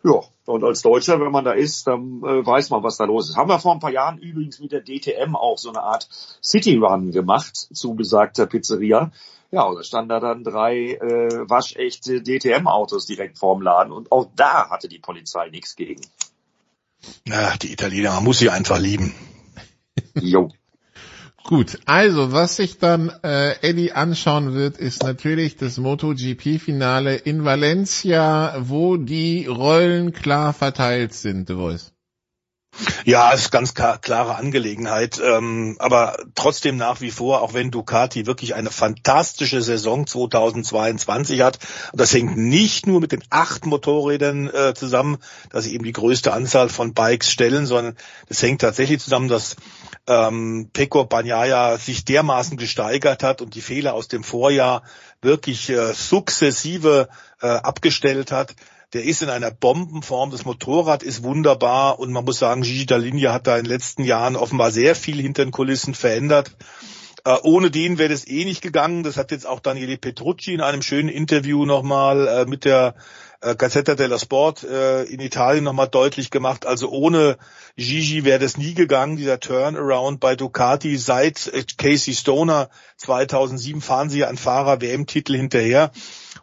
Ja, und als Deutscher, wenn man da ist, dann äh, weiß man, was da los ist. Haben wir vor ein paar Jahren übrigens mit der DTM auch so eine Art City Run gemacht zu besagter Pizzeria. Ja, und da standen da dann drei äh, waschechte DTM-Autos direkt vorm Laden und auch da hatte die Polizei nichts gegen. Ja, die Italiener, man muss sie einfach lieben. Jo. Gut, also was sich dann äh, Eddie anschauen wird, ist natürlich das MotoGP-Finale in Valencia, wo die Rollen klar verteilt sind, Du Voice. Ja, ist ganz klare Angelegenheit. Ähm, aber trotzdem nach wie vor, auch wenn Ducati wirklich eine fantastische Saison 2022 hat, und das hängt nicht nur mit den acht Motorrädern äh, zusammen, dass sie eben die größte Anzahl von Bikes stellen, sondern es hängt tatsächlich zusammen, dass ähm, Pecco Bagnaia sich dermaßen gesteigert hat und die Fehler aus dem Vorjahr wirklich äh, sukzessive äh, abgestellt hat. Der ist in einer Bombenform. Das Motorrad ist wunderbar und man muss sagen, Gigi Dall'Igna hat da in den letzten Jahren offenbar sehr viel hinter den Kulissen verändert. Äh, ohne den wäre das eh nicht gegangen. Das hat jetzt auch Daniele Petrucci in einem schönen Interview nochmal äh, mit der äh, Gazzetta dello Sport äh, in Italien nochmal deutlich gemacht. Also ohne Gigi wäre das nie gegangen, dieser Turnaround bei Ducati. Seit äh, Casey Stoner 2007 fahren sie an Fahrer-WM-Titel hinterher.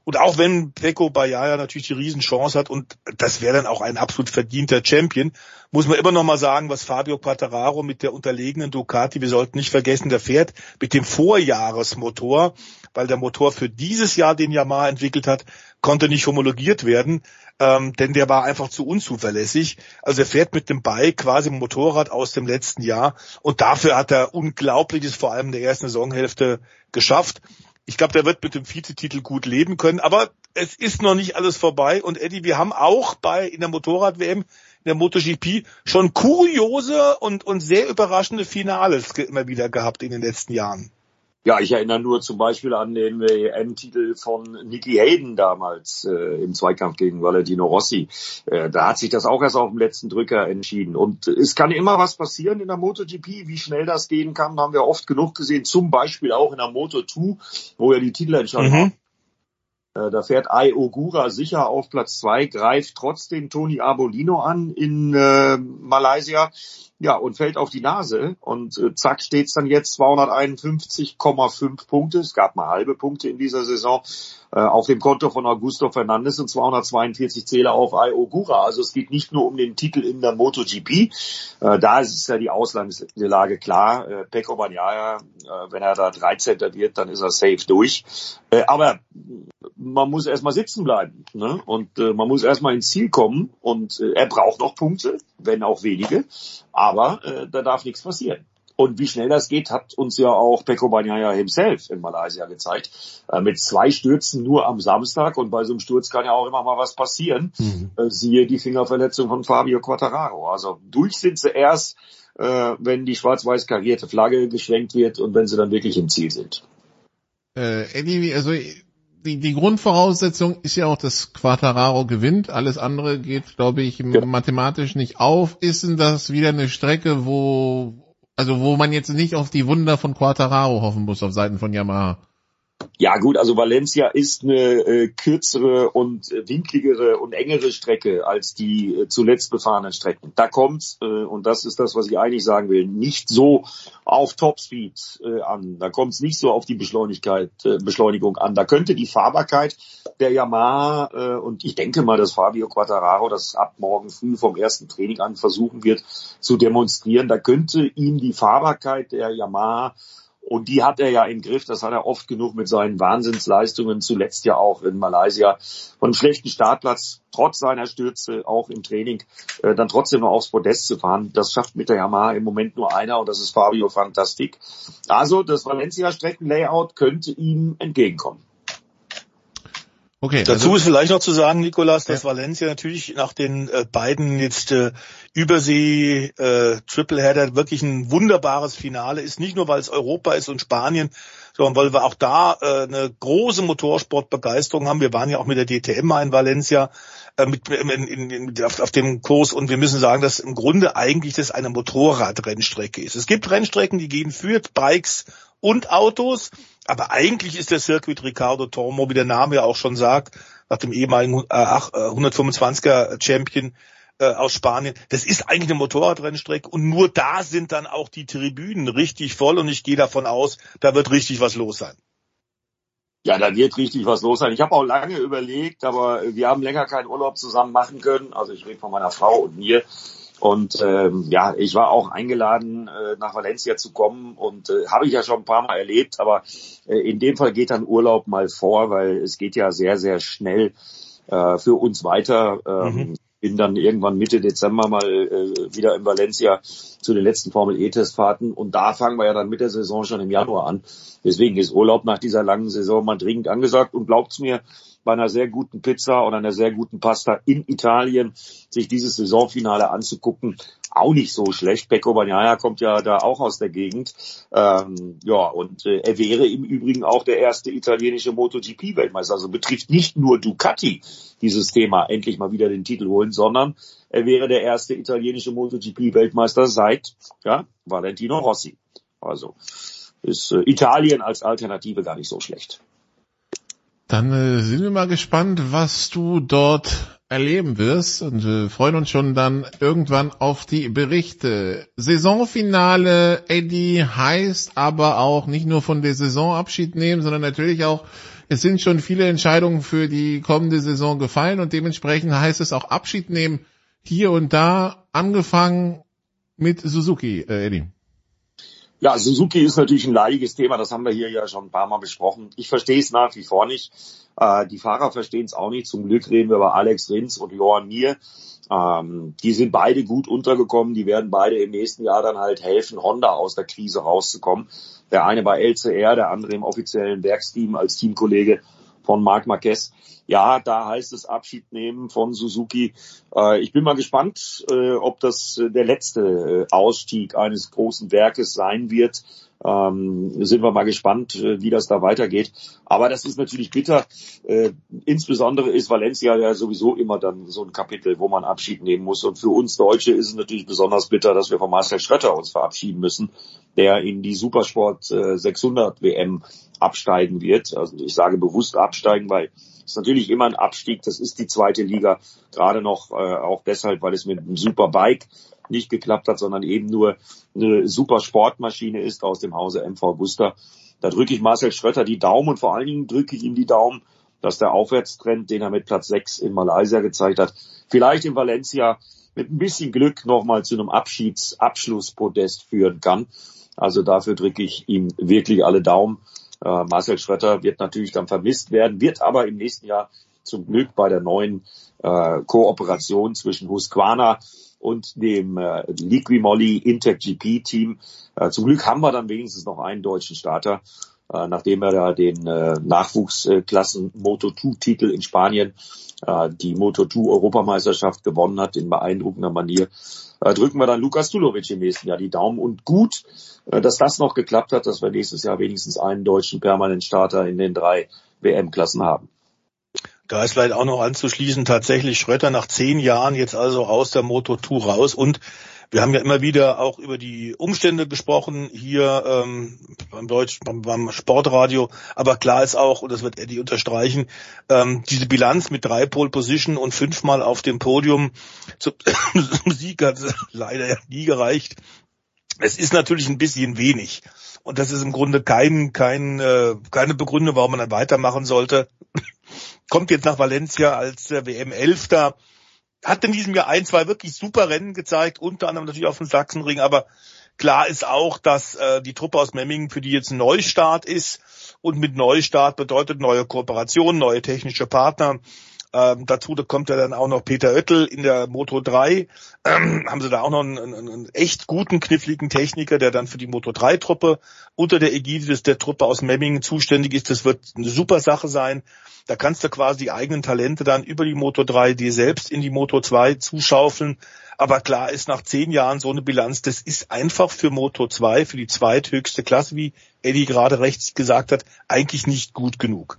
Und auch wenn Pecco Bagnaia natürlich die Riesenchance hat und das wäre dann auch ein absolut verdienter Champion, muss man immer noch mal sagen, was Fabio Quattararo mit der unterlegenen Ducati, wir sollten nicht vergessen, der fährt mit dem Vorjahresmotor, weil der Motor für dieses Jahr, den Yamaha entwickelt hat, konnte nicht homologiert werden, ähm, denn der war einfach zu unzuverlässig. Also er fährt mit dem Bike quasi Motorrad aus dem letzten Jahr und dafür hat er Unglaubliches vor allem in der ersten Saisonhälfte geschafft. Ich glaube, der wird mit dem Vizetitel gut leben können, aber es ist noch nicht alles vorbei. Und Eddie, wir haben auch bei in der Motorrad-WM, in der MotoGP schon kuriose und, und sehr überraschende Finales immer wieder gehabt in den letzten Jahren. Ja, ich erinnere nur zum Beispiel an den WM-Titel von Nicky Hayden damals äh, im Zweikampf gegen Valentino Rossi. Äh, da hat sich das auch erst auf dem letzten Drücker entschieden. Und es kann immer was passieren in der MotoGP. Wie schnell das gehen kann, haben wir oft genug gesehen. Zum Beispiel auch in der Moto2, wo ja die Titelentscheidung mhm. Äh, da fährt Ai Ogura sicher auf Platz zwei, greift trotzdem Toni Arbolino an in äh, Malaysia ja, und fällt auf die Nase und äh, zack steht's dann jetzt 251,5 Punkte. Es gab mal halbe Punkte in dieser Saison äh, auf dem Konto von Augusto Fernandes und 242 Zähler auf Ogura. Also es geht nicht nur um den Titel in der MotoGP. Äh, da ist ja die Auslandslage klar. Äh, Pecco Bagnaia, äh, wenn er da 13. wird, dann ist er safe durch. Äh, aber man muss erstmal sitzen bleiben ne? und äh, man muss erstmal ins Ziel kommen und äh, er braucht noch Punkte, wenn auch wenige. Aber äh, da darf nichts passieren. Und wie schnell das geht, hat uns ja auch Peko Banyaya himself in Malaysia gezeigt. Äh, mit zwei Stürzen nur am Samstag und bei so einem Sturz kann ja auch immer mal was passieren. Mhm. Äh, siehe die Fingerverletzung von Fabio Quattararo. Also durch sind sie erst, äh, wenn die schwarz-weiß karierte Flagge geschwenkt wird und wenn sie dann wirklich im Ziel sind. Äh, Eddie, also die, die Grundvoraussetzung ist ja auch, dass Quattararo gewinnt. Alles andere geht, glaube ich, ja. mathematisch nicht auf. Ist denn das wieder eine Strecke, wo, also wo man jetzt nicht auf die Wunder von Quattararo hoffen muss auf Seiten von Yamaha? Ja gut, also Valencia ist eine äh, kürzere und äh, winkligere und engere Strecke als die äh, zuletzt befahrenen Strecken. Da kommt äh, und das ist das, was ich eigentlich sagen will, nicht so auf Topspeed äh, an. Da kommt es nicht so auf die Beschleunigkeit, äh, Beschleunigung an. Da könnte die Fahrbarkeit der Yamaha äh, und ich denke mal, dass Fabio Quattararo das ab morgen früh vom ersten Training an versuchen wird zu demonstrieren. Da könnte ihm die Fahrbarkeit der Yamaha und die hat er ja im Griff, das hat er oft genug mit seinen Wahnsinnsleistungen, zuletzt ja auch in Malaysia, von einem schlechten Startplatz, trotz seiner Stürze, auch im Training, äh, dann trotzdem noch aufs Podest zu fahren. Das schafft mit der Yamaha im Moment nur einer und das ist Fabio Fantastik. Also das Valencia-Streckenlayout könnte ihm entgegenkommen. Okay, Dazu also, ist vielleicht noch zu sagen, Nikolas, dass ja. Valencia natürlich nach den äh, beiden jetzt äh, Übersee äh, Tripleheader wirklich ein wunderbares Finale ist. Nicht nur, weil es Europa ist und Spanien, sondern weil wir auch da äh, eine große Motorsportbegeisterung haben. Wir waren ja auch mit der DTM mal in Valencia äh, mit, in, in, in, auf, auf dem Kurs und wir müssen sagen, dass im Grunde eigentlich das eine Motorradrennstrecke ist. Es gibt Rennstrecken, die gehen für Bikes und Autos. Aber eigentlich ist der Circuit Ricardo Tormo, wie der Name ja auch schon sagt, nach dem ehemaligen äh, 125er Champion äh, aus Spanien, das ist eigentlich eine Motorradrennstrecke und nur da sind dann auch die Tribünen richtig voll und ich gehe davon aus, da wird richtig was los sein. Ja, da wird richtig was los sein. Ich habe auch lange überlegt, aber wir haben länger keinen Urlaub zusammen machen können. Also ich rede von meiner Frau und mir. Und ähm, ja, ich war auch eingeladen, äh, nach Valencia zu kommen und äh, habe ich ja schon ein paar Mal erlebt, aber äh, in dem Fall geht dann Urlaub mal vor, weil es geht ja sehr, sehr schnell äh, für uns weiter. Ähm, mhm. Bin dann irgendwann Mitte Dezember mal äh, wieder in Valencia zu den letzten Formel E-Testfahrten und da fangen wir ja dann mit der Saison schon im Januar an. Deswegen ist Urlaub nach dieser langen Saison mal dringend angesagt und glaubt's mir, bei einer sehr guten Pizza oder einer sehr guten Pasta in Italien sich dieses Saisonfinale anzugucken, auch nicht so schlecht. Pecco Bagnaia kommt ja da auch aus der Gegend. Ähm, ja, und äh, er wäre im Übrigen auch der erste italienische MotoGP-Weltmeister. Also betrifft nicht nur Ducati dieses Thema, endlich mal wieder den Titel holen, sondern er wäre der erste italienische MotoGP-Weltmeister seit ja, Valentino Rossi. Also ist äh, Italien als Alternative gar nicht so schlecht. Dann äh, sind wir mal gespannt, was du dort erleben wirst und äh, freuen uns schon dann irgendwann auf die Berichte. Saisonfinale, Eddie heißt aber auch nicht nur von der Saison Abschied nehmen, sondern natürlich auch, es sind schon viele Entscheidungen für die kommende Saison gefallen und dementsprechend heißt es auch Abschied nehmen hier und da, angefangen mit Suzuki, äh, Eddie. Ja, Suzuki ist natürlich ein leidiges Thema, das haben wir hier ja schon ein paar Mal besprochen. Ich verstehe es nach wie vor nicht. Äh, die Fahrer verstehen es auch nicht. Zum Glück reden wir über Alex Rins und Johann Mir. Ähm, die sind beide gut untergekommen. Die werden beide im nächsten Jahr dann halt helfen, Honda aus der Krise rauszukommen. Der eine bei LCR, der andere im offiziellen Werksteam als Teamkollege. Von Marc Marquez. Ja, da heißt es Abschied nehmen von Suzuki. Äh, ich bin mal gespannt, äh, ob das der letzte äh, Ausstieg eines großen Werkes sein wird. Ähm, sind wir mal gespannt, äh, wie das da weitergeht. Aber das ist natürlich bitter. Äh, insbesondere ist Valencia ja sowieso immer dann so ein Kapitel, wo man Abschied nehmen muss. Und für uns Deutsche ist es natürlich besonders bitter, dass wir von Marcel Schrötter uns verabschieden müssen, der in die Supersport äh, 600 WM absteigen wird. Also ich sage bewusst absteigen, weil es ist natürlich immer ein Abstieg. Das ist die zweite Liga. Gerade noch äh, auch deshalb, weil es mit einem Superbike nicht geklappt hat, sondern eben nur eine super Sportmaschine ist aus dem Hause MV Buster. Da drücke ich Marcel Schröter die Daumen und vor allen Dingen drücke ich ihm die Daumen, dass der Aufwärtstrend, den er mit Platz 6 in Malaysia gezeigt hat, vielleicht in Valencia mit ein bisschen Glück nochmal zu einem Abschiedsabschlusspodest führen kann. Also dafür drücke ich ihm wirklich alle Daumen. Äh, Marcel Schröter wird natürlich dann vermisst werden, wird aber im nächsten Jahr zum Glück bei der neuen äh, Kooperation zwischen Husqvarna und dem äh, Liquimolli Intec GP Team. Äh, zum Glück haben wir dann wenigstens noch einen deutschen Starter, nachdem er da den äh, Nachwuchsklassen Moto2 Titel in Spanien, äh, die Moto2 Europameisterschaft gewonnen hat in beeindruckender Manier. Äh, drücken wir dann Lukas Tulovic im nächsten Jahr die Daumen und gut, äh, dass das noch geklappt hat, dass wir nächstes Jahr wenigstens einen deutschen permanent Starter in den drei WM-Klassen haben. Da ist vielleicht auch noch anzuschließen, tatsächlich Schröter nach zehn Jahren jetzt also aus der Moto 2 raus und wir haben ja immer wieder auch über die Umstände gesprochen hier ähm, beim Deutsch, beim, beim Sportradio. Aber klar ist auch, und das wird Eddie unterstreichen, ähm, diese Bilanz mit drei Pole Position und fünfmal auf dem Podium zum, zum Sieg hat leider nie gereicht. Es ist natürlich ein bisschen wenig. Und das ist im Grunde kein, kein, äh, keine Begründung, warum man dann weitermachen sollte kommt jetzt nach Valencia als äh, WM-Elfter. Hat in diesem Jahr ein, zwei wirklich super Rennen gezeigt, unter anderem natürlich auf dem Sachsenring, aber klar ist auch, dass äh, die Truppe aus Memmingen für die jetzt ein Neustart ist und mit Neustart bedeutet neue Kooperation, neue technische Partner. Ähm, dazu kommt ja dann auch noch Peter Oettel in der Moto 3. Ähm, haben sie da auch noch einen, einen, einen, echt guten, kniffligen Techniker, der dann für die Moto 3 Truppe unter der Ägide der Truppe aus Memmingen zuständig ist. Das wird eine super Sache sein. Da kannst du quasi die eigenen Talente dann über die Moto 3 dir selbst in die Moto 2 zuschaufeln. Aber klar ist nach zehn Jahren so eine Bilanz, das ist einfach für Moto 2, für die zweithöchste Klasse, wie Eddie gerade rechts gesagt hat, eigentlich nicht gut genug.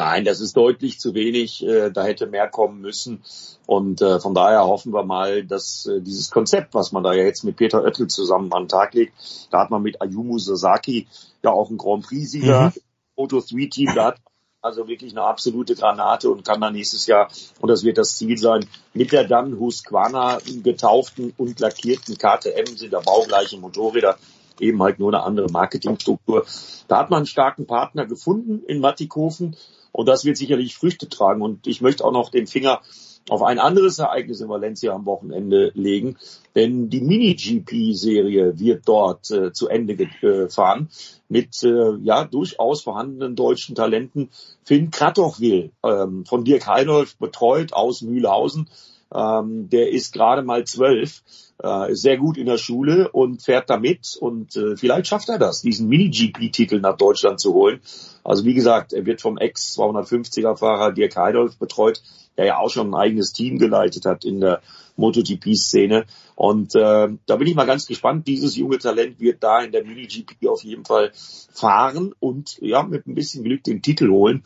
Nein, das ist deutlich zu wenig. Äh, da hätte mehr kommen müssen. Und äh, von daher hoffen wir mal, dass äh, dieses Konzept, was man da ja jetzt mit Peter Oettel zusammen an den Tag legt, da hat man mit Ayumu Sasaki ja auch einen Grand Prix-Sieger, mhm. Moto 3 Team, da hat also wirklich eine absolute Granate und kann dann nächstes Jahr, und das wird das Ziel sein, mit der dann Husqvarna getauften und lackierten KTM sind da baugleiche Motorräder, eben halt nur eine andere Marketingstruktur. Da hat man einen starken Partner gefunden in Mattikofen und das wird sicherlich Früchte tragen. Und ich möchte auch noch den Finger auf ein anderes Ereignis in Valencia am Wochenende legen, denn die Mini-GP-Serie wird dort äh, zu Ende gefahren mit äh, ja durchaus vorhandenen deutschen Talenten. Finn Kratochwil ähm, von Dirk Heidolf betreut aus Mühlhausen, ähm, der ist gerade mal zwölf äh, sehr gut in der Schule und fährt damit und äh, vielleicht schafft er das, diesen Mini-GP-Titel nach Deutschland zu holen. Also wie gesagt, er wird vom Ex-250er-Fahrer Dirk Heidolf betreut, der ja auch schon ein eigenes Team geleitet hat in der MotoGP-Szene. Und äh, da bin ich mal ganz gespannt. Dieses junge Talent wird da in der Mini-GP auf jeden Fall fahren und ja, mit ein bisschen Glück den Titel holen.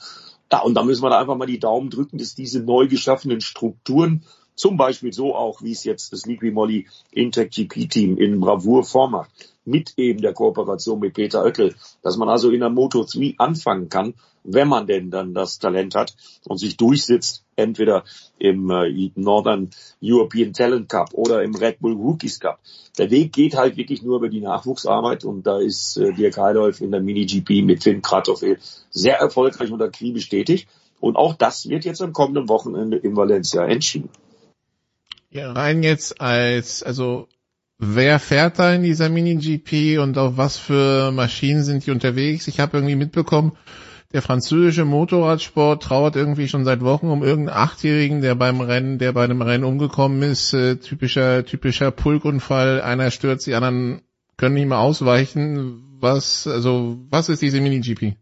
Ja, und da müssen wir da einfach mal die Daumen drücken, dass diese neu geschaffenen Strukturen zum Beispiel so auch, wie es jetzt das Liqui-Moly Intec GP Team in Bravour vormacht, mit eben der Kooperation mit Peter Oettel, dass man also in der Moto 3 anfangen kann, wenn man denn dann das Talent hat und sich durchsetzt, entweder im äh, Northern European Talent Cup oder im Red Bull Rookies Cup. Der Weg geht halt wirklich nur über die Nachwuchsarbeit und da ist äh, Dirk Heidolf in der Mini-GP mit Finn Kratoffel sehr erfolgreich und akribisch tätig. Und auch das wird jetzt am kommenden Wochenende in Valencia entschieden. Ja, rein jetzt als, also wer fährt da in dieser Mini-GP und auf was für Maschinen sind die unterwegs? Ich habe irgendwie mitbekommen, der französische Motorradsport trauert irgendwie schon seit Wochen um irgendeinen Achtjährigen, der beim Rennen, der bei einem Rennen umgekommen ist. Äh, typischer, typischer Pulkunfall. Einer stürzt, die anderen können nicht mehr ausweichen. Was, also, was ist diese Mini-GP?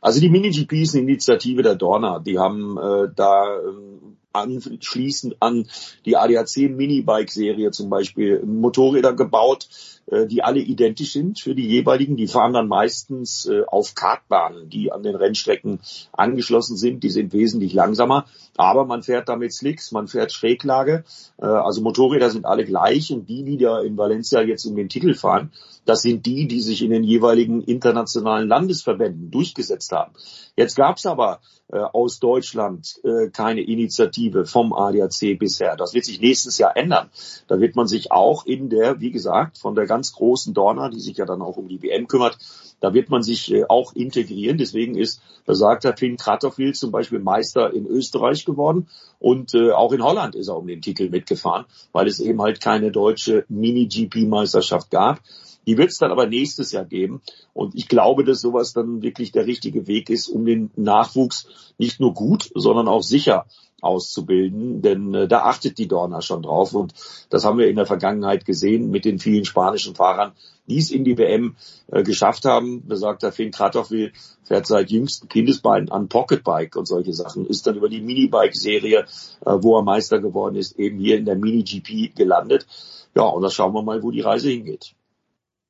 Also die Mini-GP ist eine Initiative der Dorna. Die haben äh, da ähm, anschließend an die ADAC Minibike-Serie zum Beispiel Motorräder gebaut, äh, die alle identisch sind für die jeweiligen. Die fahren dann meistens äh, auf Kartbahnen, die an den Rennstrecken angeschlossen sind. Die sind wesentlich langsamer, aber man fährt damit Slicks, man fährt Schräglage. Äh, also Motorräder sind alle gleich und die, die da in Valencia jetzt um den Titel fahren, das sind die, die sich in den jeweiligen internationalen Landesverbänden durchgesetzt haben. Jetzt gab es aber äh, aus Deutschland äh, keine Initiative vom ADAC bisher. Das wird sich nächstes Jahr ändern. Da wird man sich auch in der, wie gesagt, von der ganz großen Dorna, die sich ja dann auch um die WM kümmert, da wird man sich äh, auch integrieren. Deswegen ist besagter Finn Kratochwil zum Beispiel Meister in Österreich geworden und äh, auch in Holland ist er um den Titel mitgefahren, weil es eben halt keine deutsche Mini-GP-Meisterschaft gab. Die wird es dann aber nächstes Jahr geben. Und ich glaube, dass sowas dann wirklich der richtige Weg ist, um den Nachwuchs nicht nur gut, sondern auch sicher auszubilden, denn äh, da achtet die Dorna schon drauf und das haben wir in der Vergangenheit gesehen mit den vielen spanischen Fahrern, die es in die WM äh, geschafft haben. Besagter Finn Kratochwil fährt seit jüngsten Kindesbeinen an Pocketbike und solche Sachen, ist dann über die Minibike-Serie, äh, wo er Meister geworden ist, eben hier in der Mini-GP gelandet. Ja, und da schauen wir mal, wo die Reise hingeht.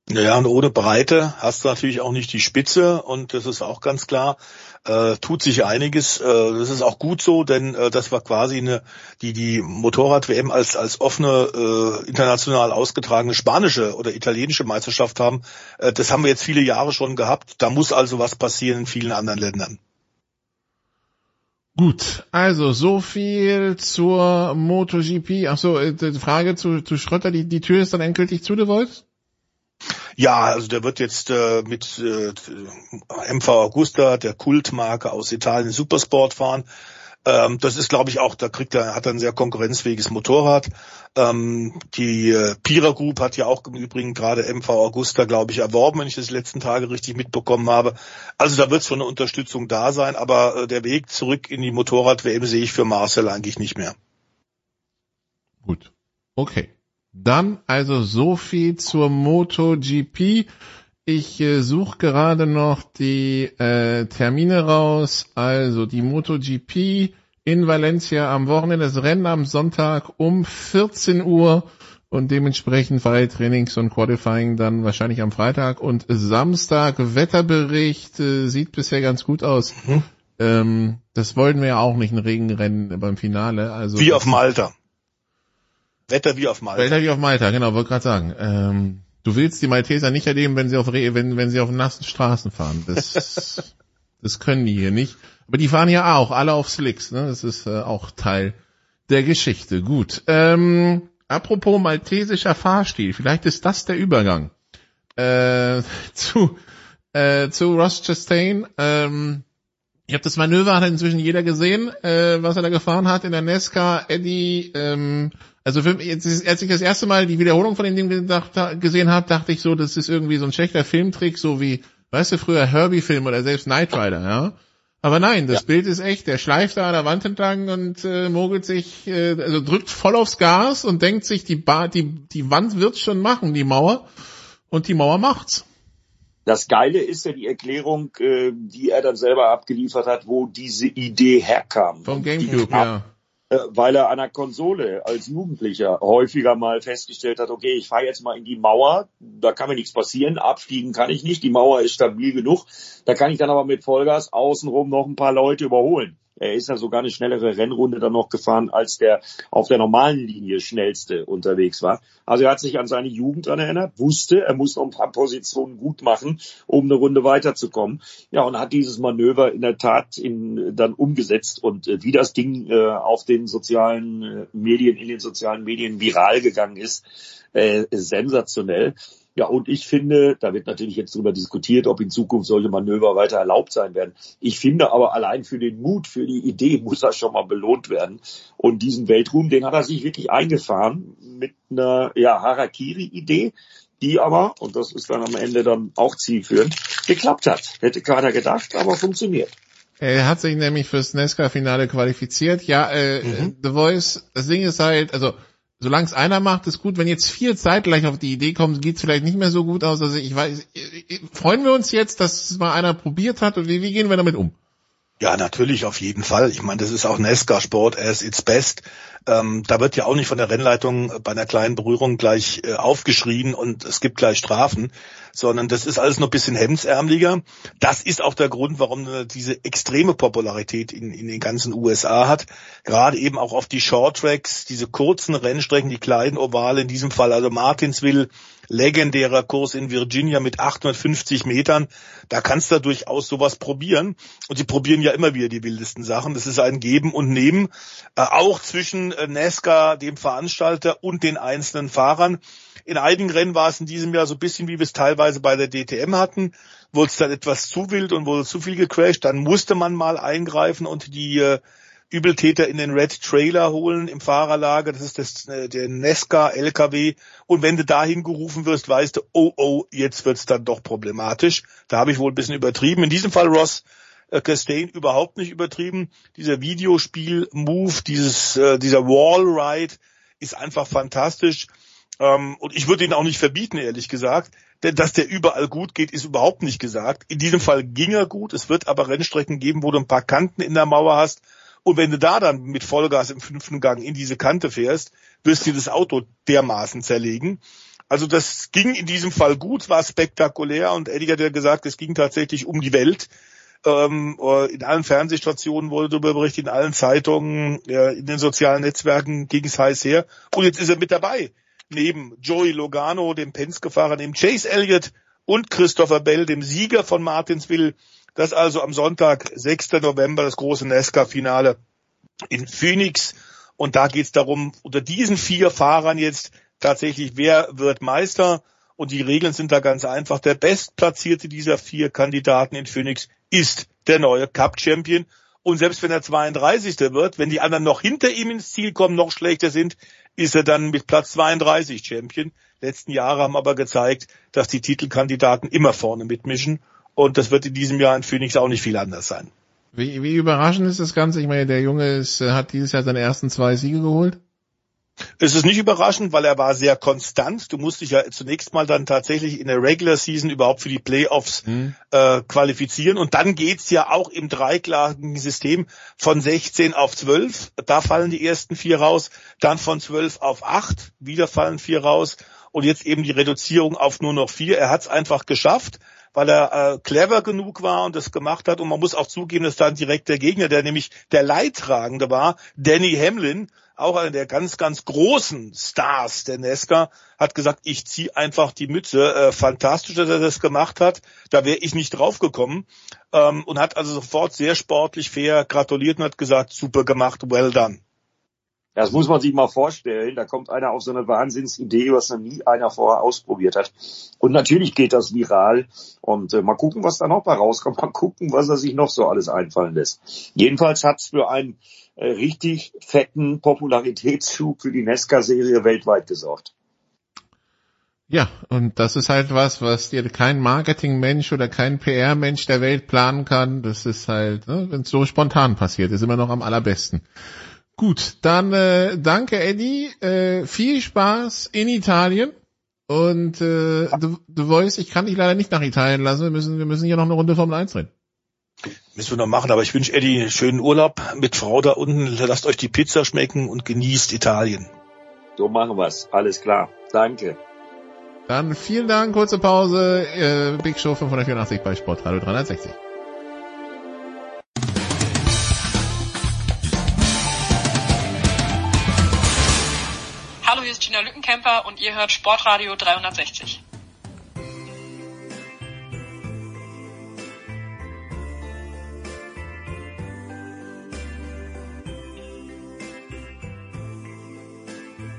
Naja, und ohne Breite hast du natürlich auch nicht die Spitze und das ist auch ganz klar, äh, tut sich einiges. Äh, das ist auch gut so, denn äh, das war quasi eine, die die Motorrad-WM als als offene äh, international ausgetragene spanische oder italienische Meisterschaft haben. Äh, das haben wir jetzt viele Jahre schon gehabt. Da muss also was passieren in vielen anderen Ländern. Gut, also so viel zur MotoGP. Achso, äh, die Frage zu, zu Schrötter, die, die Tür ist dann endgültig zu, du wolltest? Ja, also der wird jetzt äh, mit äh, MV Augusta, der Kultmarke aus Italien, Supersport fahren. Ähm, das ist, glaube ich, auch, da kriegt er, hat er ein sehr konkurrenzfähiges Motorrad. Ähm, die äh, Pira Group hat ja auch im Übrigen gerade MV Augusta, glaube ich, erworben, wenn ich das letzten Tage richtig mitbekommen habe. Also da wird schon eine Unterstützung da sein, aber äh, der Weg zurück in die Motorrad-WM sehe ich für Marcel eigentlich nicht mehr. Gut. Okay. Dann also so viel zur MotoGP. Ich äh, suche gerade noch die äh, Termine raus. Also die MotoGP in Valencia am Wochenende, das Rennen am Sonntag um 14 Uhr und dementsprechend freie Trainings und Qualifying dann wahrscheinlich am Freitag und Samstag. Wetterbericht äh, sieht bisher ganz gut aus. Mhm. Ähm, das wollten wir ja auch nicht, ein Regenrennen beim Finale. Also Wie auf Malta. Wetter wie auf Malta. Wetter wie auf Malta, genau, wollte gerade sagen. Ähm, du willst die Malteser nicht erleben, wenn sie auf Re wenn, wenn sie auf nassen Straßen fahren. Das, das können die hier nicht. Aber die fahren ja auch, alle auf Slicks, ne? Das ist äh, auch Teil der Geschichte. Gut. Ähm, apropos maltesischer Fahrstil, vielleicht ist das der Übergang äh, zu, äh, zu Ross Chastain. Ähm, ich habe das Manöver, hat inzwischen jeder gesehen, äh, was er da gefahren hat in der Nesca. Eddie ähm, also für, jetzt, als ich das erste Mal die Wiederholung von dem Ding gedacht, gesehen habe, dachte ich so, das ist irgendwie so ein schlechter Filmtrick, so wie, weißt du, früher Herbie-Film oder selbst Knight Rider, ja. Aber nein, das ja. Bild ist echt. Der schleift da an der Wand entlang und äh, mogelt sich, äh, also drückt voll aufs Gas und denkt sich, die, ba die, die Wand wird's schon machen, die Mauer. Und die Mauer macht's. Das Geile ist ja die Erklärung, äh, die er dann selber abgeliefert hat, wo diese Idee herkam. Vom Gamecube, ja. Äh, weil er an der Konsole als Jugendlicher häufiger mal festgestellt hat, okay, ich fahre jetzt mal in die Mauer, da kann mir nichts passieren, abfliegen kann ich nicht, die Mauer ist stabil genug, da kann ich dann aber mit Vollgas außenrum noch ein paar Leute überholen. Er ist ja sogar eine schnellere Rennrunde dann noch gefahren, als der auf der normalen Linie schnellste unterwegs war. Also er hat sich an seine Jugend dran erinnert, wusste, er muss noch ein paar Positionen gut machen, um eine Runde weiterzukommen. Ja, und hat dieses Manöver in der Tat in, dann umgesetzt. Und äh, wie das Ding äh, auf den sozialen äh, Medien, in den sozialen Medien viral gegangen ist, äh, sensationell. Ja, und ich finde, da wird natürlich jetzt darüber diskutiert, ob in Zukunft solche Manöver weiter erlaubt sein werden. Ich finde aber allein für den Mut, für die Idee muss er schon mal belohnt werden. Und diesen Weltruhm, den hat er sich wirklich eingefahren mit einer ja, Harakiri-Idee, die aber, und das ist dann am Ende dann auch zielführend, geklappt hat. Hätte keiner gedacht, aber funktioniert. Er hat sich nämlich fürs Nesca-Finale qualifiziert. Ja, äh, mhm. The Voice, das Ding ist halt, also solange es einer macht, ist gut. Wenn jetzt vier zeitgleich auf die Idee kommen, geht's vielleicht nicht mehr so gut aus. Also ich weiß, freuen wir uns jetzt, dass es mal einer probiert hat und wie, wie gehen wir damit um? Ja, natürlich, auf jeden Fall. Ich meine, das ist auch NASCAR-Sport as its best. Ähm, da wird ja auch nicht von der Rennleitung bei einer kleinen Berührung gleich äh, aufgeschrien und es gibt gleich Strafen, sondern das ist alles noch ein bisschen hemdsärmeliger. Das ist auch der Grund, warum diese extreme Popularität in, in den ganzen USA hat. Gerade eben auch auf die Short Tracks, diese kurzen Rennstrecken, die kleinen Ovale, in diesem Fall also Martinsville, legendärer Kurs in Virginia mit 850 Metern. Da kannst du durchaus sowas probieren. Und sie probieren ja immer wieder die wildesten Sachen. Das ist ein Geben und Nehmen, äh, auch zwischen äh, NASCAR, dem Veranstalter und den einzelnen Fahrern. In einigen Rennen war es in diesem Jahr so ein bisschen, wie wir es teilweise bei der DTM hatten. Wurde es dann etwas zu wild und wurde zu viel gecrashed, dann musste man mal eingreifen und die äh, Übeltäter in den Red Trailer holen im Fahrerlager. Das ist das, äh, der Nesca LKW. Und wenn du dahin gerufen wirst, weißt du, oh, oh, jetzt wird's dann doch problematisch. Da habe ich wohl ein bisschen übertrieben. In diesem Fall Ross äh, Castaigne überhaupt nicht übertrieben. Dieser Videospiel-Move, dieses, äh, dieser Wall-Ride ist einfach fantastisch. Ähm, und ich würde ihn auch nicht verbieten, ehrlich gesagt. Denn dass der überall gut geht, ist überhaupt nicht gesagt. In diesem Fall ging er gut. Es wird aber Rennstrecken geben, wo du ein paar Kanten in der Mauer hast und wenn du da dann mit Vollgas im fünften Gang in diese Kante fährst, wirst du das Auto dermaßen zerlegen. Also das ging in diesem Fall gut, war spektakulär und Eddie hat ja gesagt, es ging tatsächlich um die Welt. Ähm, äh, in allen Fernsehstationen wurde darüber berichtet, in allen Zeitungen, in den sozialen Netzwerken ging es heiß her. Und jetzt ist er mit dabei. Neben Joey Logano, dem Penske-Fahrer, neben Chase Elliott und Christopher Bell, dem Sieger von Martinsville, das also am Sonntag, 6. November, das große NASCAR-Finale in Phoenix. Und da geht es darum, unter diesen vier Fahrern jetzt tatsächlich, wer wird Meister? Und die Regeln sind da ganz einfach. Der bestplatzierte dieser vier Kandidaten in Phoenix ist der neue Cup-Champion. Und selbst wenn er 32. wird, wenn die anderen noch hinter ihm ins Ziel kommen, noch schlechter sind, ist er dann mit Platz 32 Champion. Letzten Jahre haben aber gezeigt, dass die Titelkandidaten immer vorne mitmischen. Und das wird in diesem Jahr in Phoenix auch nicht viel anders sein. Wie, wie überraschend ist das Ganze? Ich meine, der Junge ist, äh, hat dieses Jahr seine ersten zwei Siege geholt. Es ist nicht überraschend, weil er war sehr konstant. Du musst dich ja zunächst mal dann tatsächlich in der Regular Season überhaupt für die Playoffs mhm. äh, qualifizieren. Und dann geht's ja auch im dreiklagigen System von 16 auf 12. Da fallen die ersten vier raus. Dann von 12 auf 8. Wieder fallen vier raus. Und jetzt eben die Reduzierung auf nur noch vier. Er hat's einfach geschafft weil er äh, clever genug war und das gemacht hat. Und man muss auch zugeben, dass dann direkt der Gegner, der nämlich der Leidtragende war, Danny Hamlin, auch einer der ganz, ganz großen Stars der Nesca, hat gesagt, ich ziehe einfach die Mütze. Äh, fantastisch, dass er das gemacht hat. Da wäre ich nicht drauf gekommen. Ähm, und hat also sofort sehr sportlich fair gratuliert und hat gesagt, super gemacht, well done. Das muss man sich mal vorstellen. Da kommt einer auf so eine Wahnsinnsidee, was noch nie einer vorher ausprobiert hat. Und natürlich geht das viral. Und äh, mal gucken, was da noch bei rauskommt. Mal gucken, was er sich noch so alles einfallen lässt. Jedenfalls hat's für einen äh, richtig fetten Popularitätsschub für die Nesca-Serie weltweit gesorgt. Ja, und das ist halt was, was dir kein Marketingmensch oder kein PR-Mensch der Welt planen kann. Das ist halt, ne, wenn es so spontan passiert, ist immer noch am allerbesten. Gut, dann äh, danke Eddie, äh, viel Spaß in Italien und äh, du, du weißt, ich kann dich leider nicht nach Italien lassen, wir müssen, wir müssen hier noch eine Runde Formel 1 drehen. Müssen wir noch machen, aber ich wünsche Eddie einen schönen Urlaub mit Frau da unten, lasst euch die Pizza schmecken und genießt Italien. So machen wir's, alles klar, danke. Dann vielen Dank, kurze Pause, äh, Big Show 584 bei Sportradio 360. Lückenkämper und ihr hört Sportradio 360.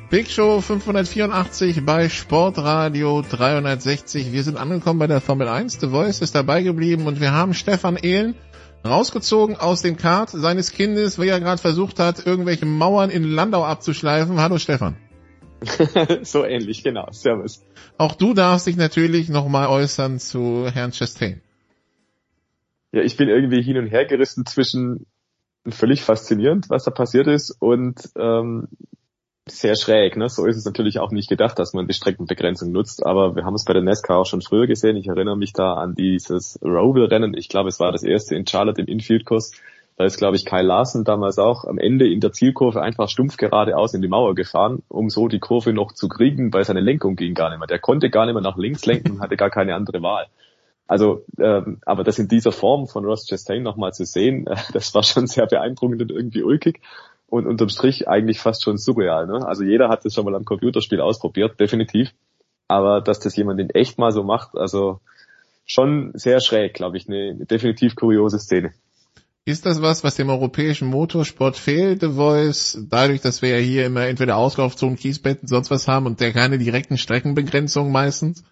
Big Show 584 bei Sportradio 360. Wir sind angekommen bei der Formel 1. The Voice ist dabei geblieben und wir haben Stefan Ehlen rausgezogen aus dem Kart seines Kindes, weil er gerade versucht hat, irgendwelche Mauern in Landau abzuschleifen. Hallo Stefan. so ähnlich, genau. Servus. Auch du darfst dich natürlich nochmal äußern zu Herrn Chastain. Ja, ich bin irgendwie hin und her gerissen zwischen völlig faszinierend, was da passiert ist und ähm, sehr schräg. Ne? So ist es natürlich auch nicht gedacht, dass man die Streckenbegrenzung nutzt, aber wir haben es bei der NASCAR auch schon früher gesehen. Ich erinnere mich da an dieses Roval-Rennen. Ich glaube, es war das erste in Charlotte im Infield-Kurs. Da ist, glaube ich, Kyle Larson damals auch am Ende in der Zielkurve einfach stumpf geradeaus in die Mauer gefahren, um so die Kurve noch zu kriegen, weil seine Lenkung ging gar nicht mehr. Der konnte gar nicht mehr nach links lenken, hatte gar keine andere Wahl. Also, ähm, aber das in dieser Form von Ross Chastain nochmal zu sehen, äh, das war schon sehr beeindruckend und irgendwie ulkig und unterm Strich eigentlich fast schon surreal. Ne? Also jeder hat das schon mal am Computerspiel ausprobiert, definitiv. Aber dass das jemand in echt mal so macht, also schon sehr schräg, glaube ich, eine definitiv kuriose Szene. Ist das was, was dem europäischen Motorsport fehlt, The Voice, dadurch, dass wir ja hier immer entweder Auslaufzonen, Kiesbetten, sonst was haben und der keine direkten Streckenbegrenzungen meistens?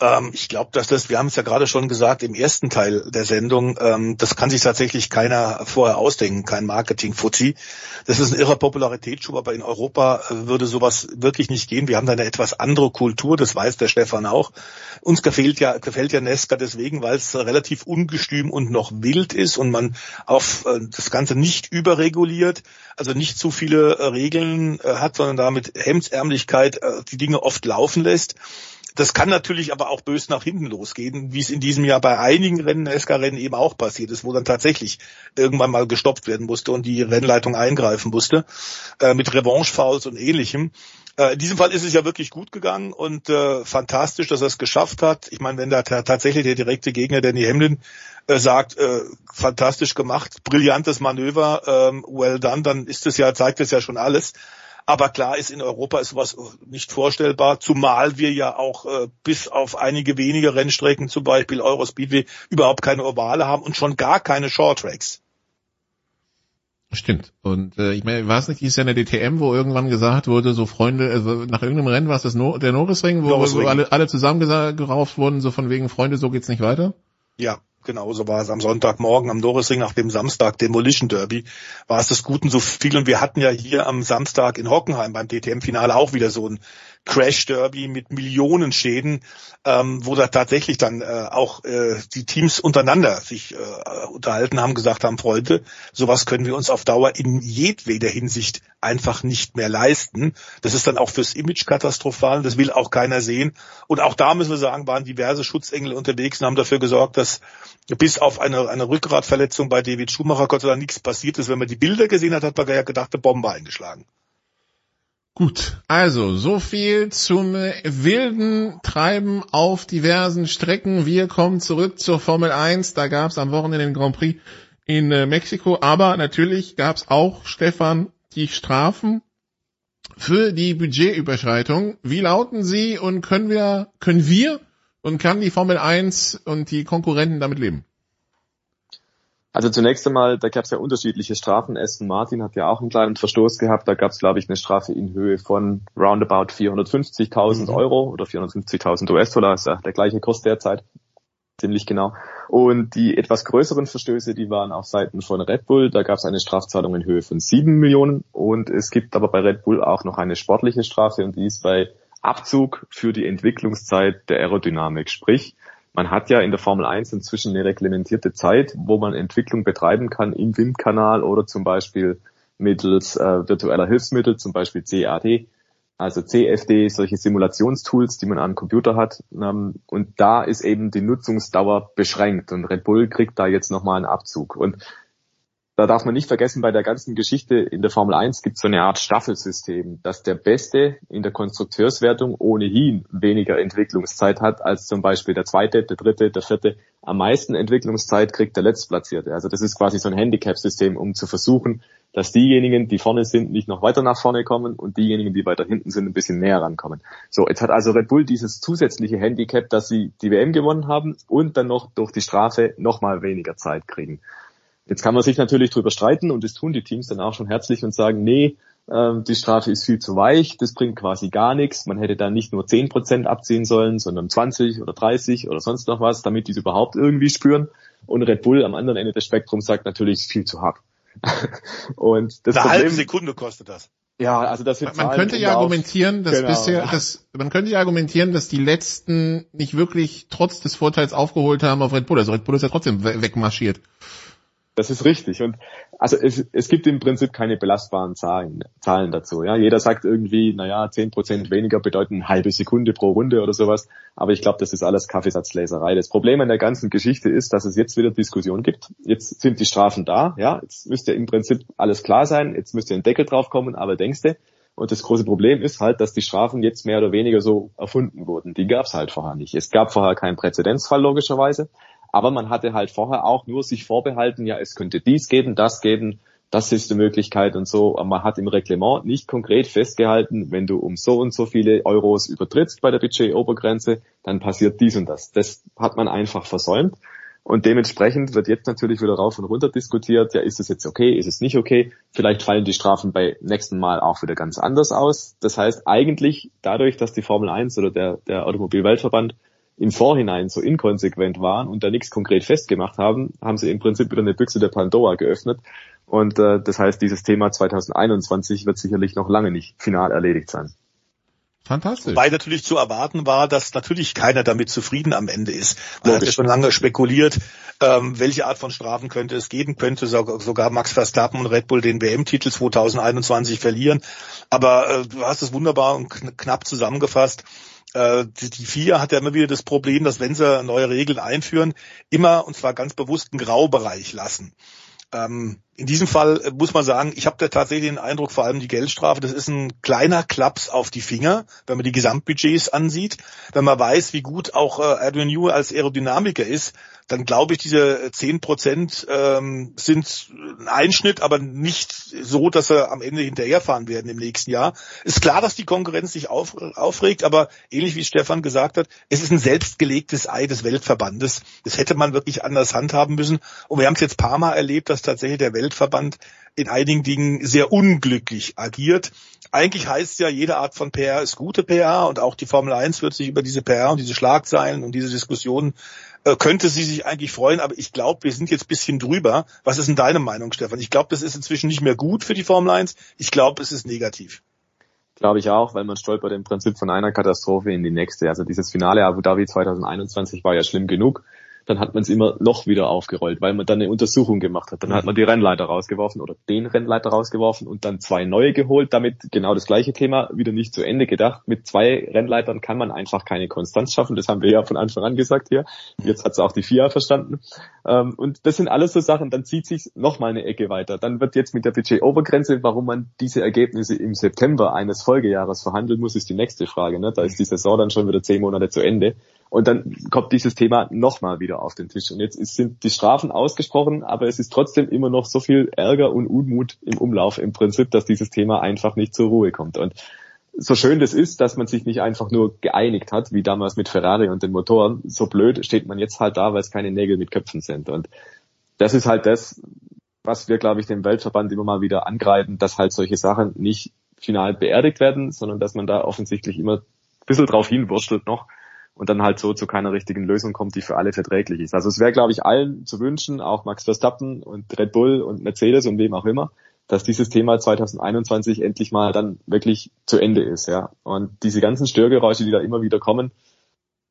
Ähm, ich glaube, dass das, wir haben es ja gerade schon gesagt im ersten Teil der Sendung, ähm, das kann sich tatsächlich keiner vorher ausdenken, kein Marketing-Fuzzi. Das ist ein irrer Popularitätsschub, aber in Europa äh, würde sowas wirklich nicht gehen. Wir haben da eine etwas andere Kultur, das weiß der Stefan auch. Uns gefällt ja, gefällt ja Nesca deswegen, weil es relativ ungestüm und noch wild ist und man auf äh, das Ganze nicht überreguliert, also nicht zu viele äh, Regeln äh, hat, sondern damit Hemdsärmlichkeit äh, die Dinge oft laufen lässt. Das kann natürlich aber auch bös nach hinten losgehen, wie es in diesem Jahr bei einigen Rennen, SK-Rennen eben auch passiert ist, wo dann tatsächlich irgendwann mal gestoppt werden musste und die Rennleitung eingreifen musste, äh, mit Revanche-Fouls und ähnlichem. Äh, in diesem Fall ist es ja wirklich gut gegangen und äh, fantastisch, dass er es geschafft hat. Ich meine, wenn da tatsächlich der direkte Gegner Danny Hamlin äh, sagt, äh, fantastisch gemacht, brillantes Manöver, ähm, well done, dann ist es ja, zeigt es ja schon alles. Aber klar ist, in Europa ist sowas nicht vorstellbar, zumal wir ja auch äh, bis auf einige wenige Rennstrecken, zum Beispiel Eurospeedway, überhaupt keine Ovale haben und schon gar keine Shorttracks. Stimmt. Und äh, ich meine, war es nicht dieses Jahr in der DTM, wo irgendwann gesagt wurde, so Freunde, also nach irgendeinem Rennen war es das no der Norrisring, wo, wo alle, alle zusammengerauft wurden, so von wegen Freunde, so geht's nicht weiter? Ja, Genauso war es am Sonntagmorgen am Norrisring nach dem Samstag Demolition Derby. War es des Guten so viel. Und wir hatten ja hier am Samstag in Hockenheim beim DTM-Finale auch wieder so ein Crash Derby mit Millionen Schäden, ähm, wo da tatsächlich dann äh, auch äh, die Teams untereinander sich äh, unterhalten haben, gesagt haben, Freunde, sowas können wir uns auf Dauer in jedweder Hinsicht einfach nicht mehr leisten. Das ist dann auch fürs Image katastrophal, das will auch keiner sehen. Und auch da müssen wir sagen, waren diverse Schutzengel unterwegs und haben dafür gesorgt, dass bis auf eine, eine Rückgratverletzung bei David Schumacher Gott sei Dank nichts passiert ist. Wenn man die Bilder gesehen hat, hat man ja gedacht, eine Bombe eingeschlagen. Gut, also so viel zum wilden Treiben auf diversen Strecken. Wir kommen zurück zur Formel 1. Da gab es am Wochenende den Grand Prix in äh, Mexiko, aber natürlich gab es auch, Stefan, die Strafen für die Budgetüberschreitung. Wie lauten sie und können wir, können wir und kann die Formel 1 und die Konkurrenten damit leben? Also zunächst einmal, da gab es ja unterschiedliche Strafen. Aston Martin hat ja auch einen kleinen Verstoß gehabt. Da gab es, glaube ich, eine Strafe in Höhe von roundabout 450.000 mhm. Euro oder 450.000 US-Dollar. Ist ja der gleiche Kurs derzeit. Ziemlich genau. Und die etwas größeren Verstöße, die waren auf Seiten von Red Bull. Da gab es eine Strafzahlung in Höhe von 7 Millionen. Und es gibt aber bei Red Bull auch noch eine sportliche Strafe und die ist bei Abzug für die Entwicklungszeit der Aerodynamik. Sprich, man hat ja in der Formel 1 inzwischen eine reglementierte Zeit, wo man Entwicklung betreiben kann im Windkanal oder zum Beispiel mittels äh, virtueller Hilfsmittel, zum Beispiel CAD, also CFD, solche Simulationstools, die man an Computer hat. Ähm, und da ist eben die Nutzungsdauer beschränkt und Red Bull kriegt da jetzt nochmal einen Abzug. Und da darf man nicht vergessen, bei der ganzen Geschichte in der Formel 1 gibt es so eine Art Staffelsystem, dass der Beste in der Konstrukteurswertung ohnehin weniger Entwicklungszeit hat als zum Beispiel der Zweite, der Dritte, der Vierte. Am meisten Entwicklungszeit kriegt der Letztplatzierte. Also das ist quasi so ein Handicap-System, um zu versuchen, dass diejenigen, die vorne sind, nicht noch weiter nach vorne kommen und diejenigen, die weiter hinten sind, ein bisschen näher rankommen. So, jetzt hat also Red Bull dieses zusätzliche Handicap, dass sie die WM gewonnen haben und dann noch durch die Strafe nochmal weniger Zeit kriegen. Jetzt kann man sich natürlich drüber streiten und das tun die Teams dann auch schon herzlich und sagen, nee, äh, die Strafe ist viel zu weich, das bringt quasi gar nichts. Man hätte da nicht nur 10% abziehen sollen, sondern 20 oder 30 oder sonst noch was, damit die es überhaupt irgendwie spüren. Und Red Bull am anderen Ende des Spektrums sagt natürlich, es ist viel zu hart. und das Eine Problem, halbe Sekunde kostet das. Ja, also das wird man könnte ja argumentieren, dass genau. bisher, dass man könnte ja argumentieren, dass die letzten nicht wirklich trotz des Vorteils aufgeholt haben auf Red Bull. Also Red Bull ist ja trotzdem wegmarschiert. Das ist richtig. Und also es, es gibt im Prinzip keine belastbaren Zahlen, Zahlen dazu. Ja, jeder sagt irgendwie, naja, zehn Prozent weniger bedeuten eine halbe Sekunde pro Runde oder sowas. Aber ich glaube, das ist alles Kaffeesatzleserei. Das Problem an der ganzen Geschichte ist, dass es jetzt wieder Diskussion gibt. Jetzt sind die Strafen da. Ja, jetzt müsste im Prinzip alles klar sein. Jetzt müsste ein Deckel drauf kommen. Aber denkst du, und das große Problem ist halt, dass die Strafen jetzt mehr oder weniger so erfunden wurden. Die gab es halt vorher nicht. Es gab vorher keinen Präzedenzfall logischerweise. Aber man hatte halt vorher auch nur sich vorbehalten, ja, es könnte dies geben, das geben, das ist die Möglichkeit und so. Aber man hat im Reglement nicht konkret festgehalten, wenn du um so und so viele Euros übertrittst bei der Budgetobergrenze, dann passiert dies und das. Das hat man einfach versäumt. Und dementsprechend wird jetzt natürlich wieder rauf und runter diskutiert, ja, ist es jetzt okay, ist es nicht okay? Vielleicht fallen die Strafen bei nächsten Mal auch wieder ganz anders aus. Das heißt eigentlich dadurch, dass die Formel 1 oder der, der Automobilweltverband im Vorhinein so inkonsequent waren und da nichts konkret festgemacht haben, haben sie im Prinzip wieder eine Büchse der Pandora geöffnet. Und äh, das heißt, dieses Thema 2021 wird sicherlich noch lange nicht final erledigt sein. Fantastisch. Wobei natürlich zu erwarten war, dass natürlich keiner damit zufrieden am Ende ist. Man Logisch. hat ja schon lange spekuliert, ähm, welche Art von Strafen könnte es geben, könnte sogar Max Verstappen und Red Bull den WM-Titel 2021 verlieren. Aber äh, du hast es wunderbar und knapp zusammengefasst äh, die, die vier hat ja immer wieder das Problem, dass wenn sie neue Regeln einführen, immer und zwar ganz bewusst einen Graubereich lassen. Ähm, in diesem Fall äh, muss man sagen, ich habe da tatsächlich den Eindruck, vor allem die Geldstrafe, das ist ein kleiner Klaps auf die Finger, wenn man die Gesamtbudgets ansieht. Wenn man weiß, wie gut auch äh, Adrian Newey als Aerodynamiker ist, dann glaube ich, diese zehn Prozent ähm, sind ein Einschnitt, aber nicht so, dass sie am Ende hinterherfahren werden im nächsten Jahr. Ist klar, dass die Konkurrenz sich auf, aufregt, aber ähnlich wie Stefan gesagt hat, es ist ein selbstgelegtes Ei des Weltverbandes. Das hätte man wirklich anders handhaben müssen. Und wir haben es jetzt paar Mal erlebt, dass tatsächlich der Weltverband in einigen Dingen sehr unglücklich agiert. Eigentlich heißt ja, jede Art von PR ist gute PR und auch die Formel 1 wird sich über diese PR und diese Schlagzeilen und diese Diskussionen äh, könnte sie sich eigentlich freuen, aber ich glaube, wir sind jetzt bisschen drüber. Was ist denn deine Meinung, Stefan? Ich glaube, das ist inzwischen nicht mehr gut für die Formel 1. Ich glaube, es ist negativ. Glaube ich auch, weil man stolpert im Prinzip von einer Katastrophe in die nächste. Also dieses Finale Abu Dhabi 2021 war ja schlimm genug dann hat man es immer noch wieder aufgerollt, weil man dann eine Untersuchung gemacht hat. Dann mhm. hat man die Rennleiter rausgeworfen oder den Rennleiter rausgeworfen und dann zwei neue geholt, damit genau das gleiche Thema wieder nicht zu Ende gedacht. Mit zwei Rennleitern kann man einfach keine Konstanz schaffen. Das haben wir ja von Anfang an gesagt hier. Jetzt hat es auch die FIA verstanden. Ähm, und das sind alles so Sachen, dann zieht sich noch mal eine Ecke weiter. Dann wird jetzt mit der Budget-Obergrenze, warum man diese Ergebnisse im September eines Folgejahres verhandeln muss, ist die nächste Frage. Ne? Da ist die Saison dann schon wieder zehn Monate zu Ende. Und dann kommt dieses Thema nochmal wieder auf den Tisch. Und jetzt sind die Strafen ausgesprochen, aber es ist trotzdem immer noch so viel Ärger und Unmut im Umlauf im Prinzip, dass dieses Thema einfach nicht zur Ruhe kommt. Und so schön das ist, dass man sich nicht einfach nur geeinigt hat, wie damals mit Ferrari und den Motoren, so blöd steht man jetzt halt da, weil es keine Nägel mit Köpfen sind. Und das ist halt das, was wir, glaube ich, dem Weltverband immer mal wieder angreifen, dass halt solche Sachen nicht final beerdigt werden, sondern dass man da offensichtlich immer ein bisschen drauf hinwurschtelt noch, und dann halt so zu keiner richtigen Lösung kommt, die für alle verträglich ist. Also es wäre, glaube ich, allen zu wünschen, auch Max Verstappen und Red Bull und Mercedes und wem auch immer, dass dieses Thema 2021 endlich mal dann wirklich zu Ende ist, ja. Und diese ganzen Störgeräusche, die da immer wieder kommen,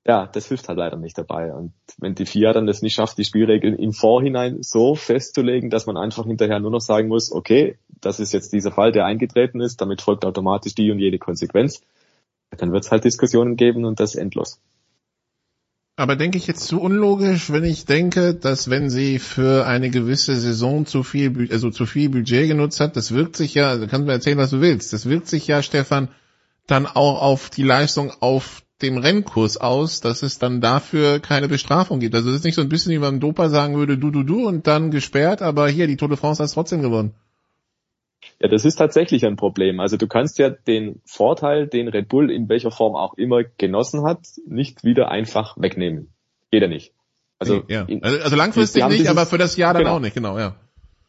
ja, das hilft halt leider nicht dabei. Und wenn die FIA dann das nicht schafft, die Spielregeln im Vorhinein so festzulegen, dass man einfach hinterher nur noch sagen muss, okay, das ist jetzt dieser Fall, der eingetreten ist, damit folgt automatisch die und jede Konsequenz, dann wird es halt Diskussionen geben und das endlos. Aber denke ich jetzt zu unlogisch, wenn ich denke, dass wenn sie für eine gewisse Saison zu viel, also zu viel Budget genutzt hat, das wirkt sich ja, du kannst mir erzählen, was du willst, das wirkt sich ja, Stefan, dann auch auf die Leistung auf dem Rennkurs aus, dass es dann dafür keine Bestrafung gibt. Also es ist nicht so ein bisschen wie beim Dopa sagen würde, du, du, du und dann gesperrt, aber hier, die Tour de France hat trotzdem gewonnen. Ja, das ist tatsächlich ein Problem. Also du kannst ja den Vorteil, den Red Bull in welcher Form auch immer genossen hat, nicht wieder einfach wegnehmen. Jeder nicht. Also, ja. also, also langfristig nicht, dieses, aber für das Jahr dann genau. auch nicht, genau, ja.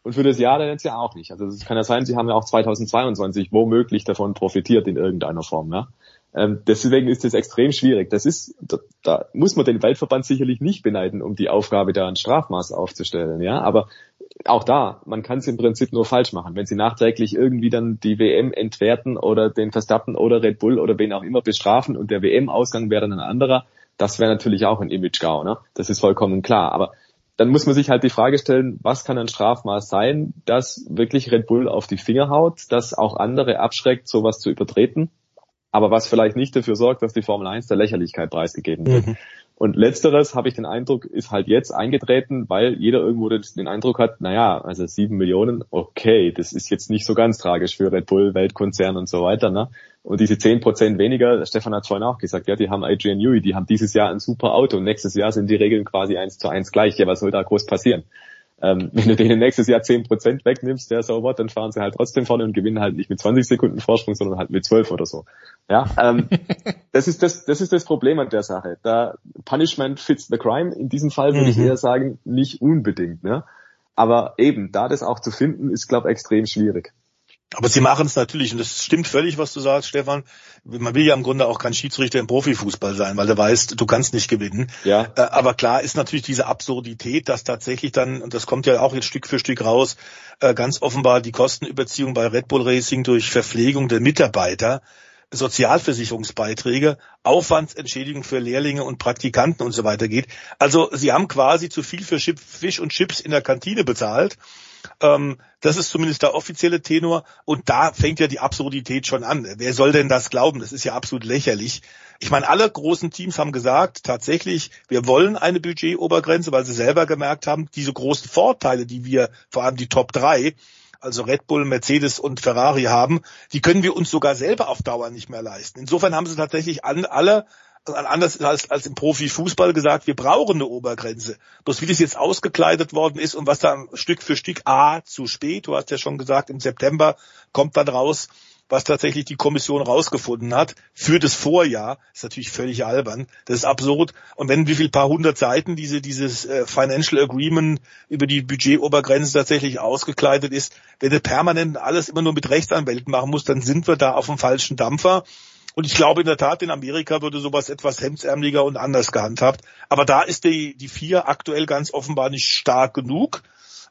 Und für das Jahr dann jetzt ja auch nicht. Also es kann ja sein, sie haben ja auch 2022 womöglich davon profitiert in irgendeiner Form, ja. Ähm, deswegen ist es extrem schwierig. Das ist, da, da muss man den Weltverband sicherlich nicht beneiden, um die Aufgabe da ein Strafmaß aufzustellen, ja. Aber auch da, man kann es im Prinzip nur falsch machen. Wenn sie nachträglich irgendwie dann die WM entwerten oder den Verstappen oder Red Bull oder wen auch immer bestrafen und der WM-Ausgang wäre dann ein anderer, das wäre natürlich auch ein Image-GAU, ne? Das ist vollkommen klar. Aber dann muss man sich halt die Frage stellen, was kann ein Strafmaß sein, das wirklich Red Bull auf die Finger haut, das auch andere abschreckt, sowas zu übertreten, aber was vielleicht nicht dafür sorgt, dass die Formel 1 der Lächerlichkeit preisgegeben wird. Mhm. Und letzteres, habe ich den Eindruck, ist halt jetzt eingetreten, weil jeder irgendwo den Eindruck hat, naja, also sieben Millionen, okay, das ist jetzt nicht so ganz tragisch für Red Bull, Weltkonzern und so weiter. Ne? Und diese zehn Prozent weniger, Stefan hat vorhin auch gesagt, ja, die haben Adrian Newey, die haben dieses Jahr ein super Auto und nächstes Jahr sind die Regeln quasi eins zu eins gleich. Ja, was soll da groß passieren? Ähm, wenn du denen nächstes Jahr zehn Prozent wegnimmst, der so what, dann fahren sie halt trotzdem vorne und gewinnen halt nicht mit 20 Sekunden Vorsprung, sondern halt mit 12 oder so. Ja, ähm, das ist das, das ist das Problem an der Sache. Da Punishment fits the crime. In diesem Fall würde mhm. ich eher sagen, nicht unbedingt. Ne? Aber eben, da das auch zu finden, ist, glaube ich, extrem schwierig. Aber sie machen es natürlich, und das stimmt völlig, was du sagst, Stefan. Man will ja im Grunde auch kein Schiedsrichter im Profifußball sein, weil du weißt, du kannst nicht gewinnen. Ja. Äh, aber klar ist natürlich diese Absurdität, dass tatsächlich dann, und das kommt ja auch jetzt Stück für Stück raus, äh, ganz offenbar die Kostenüberziehung bei Red Bull Racing durch Verpflegung der Mitarbeiter Sozialversicherungsbeiträge, Aufwandsentschädigung für Lehrlinge und Praktikanten und so weiter geht. Also sie haben quasi zu viel für Fisch und Chips in der Kantine bezahlt ähm, das ist zumindest der offizielle Tenor. Und da fängt ja die Absurdität schon an. Wer soll denn das glauben? Das ist ja absolut lächerlich. Ich meine, alle großen Teams haben gesagt, tatsächlich, wir wollen eine Budgetobergrenze, weil sie selber gemerkt haben, diese großen Vorteile, die wir, vor allem die Top 3, also Red Bull, Mercedes und Ferrari haben, die können wir uns sogar selber auf Dauer nicht mehr leisten. Insofern haben sie tatsächlich alle anders als, als im Profifußball gesagt, wir brauchen eine Obergrenze. Bloß wie das jetzt ausgekleidet worden ist und was dann Stück für Stück A zu spät, du hast ja schon gesagt, im September kommt dann raus, was tatsächlich die Kommission rausgefunden hat für das Vorjahr, ist natürlich völlig albern. Das ist absurd. Und wenn wie viel paar hundert Seiten diese dieses äh, Financial Agreement über die Budgetobergrenze tatsächlich ausgekleidet ist, wenn du permanent alles immer nur mit Rechtsanwälten machen musst, dann sind wir da auf dem falschen Dampfer. Und ich glaube in der Tat, in Amerika würde sowas etwas hemdsärmeliger und anders gehandhabt. Aber da ist die, die vier aktuell ganz offenbar nicht stark genug.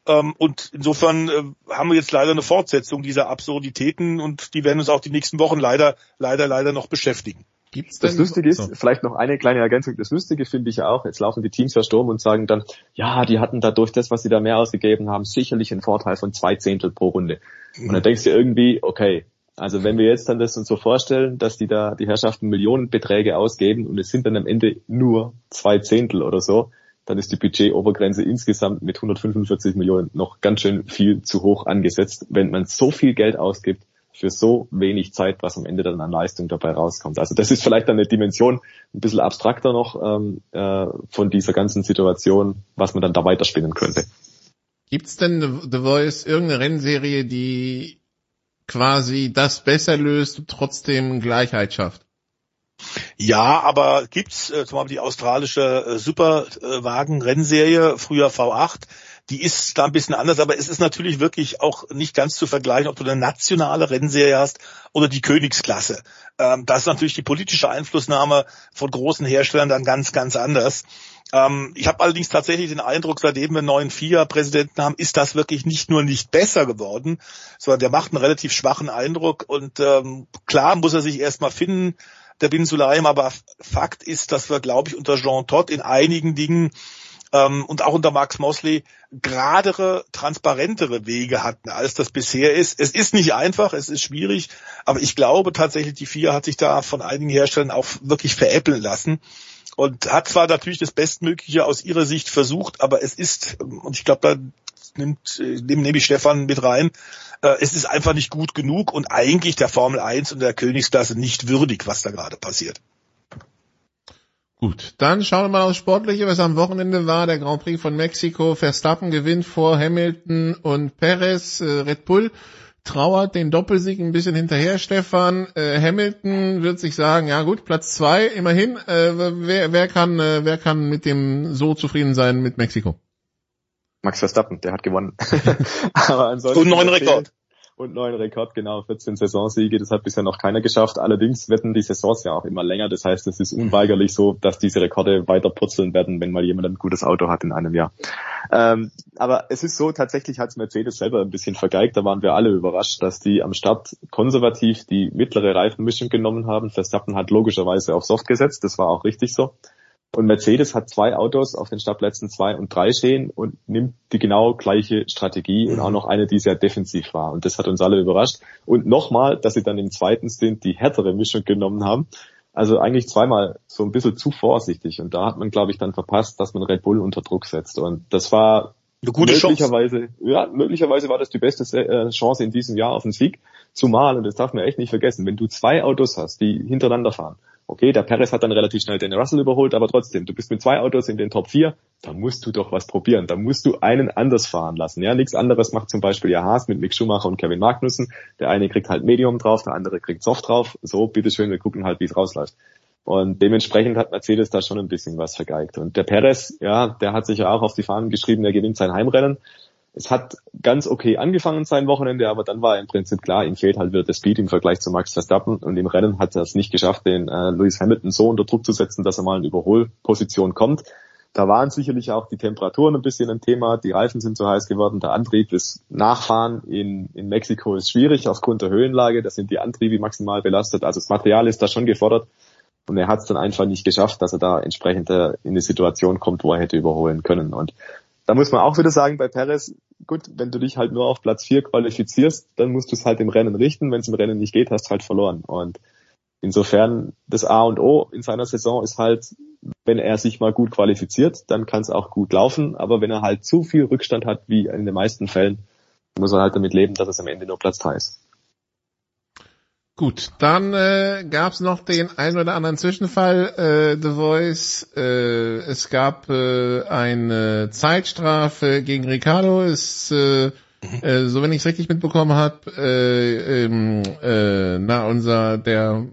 Ähm, und insofern äh, haben wir jetzt leider eine Fortsetzung dieser Absurditäten und die werden uns auch die nächsten Wochen leider, leider, leider noch beschäftigen. Gibt's das Lustige ist, so. vielleicht noch eine kleine Ergänzung, das Lustige finde ich ja auch, jetzt laufen die Teams ja Sturm und sagen dann, ja, die hatten dadurch das, was sie da mehr ausgegeben haben, sicherlich einen Vorteil von zwei Zehntel pro Runde. Und dann denkst du irgendwie, okay, also wenn wir jetzt dann das uns so vorstellen, dass die da die Herrschaften Millionenbeträge ausgeben und es sind dann am Ende nur zwei Zehntel oder so, dann ist die Budgetobergrenze insgesamt mit 145 Millionen noch ganz schön viel zu hoch angesetzt, wenn man so viel Geld ausgibt für so wenig Zeit, was am Ende dann an Leistung dabei rauskommt. Also das ist vielleicht eine Dimension ein bisschen abstrakter noch ähm, äh, von dieser ganzen Situation, was man dann da weiterspinnen könnte. Gibt's denn The Voice irgendeine Rennserie, die quasi das besser löst und trotzdem Gleichheit schafft. Ja, aber gibt's äh, zum Beispiel die australische äh, Superwagen-Rennserie, früher V8, die ist da ein bisschen anders, aber es ist natürlich wirklich auch nicht ganz zu vergleichen, ob du eine nationale Rennserie hast oder die Königsklasse. Ähm, da ist natürlich die politische Einflussnahme von großen Herstellern dann ganz, ganz anders. Ähm, ich habe allerdings tatsächlich den Eindruck, seitdem wir einen neuen FIA-Präsidenten haben, ist das wirklich nicht nur nicht besser geworden, sondern der macht einen relativ schwachen Eindruck. Und ähm, klar muss er sich erstmal finden, der Bin Sulaim, aber Fakt ist, dass wir, glaube ich, unter Jean Todt in einigen Dingen ähm, und auch unter Max Mosley geradere, transparentere Wege hatten, als das bisher ist. Es ist nicht einfach, es ist schwierig, aber ich glaube tatsächlich, die FIA hat sich da von einigen Herstellern auch wirklich veräppeln lassen und hat zwar natürlich das Bestmögliche aus ihrer Sicht versucht, aber es ist, und ich glaube, da nimmt, nehme ich Stefan mit rein, äh, es ist einfach nicht gut genug und eigentlich der Formel 1 und der Königsklasse nicht würdig, was da gerade passiert. Gut, dann schauen wir mal aufs Sportliche, was am Wochenende war. Der Grand Prix von Mexiko. Verstappen gewinnt vor Hamilton und Perez. Äh, Red Bull trauert den Doppelsieg ein bisschen hinterher, Stefan. Äh, Hamilton wird sich sagen, ja gut, Platz zwei, immerhin. Äh, wer, wer, kann, äh, wer kann mit dem so zufrieden sein mit Mexiko? Max Verstappen, der hat gewonnen. Aber ansonsten und neuen Rekord und neuen Rekord, genau, 14 Saisonsiege, das hat bisher noch keiner geschafft. Allerdings werden die Saisons ja auch immer länger, das heißt, es ist unweigerlich so, dass diese Rekorde weiter purzeln werden, wenn mal jemand ein gutes Auto hat in einem Jahr. Ähm, aber es ist so, tatsächlich hat Mercedes selber ein bisschen vergeigt, da waren wir alle überrascht, dass die am Start konservativ die mittlere Reifenmischung genommen haben. Verstappen hat logischerweise auf Soft gesetzt, das war auch richtig so. Und Mercedes hat zwei Autos auf den Startplätzen zwei und drei stehen und nimmt die genau gleiche Strategie und auch noch eine, die sehr defensiv war. Und das hat uns alle überrascht. Und nochmal, dass sie dann im zweiten Stint die härtere Mischung genommen haben. Also eigentlich zweimal so ein bisschen zu vorsichtig. Und da hat man, glaube ich, dann verpasst, dass man Red Bull unter Druck setzt. Und das war eine gute möglicherweise, Chance. ja, möglicherweise war das die beste äh, Chance in diesem Jahr auf den Sieg. Zumal, und das darf man echt nicht vergessen, wenn du zwei Autos hast, die hintereinander fahren, okay, der Perez hat dann relativ schnell den Russell überholt, aber trotzdem, du bist mit zwei Autos in den Top 4, da musst du doch was probieren, da musst du einen anders fahren lassen, ja, nichts anderes macht zum Beispiel ja Haas mit Mick Schumacher und Kevin Magnussen, der eine kriegt halt Medium drauf, der andere kriegt Soft drauf, so, bitteschön, wir gucken halt, wie es rausläuft. Und dementsprechend hat Mercedes da schon ein bisschen was vergeigt. Und der Perez, ja, der hat sich ja auch auf die Fahnen geschrieben, er gewinnt sein Heimrennen es hat ganz okay angefangen sein Wochenende, aber dann war im Prinzip klar, ihm fehlt halt wieder der Speed im Vergleich zu Max Verstappen. Und im Rennen hat er es nicht geschafft, den äh, Lewis Hamilton so unter Druck zu setzen, dass er mal in Überholposition kommt. Da waren sicherlich auch die Temperaturen ein bisschen ein Thema, die Reifen sind zu heiß geworden, der Antrieb, das Nachfahren in, in Mexiko ist schwierig aufgrund der Höhenlage, da sind die Antriebe maximal belastet, also das Material ist da schon gefordert. Und er hat es dann einfach nicht geschafft, dass er da entsprechend äh, in eine Situation kommt, wo er hätte überholen können. Und da muss man auch wieder sagen, bei Perez, gut, wenn du dich halt nur auf Platz 4 qualifizierst, dann musst du es halt im Rennen richten. Wenn es im Rennen nicht geht, hast du halt verloren. Und insofern, das A und O in seiner Saison ist halt, wenn er sich mal gut qualifiziert, dann kann es auch gut laufen. Aber wenn er halt zu viel Rückstand hat, wie in den meisten Fällen, muss er halt damit leben, dass es am Ende nur Platz 3 ist. Gut, dann äh, gab noch den ein oder anderen Zwischenfall, äh, The Voice. Äh, es gab äh, eine Zeitstrafe gegen Ricardo. Es, äh, äh, so wenn ich es richtig mitbekommen habe, äh, ähm, äh, na unser der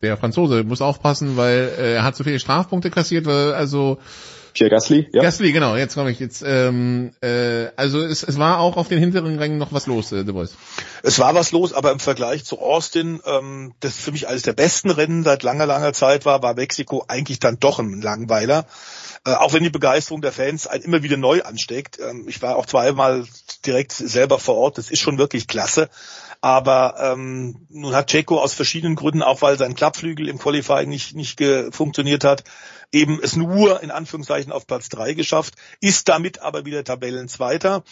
der Franzose muss aufpassen, weil äh, er hat zu viele Strafpunkte kassiert, weil also Pierre Gasly, ja. Gasly, genau, jetzt komme ich jetzt. Ähm, äh, also es, es war auch auf den hinteren Rängen noch was los, äh, The Voice. Es war was los, aber im Vergleich zu Austin, ähm, das für mich eines der besten Rennen seit langer, langer Zeit war, war Mexiko eigentlich dann doch ein Langweiler. Äh, auch wenn die Begeisterung der Fans einen immer wieder neu ansteckt. Ähm, ich war auch zweimal direkt selber vor Ort, das ist schon wirklich klasse. Aber ähm, nun hat Checo aus verschiedenen Gründen, auch weil sein Klappflügel im Qualifying nicht, nicht funktioniert hat, eben es nur in Anführungszeichen auf Platz drei geschafft, ist damit aber wieder Tabellenzweiter.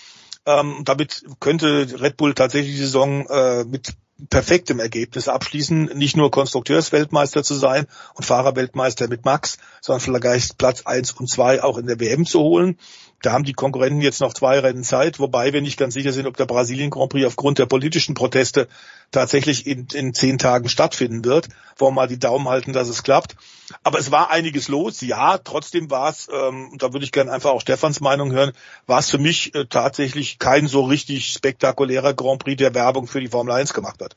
Ähm, damit könnte Red Bull tatsächlich die Saison äh, mit perfektem Ergebnis abschließen, nicht nur Konstrukteursweltmeister zu sein und Fahrerweltmeister mit Max, sondern vielleicht Platz eins und zwei auch in der WM zu holen. Da haben die Konkurrenten jetzt noch zwei Rennen Zeit, wobei wir nicht ganz sicher sind, ob der Brasilien Grand Prix aufgrund der politischen Proteste tatsächlich in, in zehn Tagen stattfinden wird. Wollen wir mal die Daumen halten, dass es klappt. Aber es war einiges los. Ja, trotzdem war es, ähm, da würde ich gerne einfach auch Stefans Meinung hören, war es für mich äh, tatsächlich kein so richtig spektakulärer Grand Prix, der Werbung für die Formel 1 gemacht hat.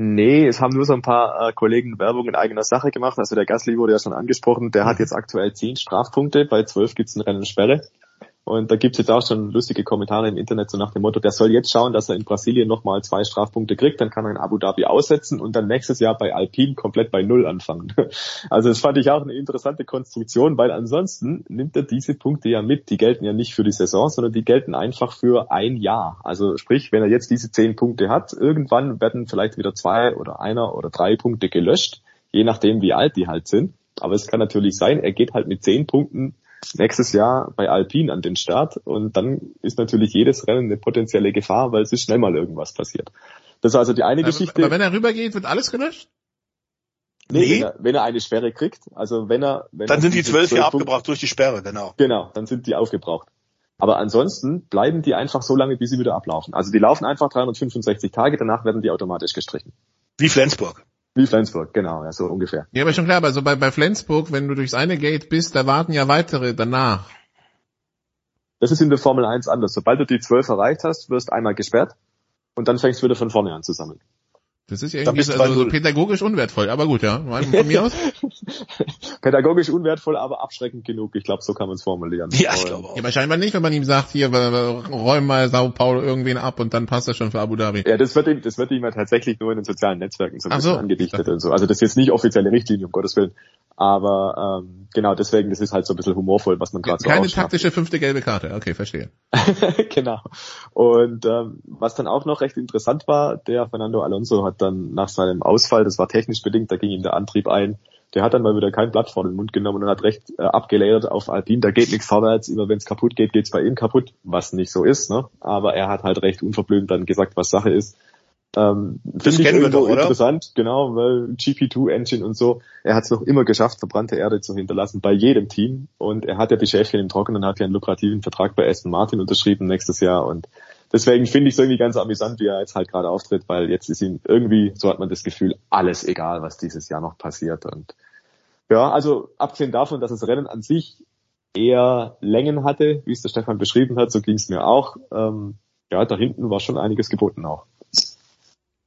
Nee, es haben nur so ein paar äh, Kollegen Werbung in eigener Sache gemacht. Also der Gasly wurde ja schon angesprochen, der hat mhm. jetzt aktuell zehn Strafpunkte, bei zwölf gibt's eine Rennsperre. Und da gibt's jetzt auch schon lustige Kommentare im Internet so nach dem Motto, der soll jetzt schauen, dass er in Brasilien nochmal zwei Strafpunkte kriegt, dann kann er in Abu Dhabi aussetzen und dann nächstes Jahr bei Alpine komplett bei Null anfangen. Also das fand ich auch eine interessante Konstruktion, weil ansonsten nimmt er diese Punkte ja mit. Die gelten ja nicht für die Saison, sondern die gelten einfach für ein Jahr. Also sprich, wenn er jetzt diese zehn Punkte hat, irgendwann werden vielleicht wieder zwei oder einer oder drei Punkte gelöscht, je nachdem wie alt die halt sind. Aber es kann natürlich sein, er geht halt mit zehn Punkten nächstes Jahr bei Alpine an den Start und dann ist natürlich jedes Rennen eine potenzielle Gefahr, weil es ist schnell mal irgendwas passiert. Das ist also die eine aber, Geschichte. Aber wenn er rübergeht, wird alles gelöscht? Nee, nee. Wenn, er, wenn er eine Sperre kriegt, also wenn er... Wenn dann er sind die zwölf ja abgebraucht durch die Sperre, genau. Genau, dann sind die aufgebraucht. Aber ansonsten bleiben die einfach so lange, bis sie wieder ablaufen. Also die laufen einfach 365 Tage, danach werden die automatisch gestrichen. Wie Flensburg. Wie Flensburg, genau, ja, so ungefähr. Ja, aber schon klar, aber so bei, bei Flensburg, wenn du durchs eine Gate bist, da warten ja weitere danach. Das ist in der Formel 1 anders. Sobald du die 12 erreicht hast, wirst einmal gesperrt und dann fängst du wieder von vorne an zu sammeln. Das ist ja irgendwie so, also so pädagogisch unwertvoll, aber gut, ja. Von mir aus. pädagogisch unwertvoll, aber abschreckend genug. Ich glaube, so kann man es formulieren. Ja, ich glaube auch. Ja, aber scheinbar nicht, wenn man ihm sagt, hier, räum mal Sao Paulo irgendwen ab und dann passt das schon für Abu Dhabi. Ja, das wird ihm, das wird ihm ja tatsächlich nur in den sozialen Netzwerken so ein bisschen so. angedichtet und so. Also das ist jetzt nicht offizielle Richtlinie, um Gottes Willen. Aber ähm, genau, deswegen, das ist halt so ein bisschen humorvoll, was man gerade so Keine taktische fünfte gelbe Karte, okay, verstehe. genau. Und ähm, was dann auch noch recht interessant war, der Fernando Alonso hat dann nach seinem Ausfall, das war technisch bedingt, da ging ihm der Antrieb ein, der hat dann mal wieder kein Blatt vor den Mund genommen und hat recht äh, abgeledert auf Alpine, da geht nichts vorwärts, immer wenn es kaputt geht, geht's bei ihm kaputt, was nicht so ist, ne? Aber er hat halt recht unverblümt dann gesagt, was Sache ist. Ähm, Finde ich irgendwo doch, interessant, genau, weil GP2 Engine und so, er hat es noch immer geschafft, verbrannte Erde zu hinterlassen bei jedem Team. Und er hat ja die Schäfchen im Trockenen, hat ja einen lukrativen Vertrag bei Aston Martin unterschrieben nächstes Jahr. Und deswegen finde ich es irgendwie ganz amüsant, wie er jetzt halt gerade auftritt, weil jetzt ist ihm irgendwie, so hat man das Gefühl, alles egal, was dieses Jahr noch passiert und ja, also abgesehen davon, dass das Rennen an sich eher Längen hatte, wie es der Stefan beschrieben hat, so ging es mir auch. Ähm, ja, da hinten war schon einiges geboten auch.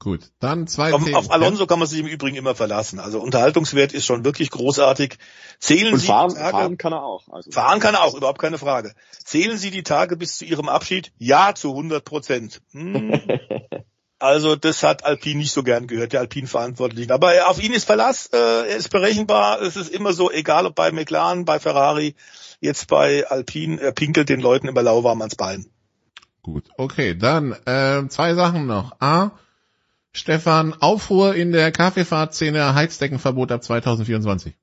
Gut, dann zwei auf, auf Alonso kann man sich im Übrigen immer verlassen. Also Unterhaltungswert ist schon wirklich großartig. Zählen Und Sie fahren, die Tage, fahren kann er auch. Also. Fahren kann er auch, überhaupt keine Frage. Zählen Sie die Tage bis zu Ihrem Abschied? Ja, zu 100 Prozent. Hm. Also das hat Alpine nicht so gern gehört, der Alpine-Verantwortlichen. Aber auf ihn ist Verlass, äh, er ist berechenbar. Es ist immer so, egal ob bei McLaren, bei Ferrari, jetzt bei Alpine, er pinkelt den Leuten immer lauwarm ans Bein. Gut, okay, dann äh, zwei Sachen noch. A, Stefan, Aufruhr in der Kaffeefahrtszene, Heizdeckenverbot ab 2024.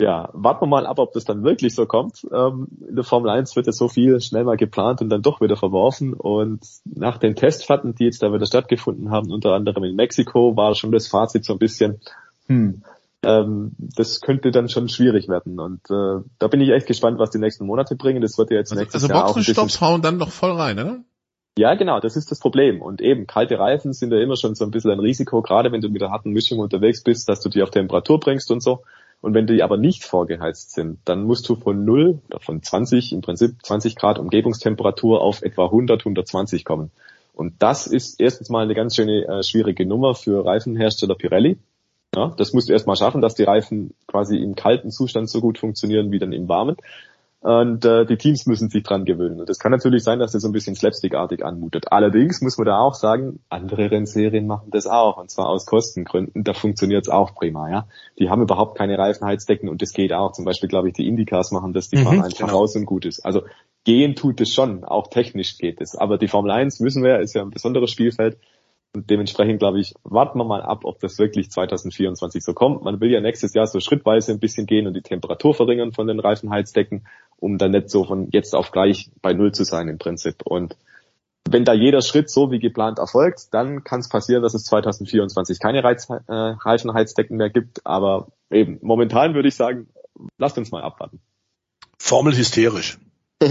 Ja, warten wir mal ab, ob das dann wirklich so kommt. Ähm, in der Formel 1 wird ja so viel schnell mal geplant und dann doch wieder verworfen. Und nach den Testfahrten, die jetzt da wieder stattgefunden haben, unter anderem in Mexiko, war schon das Fazit so ein bisschen, hm, ähm, das könnte dann schon schwierig werden. Und äh, da bin ich echt gespannt, was die nächsten Monate bringen. Das wird ja jetzt Also, nächstes also Jahr auch ein bisschen Boxenstopps hauen dann doch voll rein, oder? Ja, genau, das ist das Problem. Und eben, kalte Reifen sind ja immer schon so ein bisschen ein Risiko, gerade wenn du mit der harten Mischung unterwegs bist, dass du die auf Temperatur bringst und so. Und wenn die aber nicht vorgeheizt sind, dann musst du von 0 oder von 20, im Prinzip 20 Grad Umgebungstemperatur auf etwa 100, 120 kommen. Und das ist erstens mal eine ganz schöne äh, schwierige Nummer für Reifenhersteller Pirelli. Ja, das musst du erstmal schaffen, dass die Reifen quasi im kalten Zustand so gut funktionieren wie dann im warmen. Und äh, die Teams müssen sich dran gewöhnen. Und es kann natürlich sein, dass das so ein bisschen slapstickartig anmutet. Allerdings muss man da auch sagen, andere Rennserien machen das auch. Und zwar aus Kostengründen. Da funktioniert es auch prima. Ja, Die haben überhaupt keine Reifenheizdecken und das geht auch. Zum Beispiel, glaube ich, die Indycars machen das. Die Mhm, fahren einfach genau. raus und gut ist. Also gehen tut es schon. Auch technisch geht es. Aber die Formel 1 müssen wir, ist ja ein besonderes Spielfeld. Und dementsprechend, glaube ich, warten wir mal ab, ob das wirklich 2024 so kommt. Man will ja nächstes Jahr so schrittweise ein bisschen gehen und die Temperatur verringern von den Reifenheizdecken, um dann nicht so von jetzt auf gleich bei Null zu sein im Prinzip. Und wenn da jeder Schritt so wie geplant erfolgt, dann kann es passieren, dass es 2024 keine Reiz, äh, Reifenheizdecken mehr gibt. Aber eben, momentan würde ich sagen, lasst uns mal abwarten. Formel hysterisch.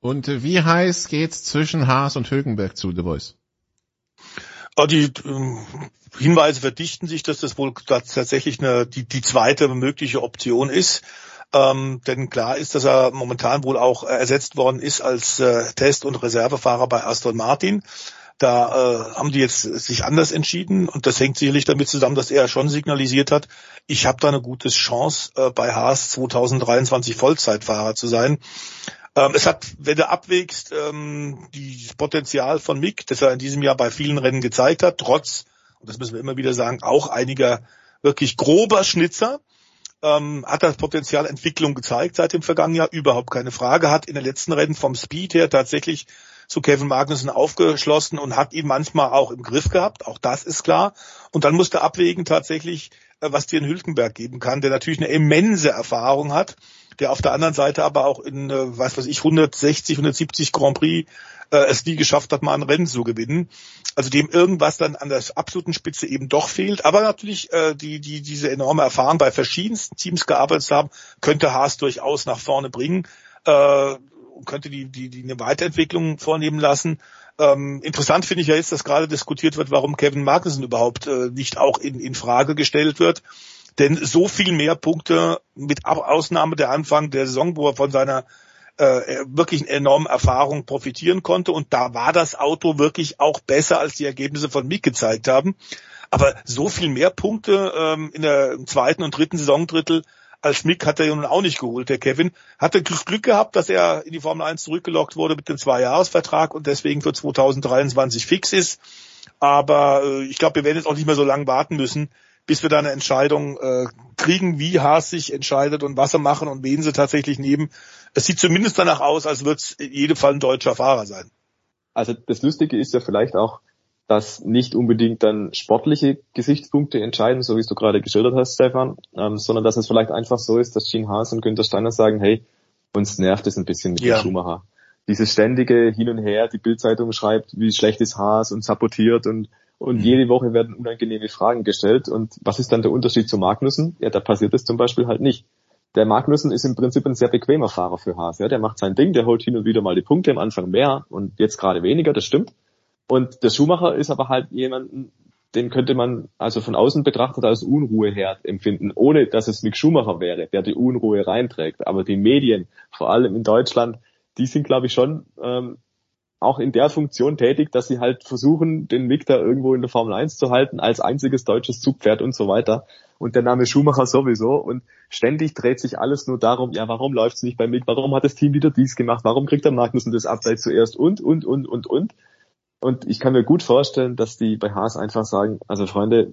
Und äh, wie heiß geht's zwischen Haas und Högenberg zu, The Voice? Aber die ähm, Hinweise verdichten sich, dass das wohl tatsächlich eine, die, die zweite mögliche Option ist. Ähm, denn klar ist, dass er momentan wohl auch äh, ersetzt worden ist als äh, Test- und Reservefahrer bei Aston Martin. Da äh, haben die jetzt sich anders entschieden und das hängt sicherlich damit zusammen, dass er schon signalisiert hat, ich habe da eine gute Chance, äh, bei Haas 2023 Vollzeitfahrer zu sein. Ähm, es hat, wenn du abwägst, ähm, das Potenzial von Mick, das er in diesem Jahr bei vielen Rennen gezeigt hat, trotz, und das müssen wir immer wieder sagen, auch einiger wirklich grober Schnitzer, ähm, hat das Potenzial Entwicklung gezeigt seit dem vergangenen Jahr, überhaupt keine Frage, hat in den letzten Rennen vom Speed her tatsächlich zu Kevin Magnussen aufgeschlossen und hat ihn manchmal auch im Griff gehabt, auch das ist klar. Und dann musste abwägen tatsächlich, äh, was dir in Hülkenberg geben kann, der natürlich eine immense Erfahrung hat, der auf der anderen Seite aber auch in, äh, was weiß ich, 160, 170 Grand Prix äh, es nie geschafft hat, mal ein Rennen zu gewinnen. Also dem irgendwas dann an der absoluten Spitze eben doch fehlt. Aber natürlich äh, die, die diese enorme Erfahrung bei verschiedensten Teams gearbeitet haben, könnte Haas durchaus nach vorne bringen. Äh, könnte die, die, die eine Weiterentwicklung vornehmen lassen. Ähm, interessant finde ich ja jetzt, dass gerade diskutiert wird, warum Kevin Magnussen überhaupt äh, nicht auch in, in Frage gestellt wird. Denn so viel mehr Punkte mit Ausnahme der Anfang der Saison, wo er von seiner äh, wirklich enormen Erfahrung profitieren konnte. Und da war das Auto wirklich auch besser, als die Ergebnisse von Mick gezeigt haben. Aber so viel mehr Punkte ähm, in der zweiten und dritten Saisondrittel als Mick hat er ja nun auch nicht geholt, der Kevin. Hatte Glück gehabt, dass er in die Formel 1 zurückgelockt wurde mit dem Zweijahresvertrag und deswegen für 2023 fix ist. Aber äh, ich glaube, wir werden jetzt auch nicht mehr so lange warten müssen, bis wir da eine Entscheidung äh, kriegen, wie Haas sich entscheidet und was sie machen und wen sie tatsächlich nehmen. Es sieht zumindest danach aus, als wird es in jedem Fall ein deutscher Fahrer sein. Also das Lustige ist ja vielleicht auch, dass nicht unbedingt dann sportliche Gesichtspunkte entscheiden, so wie es du gerade geschildert hast, Stefan, ähm, sondern dass es vielleicht einfach so ist, dass Gene Haas und Günther Steiner sagen, hey, uns nervt es ein bisschen mit Ja. dem Schumacher. Dieses ständige Hin und Her, die Bildzeitung schreibt, wie schlecht ist Haas und sabotiert und und Mhm. jede Woche werden unangenehme Fragen gestellt. Und was ist dann der Unterschied zu Magnussen? Ja, da passiert es zum Beispiel halt nicht. Der Magnussen ist im Prinzip ein sehr bequemer Fahrer für Haas. Ja, der macht sein Ding, der holt hin und wieder mal die Punkte, am Anfang mehr und jetzt gerade weniger, das stimmt. Und der Schumacher ist aber halt jemanden, den könnte man also von außen betrachtet als Unruheherd empfinden, ohne dass es Mick Schumacher wäre, der die Unruhe reinträgt. Aber die Medien, vor allem in Deutschland, die sind, glaube ich, schon ähm, auch in der Funktion tätig, dass sie halt versuchen, den Mick irgendwo in der Formel 1 zu halten, als einziges deutsches Zugpferd und so weiter. Und der Name Schumacher sowieso. Und ständig dreht sich alles nur darum, ja, warum läuft's nicht bei Mick? Warum hat das Team wieder dies gemacht? Warum kriegt der Magnussen das Update zuerst? Und, und, und, und, und. Und ich kann mir gut vorstellen, dass die bei Haas einfach sagen, also Freunde,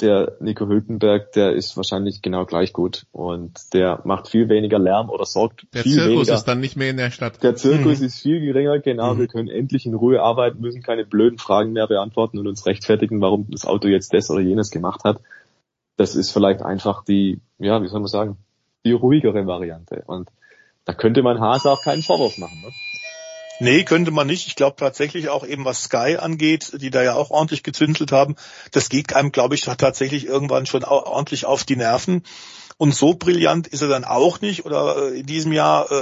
der Nico Hülkenberg, der ist wahrscheinlich genau gleich gut und der macht viel weniger Lärm oder sorgt Der viel Zirkus weniger. ist dann nicht mehr in der Stadt. Der Zirkus Mhm. ist viel geringer, genau. Wir können endlich in Ruhe arbeiten, müssen keine blöden Fragen mehr beantworten und uns rechtfertigen, warum das Auto jetzt das oder jenes gemacht hat. Das ist vielleicht einfach die, ja, wie soll man sagen, die ruhigere Variante. Und da könnte man Haas auch keinen Vorwurf machen. Ne? Nee, könnte man nicht. Ich glaube tatsächlich auch eben, was Sky angeht, die da ja auch ordentlich gezündelt haben, das geht einem, glaube ich, tatsächlich irgendwann schon ordentlich auf die Nerven. Und so brillant ist er dann auch nicht oder äh, in diesem Jahr äh,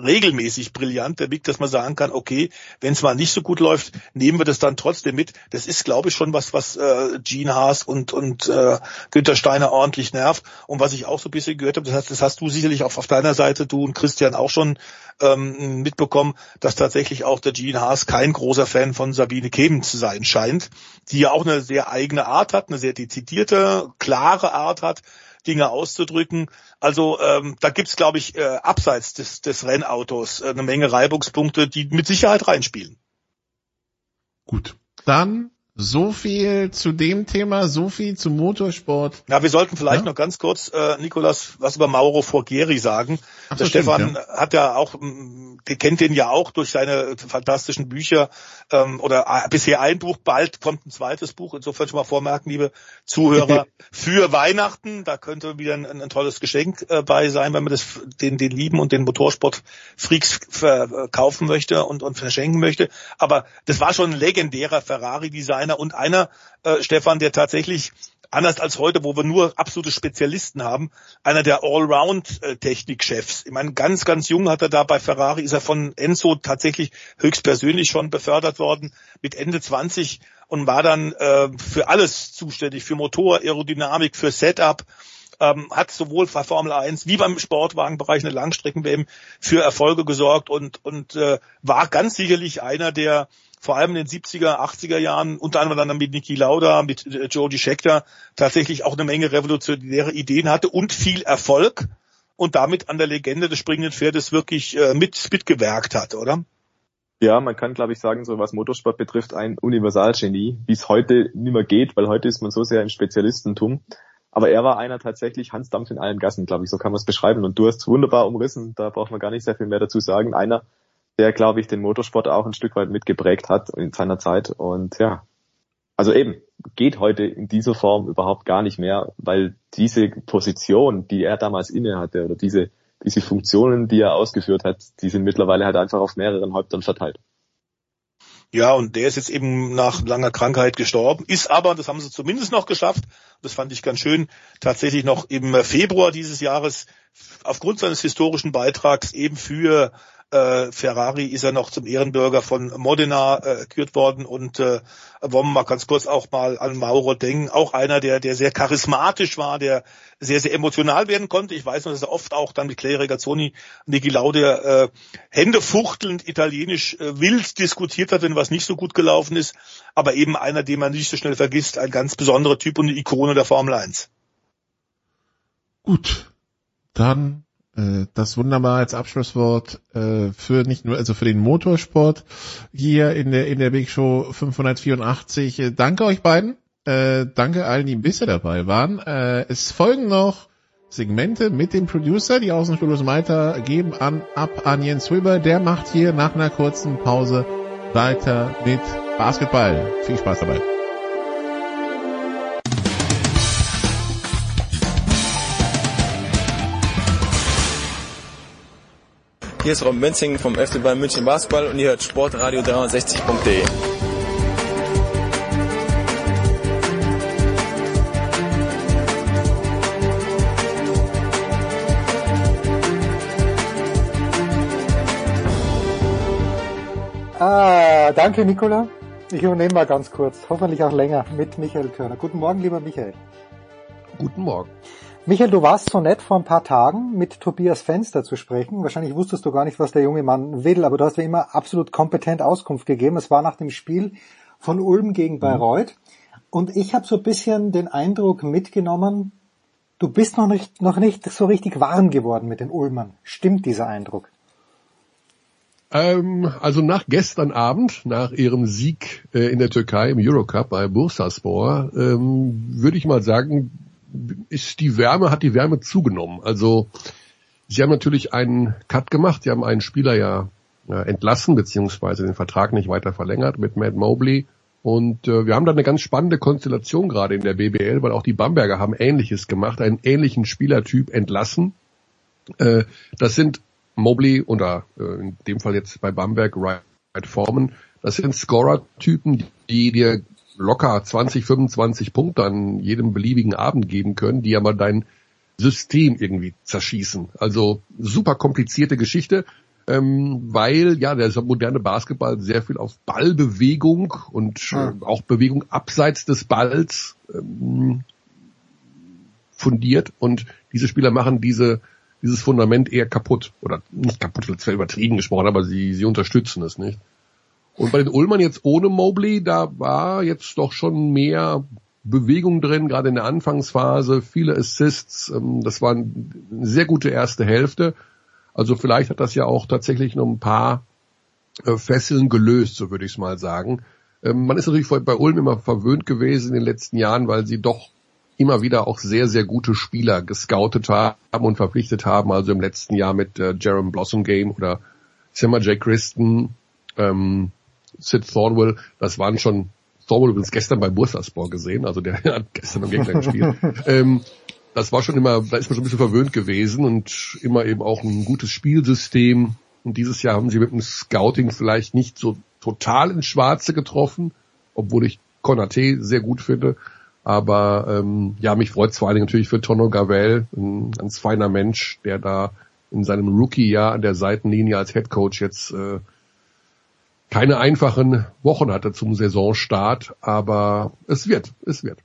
regelmäßig brillant, der Big, dass man sagen kann, okay, wenn es mal nicht so gut läuft, nehmen wir das dann trotzdem mit. Das ist, glaube ich, schon was, was äh, Gene Haas und, und äh, Günther Steiner ordentlich nervt. Und was ich auch so ein bisschen gehört habe, das hast, das hast du sicherlich auch auf deiner Seite, du und Christian auch schon ähm, mitbekommen, dass tatsächlich auch der Gene Haas kein großer Fan von Sabine Kemen zu sein scheint, die ja auch eine sehr eigene Art hat, eine sehr dezidierte, klare Art hat, Dinge auszudrücken. Also ähm, da gibt's, glaube ich, äh, abseits des, des Rennautos äh, eine Menge Reibungspunkte, die mit Sicherheit reinspielen. Gut. Dann so viel zu dem Thema, so viel zum Motorsport. Ja, wir sollten vielleicht Ja. noch ganz kurz, äh, Nikolas, was über Mauro Forgeri sagen. Ach der stimmt, Stefan ja. hat ja auch, der kennt den ja auch durch seine fantastischen Bücher ähm, oder äh, bisher ein Buch, bald kommt ein zweites Buch. Insofern schon mal vormerken, liebe Zuhörer, für Weihnachten. Da könnte wieder ein, ein tolles Geschenk äh, bei sein, wenn man das den, den Lieben und den Motorsport-Freaks verkaufen möchte und, und verschenken möchte. Aber das war schon ein legendärer Ferrari-Designer und einer, äh, Stefan, der tatsächlich anders als heute, wo wir nur absolute Spezialisten haben, einer der Allround-Technikchefs. Ich meine, ganz, ganz jung hat er da bei Ferrari, ist er von Enzo tatsächlich höchstpersönlich schon befördert worden, mit Ende 20 und war dann äh, für alles zuständig, für Motor, Aerodynamik, für Setup, ähm, hat sowohl bei Formel 1 wie beim Sportwagenbereich eine Langstrecken-WM für Erfolge gesorgt und, und äh, war ganz sicherlich einer der vor allem in den 70er, 80er Jahren, unter anderem dann mit Niki Lauda, mit äh, Jody Scheckter, tatsächlich auch eine Menge revolutionäre Ideen hatte und viel Erfolg und damit an der Legende des springenden Pferdes wirklich äh, mit, mitgewerkt hat, oder? Ja, man kann, glaube ich, sagen, so was Motorsport betrifft, ein Universalgenie, wie es heute nicht mehr geht, weil heute ist man so sehr im Spezialistentum. Aber er war einer tatsächlich Hans Dampf in allen Gassen, glaube ich, so kann man es beschreiben. Und du hast es wunderbar umrissen, da braucht man gar nicht sehr viel mehr dazu sagen. Einer, der, glaube ich, den Motorsport auch ein Stück weit mitgeprägt hat in seiner Zeit. Und ja, also eben, geht heute in dieser Form überhaupt gar nicht mehr, weil diese Position, die er damals inne hatte, oder diese, diese Funktionen, die er ausgeführt hat, die sind mittlerweile halt einfach auf mehreren Häuptern verteilt. Ja, und der ist jetzt eben nach langer Krankheit gestorben, ist aber, das haben sie zumindest noch geschafft, das fand ich ganz schön, tatsächlich noch im Februar dieses Jahres aufgrund seines historischen Beitrags eben für äh, Ferrari ist er noch zum Ehrenbürger von Modena äh, gekürt worden. Und äh, wollen mal ganz kurz auch mal an Mauro denken, auch einer, der der sehr charismatisch war, der sehr sehr emotional werden konnte. Ich weiß noch, dass er oft auch dann mit Clay Regazzoni, Niki Lauda äh, händefuchtelnd italienisch äh, wild diskutiert hat, wenn was nicht so gut gelaufen ist, aber eben einer, den man nicht so schnell vergisst, ein ganz besonderer Typ und eine Ikone der Formel 1. Gut, dann das wunderbar als Abschlusswort äh, für nicht nur also für den Motorsport hier in der in der Big Show 584. Äh, danke euch beiden. Äh, danke allen, die bisher dabei waren. Äh, es folgen noch Segmente mit dem Producer, die Außenstudios weiter geben an ab an Jens Rüber. Der macht hier nach einer kurzen Pause weiter mit Basketball. Viel Spaß dabei. Hier ist Robin Menzing vom FC Bayern München Basketball und ihr hört Sportradio 360.de. Ah, danke Nicola. Ich übernehme mal ganz kurz, hoffentlich auch länger, mit Michael Körner. Guten Morgen, lieber Michael. Guten Morgen. Michael, du warst so nett vor ein paar Tagen mit Tobias Fenster zu sprechen. Wahrscheinlich wusstest du gar nicht, was der junge Mann will, aber du hast ja immer absolut kompetent Auskunft gegeben. Es war nach dem Spiel von Ulm gegen mhm. Bayreuth. Und ich habe so ein bisschen den Eindruck mitgenommen, du bist noch nicht, noch nicht so richtig warm geworden mit den Ulmern. Stimmt dieser Eindruck? Ähm, also nach gestern Abend, nach ihrem Sieg äh, in der Türkei im Eurocup bei Bursaspor, ähm, würde ich mal sagen, ist die Wärme, hat die Wärme zugenommen. Also sie haben natürlich einen Cut gemacht, sie haben einen Spieler ja, ja entlassen, beziehungsweise den Vertrag nicht weiter verlängert mit Matt Mobley. Und äh, wir haben da eine ganz spannende Konstellation gerade in der BBL, weil auch die Bamberger haben Ähnliches gemacht, einen ähnlichen Spielertyp entlassen. Äh, das sind Mobley oder äh, in dem Fall jetzt bei Bamberg Wright Forman, das sind Scorer-Typen, die dir locker 20, 25 Punkte an jedem beliebigen Abend geben können, die aber dein System irgendwie zerschießen. Also super komplizierte Geschichte, ähm, weil ja der moderne Basketball sehr viel auf Ballbewegung und äh, auch Bewegung abseits des Balls ähm, fundiert und diese Spieler machen diese dieses Fundament eher kaputt. Oder nicht kaputt, das wäre übertrieben gesprochen, aber sie, sie unterstützen es nicht. Und bei den Ullmann jetzt ohne Mobley, da war jetzt doch schon mehr Bewegung drin, gerade in der Anfangsphase, viele Assists, ähm, das war eine sehr gute erste Hälfte. Also vielleicht hat das ja auch tatsächlich noch ein paar äh, Fesseln gelöst, so würde ich es mal sagen. Ähm, man ist natürlich bei Ulm immer verwöhnt gewesen in den letzten Jahren, weil sie doch immer wieder auch sehr, sehr gute Spieler gescoutet haben und verpflichtet haben. Also im letzten Jahr mit äh, Jerem Blossom Game oder Simmer J. Christen, ähm, Sid Thornwell, das waren schon Thornwell übrigens gestern bei Bursaspor gesehen, also der hat gestern am Gegner gespielt. ähm, das war schon immer, da ist man schon ein bisschen verwöhnt gewesen und immer eben auch ein gutes Spielsystem. Und dieses Jahr haben sie mit dem Scouting vielleicht nicht so total ins Schwarze getroffen, obwohl ich Konate sehr gut finde. Aber ähm, ja, mich freut es vor allen Dingen natürlich für Tono Gavel, ein ganz feiner Mensch, der da in seinem Rookie-Jahr an der Seitenlinie als Head Coach jetzt äh, keine einfachen Wochen hatte zum Saisonstart, aber es wird, es wird.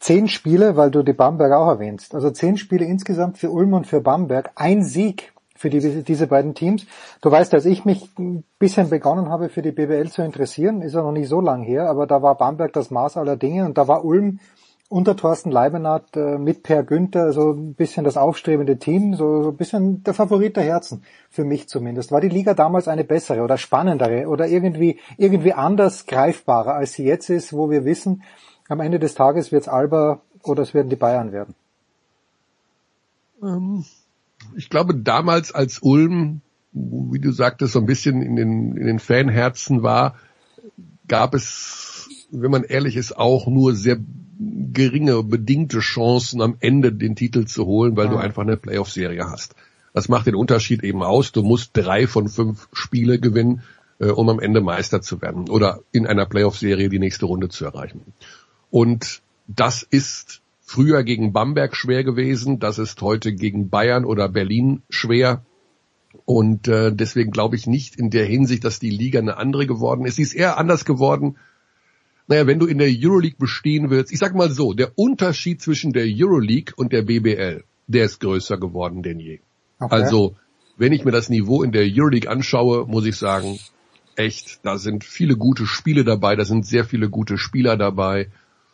Zehn Spiele, weil du die Bamberg auch erwähnst. Also zehn Spiele insgesamt für Ulm und für Bamberg. Ein Sieg für die, diese beiden Teams. Du weißt, als ich mich ein bisschen begonnen habe, für die BBL zu interessieren, ist ja noch nicht so lang her, aber da war Bamberg das Maß aller Dinge und da war Ulm unter Thorsten Leibenhardt äh, mit Per Günther so ein bisschen das aufstrebende Team, so, ein bisschen der Favorit der Herzen, für mich zumindest. War die Liga damals eine bessere oder spannendere oder irgendwie, irgendwie anders greifbarer, als sie jetzt ist, wo wir wissen, am Ende des Tages wird es Alba oder es werden die Bayern werden? Ähm, ich glaube, damals als Ulm, wie du sagtest, so ein bisschen in den, in den Fanherzen war, gab es, wenn man ehrlich ist, auch nur sehr geringe, bedingte Chancen am Ende den Titel zu holen, weil ah. du einfach eine Playoff-Serie hast. Das macht den Unterschied eben aus. Du musst drei von fünf Spiele gewinnen, äh, um am Ende Meister zu werden oder in einer Playoff-Serie die nächste Runde zu erreichen. Und das ist früher gegen Bamberg schwer gewesen, das ist heute gegen Bayern oder Berlin schwer. Und äh, deswegen glaube ich nicht in der Hinsicht, dass die Liga eine andere geworden ist. Sie ist eher anders geworden. Naja, wenn du in der Euroleague bestehen willst, ich sag mal so, der Unterschied zwischen der Euroleague und der BBL, der ist größer geworden denn je. Okay. Also, wenn ich mir das Niveau in der Euroleague anschaue, muss ich sagen, echt, da sind viele gute Spiele dabei, da sind sehr viele gute Spieler dabei.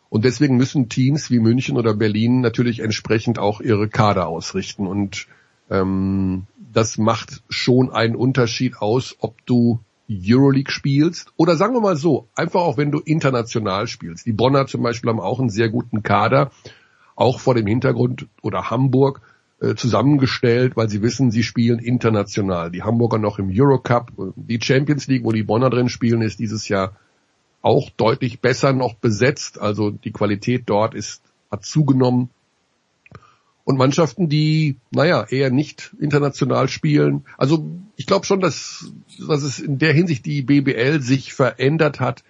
Und deswegen müssen Teams wie München oder Berlin natürlich entsprechend auch ihre Kader ausrichten. Und ähm, das macht schon einen Unterschied aus, ob du Euroleague spielst oder sagen wir mal so, einfach auch wenn du international spielst. Die Bonner zum Beispiel haben auch einen sehr guten Kader, auch vor dem Hintergrund oder Hamburg, äh, zusammengestellt, weil sie wissen, sie spielen international. Die Hamburger noch im Eurocup, die Champions League, wo die Bonner drin spielen, ist dieses Jahr auch deutlich besser noch besetzt. Also die Qualität dort ist hat zugenommen. Und Mannschaften, die, naja, eher nicht international spielen. Also ich glaube schon, dass, dass es in der Hinsicht die BBL sich verändert hat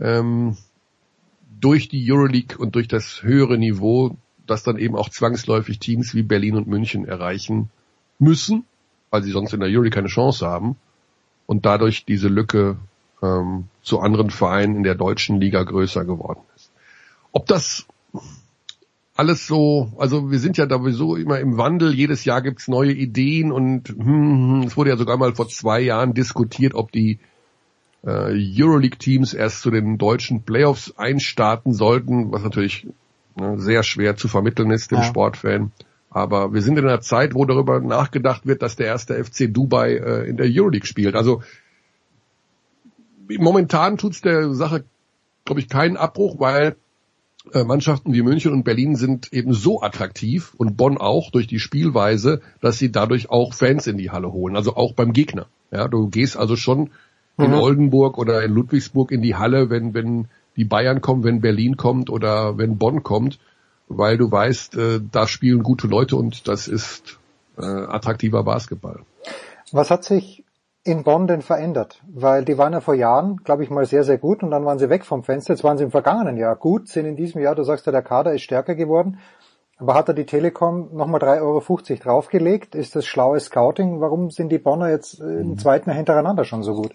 ähm, durch die Euroleague und durch das höhere Niveau, dass dann eben auch zwangsläufig Teams wie Berlin und München erreichen müssen, weil sie sonst in der Euroleague keine Chance haben und dadurch diese Lücke ähm, zu anderen Vereinen in der deutschen Liga größer geworden ist. Ob das alles so, also wir sind ja sowieso immer im Wandel, jedes Jahr gibt's neue Ideen und hm, hm, es wurde ja sogar mal vor zwei Jahren diskutiert, ob die äh, Euroleague-Teams erst zu den deutschen Playoffs einstarten sollten, was natürlich ne, sehr schwer zu vermitteln ist dem ja. Sportfan. Aber wir sind in einer Zeit, wo darüber nachgedacht wird, dass der erste FC Dubai äh, in der Euroleague spielt. Also momentan tut's der Sache, glaube ich, keinen Abbruch, weil Mannschaften wie München und Berlin sind eben so attraktiv und Bonn auch durch die Spielweise, dass sie dadurch auch Fans in die Halle holen, also auch beim Gegner. Ja, du gehst also schon in mhm. Oldenburg oder in Ludwigsburg in die Halle, wenn wenn die Bayern kommen, wenn Berlin kommt oder wenn Bonn kommt, weil du weißt, äh, da spielen gute Leute und das ist äh, attraktiver Basketball. Was hat sich in Bonn denn verändert? Weil die waren ja vor Jahren, glaube ich mal, sehr, sehr gut und dann waren sie weg vom Fenster. Jetzt waren sie im vergangenen Jahr gut, sind in diesem Jahr, du sagst ja, der Kader ist stärker geworden. Aber hat da die Telekom nochmal 3,50 Euro draufgelegt? Ist das schlaues Scouting? Warum sind die Bonner jetzt äh, im mhm. zweiten Jahr hintereinander schon so gut?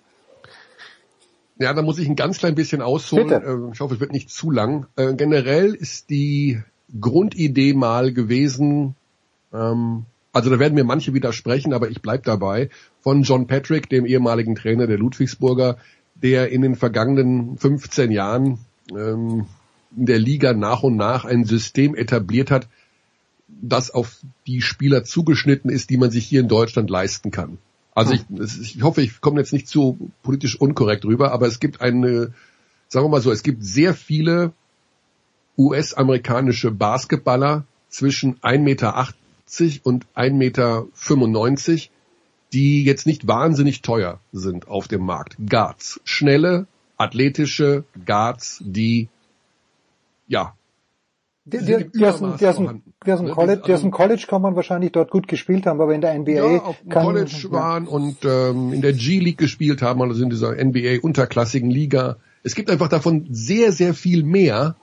Ja, da muss ich ein ganz klein bisschen ausholen. Bitte. Äh, ich hoffe, es wird nicht zu lang. Äh, generell ist die Grundidee mal gewesen, ähm, also da werden mir manche widersprechen, aber ich bleib dabei, von John Patrick, dem ehemaligen Trainer der Ludwigsburger, der in den vergangenen 15 Jahren ähm, in der Liga nach und nach ein System etabliert hat, das auf die Spieler zugeschnitten ist, die man sich hier in Deutschland leisten kann. Also ich, ich hoffe, ich komme jetzt nicht zu politisch unkorrekt rüber, aber es gibt eine, sagen wir mal so, es gibt sehr viele US-amerikanische Basketballer zwischen 1,80 Meter und 1,95 Meter, die jetzt nicht wahnsinnig teuer sind auf dem Markt. Guards. Schnelle, athletische Guards, die ja die, die, die, aus, die, aus, dem, die aus dem College, die aus dem College kann man wahrscheinlich dort gut gespielt haben, aber in der NBA ja, auf kann, College ja. waren und ähm, in der G League gespielt haben, also in dieser NBA unterklassigen Liga. Es gibt einfach davon sehr, sehr viel mehr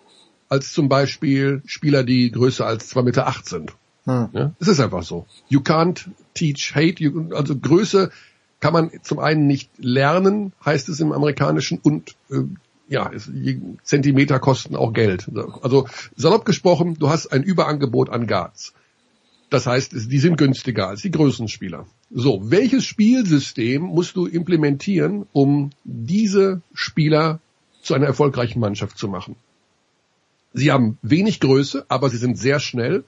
als zum Beispiel Spieler, die größer als zwei Meter acht sind. Hm. Ja, es ist einfach so. You can't teach hate. You, also Größe kann man zum einen nicht lernen, heißt es im Amerikanischen, und äh, ja, es, Zentimeter kosten auch Geld. Also salopp gesprochen, du hast ein Überangebot an Guards. Das heißt, die sind günstiger als die Größenspieler. So, welches Spielsystem musst du implementieren, um diese Spieler zu einer erfolgreichen Mannschaft zu machen? Sie haben wenig Größe, aber sie sind sehr schnell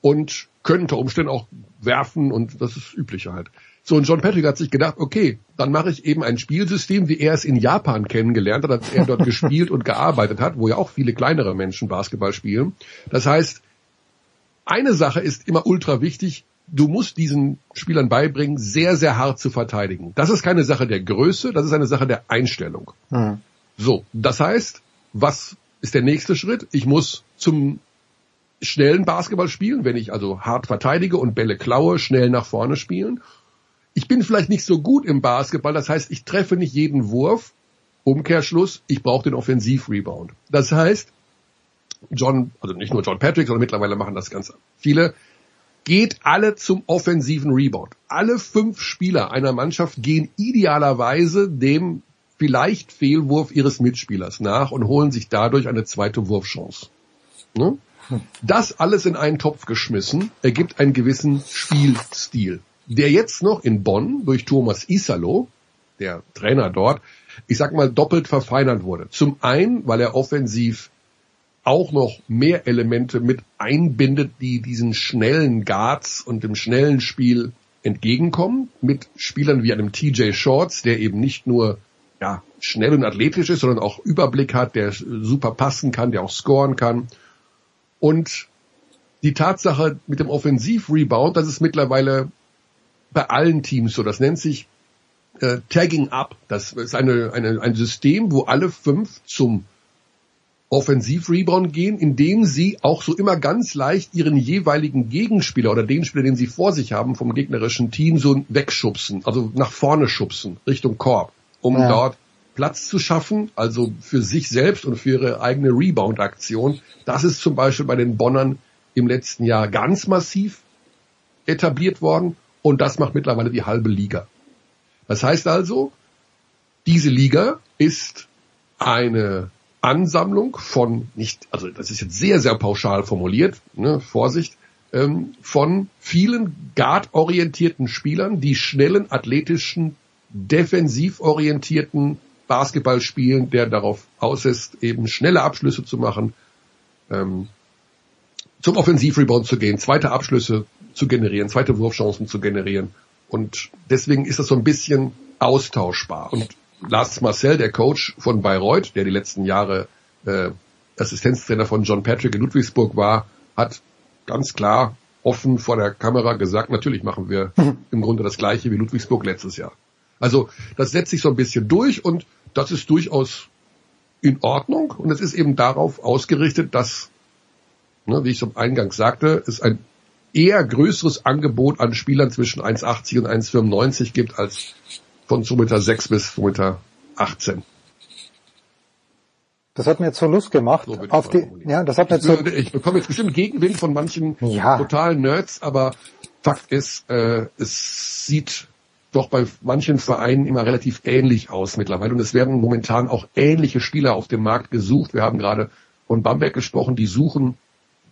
und können unter Umständen auch werfen und das ist übliche halt. So, und John Patrick hat sich gedacht, okay, dann mache ich eben ein Spielsystem, wie er es in Japan kennengelernt hat, als er dort gespielt und gearbeitet hat, wo ja auch viele kleinere Menschen Basketball spielen. Das heißt, eine Sache ist immer ultra wichtig, du musst diesen Spielern beibringen, sehr, sehr hart zu verteidigen. Das ist keine Sache der Größe, das ist eine Sache der Einstellung. Mhm. So, das heißt, was ist der nächste Schritt? Ich muss zum schnellen Basketball spielen, wenn ich also hart verteidige und Bälle klaue, schnell nach vorne spielen ich bin vielleicht nicht so gut im Basketball, das heißt, ich treffe nicht jeden Wurf. Umkehrschluss, ich brauche den Offensivrebound. Das heißt, John, also nicht nur John Patrick, sondern mittlerweile machen das ganz viele, geht alle zum offensiven Rebound. Alle fünf Spieler einer Mannschaft gehen idealerweise dem vielleicht Fehlwurf ihres Mitspielers nach und holen sich dadurch eine zweite Wurfchance. Ne? Das alles in einen Topf geschmissen ergibt einen gewissen Spielstil der jetzt noch in Bonn durch Thomas Isalo, der Trainer dort, ich sag mal doppelt verfeinert wurde. Zum einen, weil er offensiv auch noch mehr Elemente mit einbindet, die diesen schnellen Guards und dem schnellen Spiel entgegenkommen, mit Spielern wie einem TJ Shorts, der eben nicht nur ja, schnell und athletisch ist, sondern auch Überblick hat, der super passen kann, der auch scoren kann. Und die Tatsache mit dem Offensiv-Rebound, das ist mittlerweile bei allen Teams so. Das nennt sich äh, Tagging Up. Das ist eine, eine, ein System, wo alle fünf zum Offensiv-Rebound gehen, indem sie auch so immer ganz leicht ihren jeweiligen Gegenspieler oder den Spieler, den sie vor sich haben vom gegnerischen Team, so wegschubsen, also nach vorne schubsen, Richtung Korb, um ja. dort Platz zu schaffen, also für sich selbst und für ihre eigene Rebound-Aktion. Das ist zum Beispiel bei den Bonnern im letzten Jahr ganz massiv etabliert worden und das macht mittlerweile die halbe Liga. Das heißt also, diese Liga ist eine Ansammlung von nicht, also das ist jetzt sehr, sehr pauschal formuliert, ne, Vorsicht, ähm, von vielen guard-orientierten Spielern, die schnellen, athletischen, defensiv orientierten Basketball spielen, der darauf aus ist, eben schnelle Abschlüsse zu machen, ähm, zum Offensivrebound zu gehen, zweite Abschlüsse zu generieren, zweite Wurfchancen zu generieren. Und deswegen ist das so ein bisschen austauschbar. Und Lars Marcel, der Coach von Bayreuth, der die letzten Jahre äh, Assistenztrainer von John Patrick in Ludwigsburg war, hat ganz klar offen vor der Kamera gesagt, natürlich machen wir im Grunde das gleiche wie Ludwigsburg letztes Jahr. Also das setzt sich so ein bisschen durch und das ist durchaus in Ordnung und es ist eben darauf ausgerichtet, dass, ne, wie ich so Eingang sagte, es ein eher größeres Angebot an Spielern zwischen 1,80 und 1,95 gibt als von 2,6 Meter bis 2,18 Meter. Das hat mir jetzt so Lust gemacht. So auf die, ja, das hat mir ich, so ich bekomme jetzt bestimmt Gegenwind von manchen ja. totalen Nerds, aber Fakt ist, äh, es sieht doch bei manchen Vereinen immer relativ ähnlich aus mittlerweile. Und es werden momentan auch ähnliche Spieler auf dem Markt gesucht. Wir haben gerade von Bamberg gesprochen, die suchen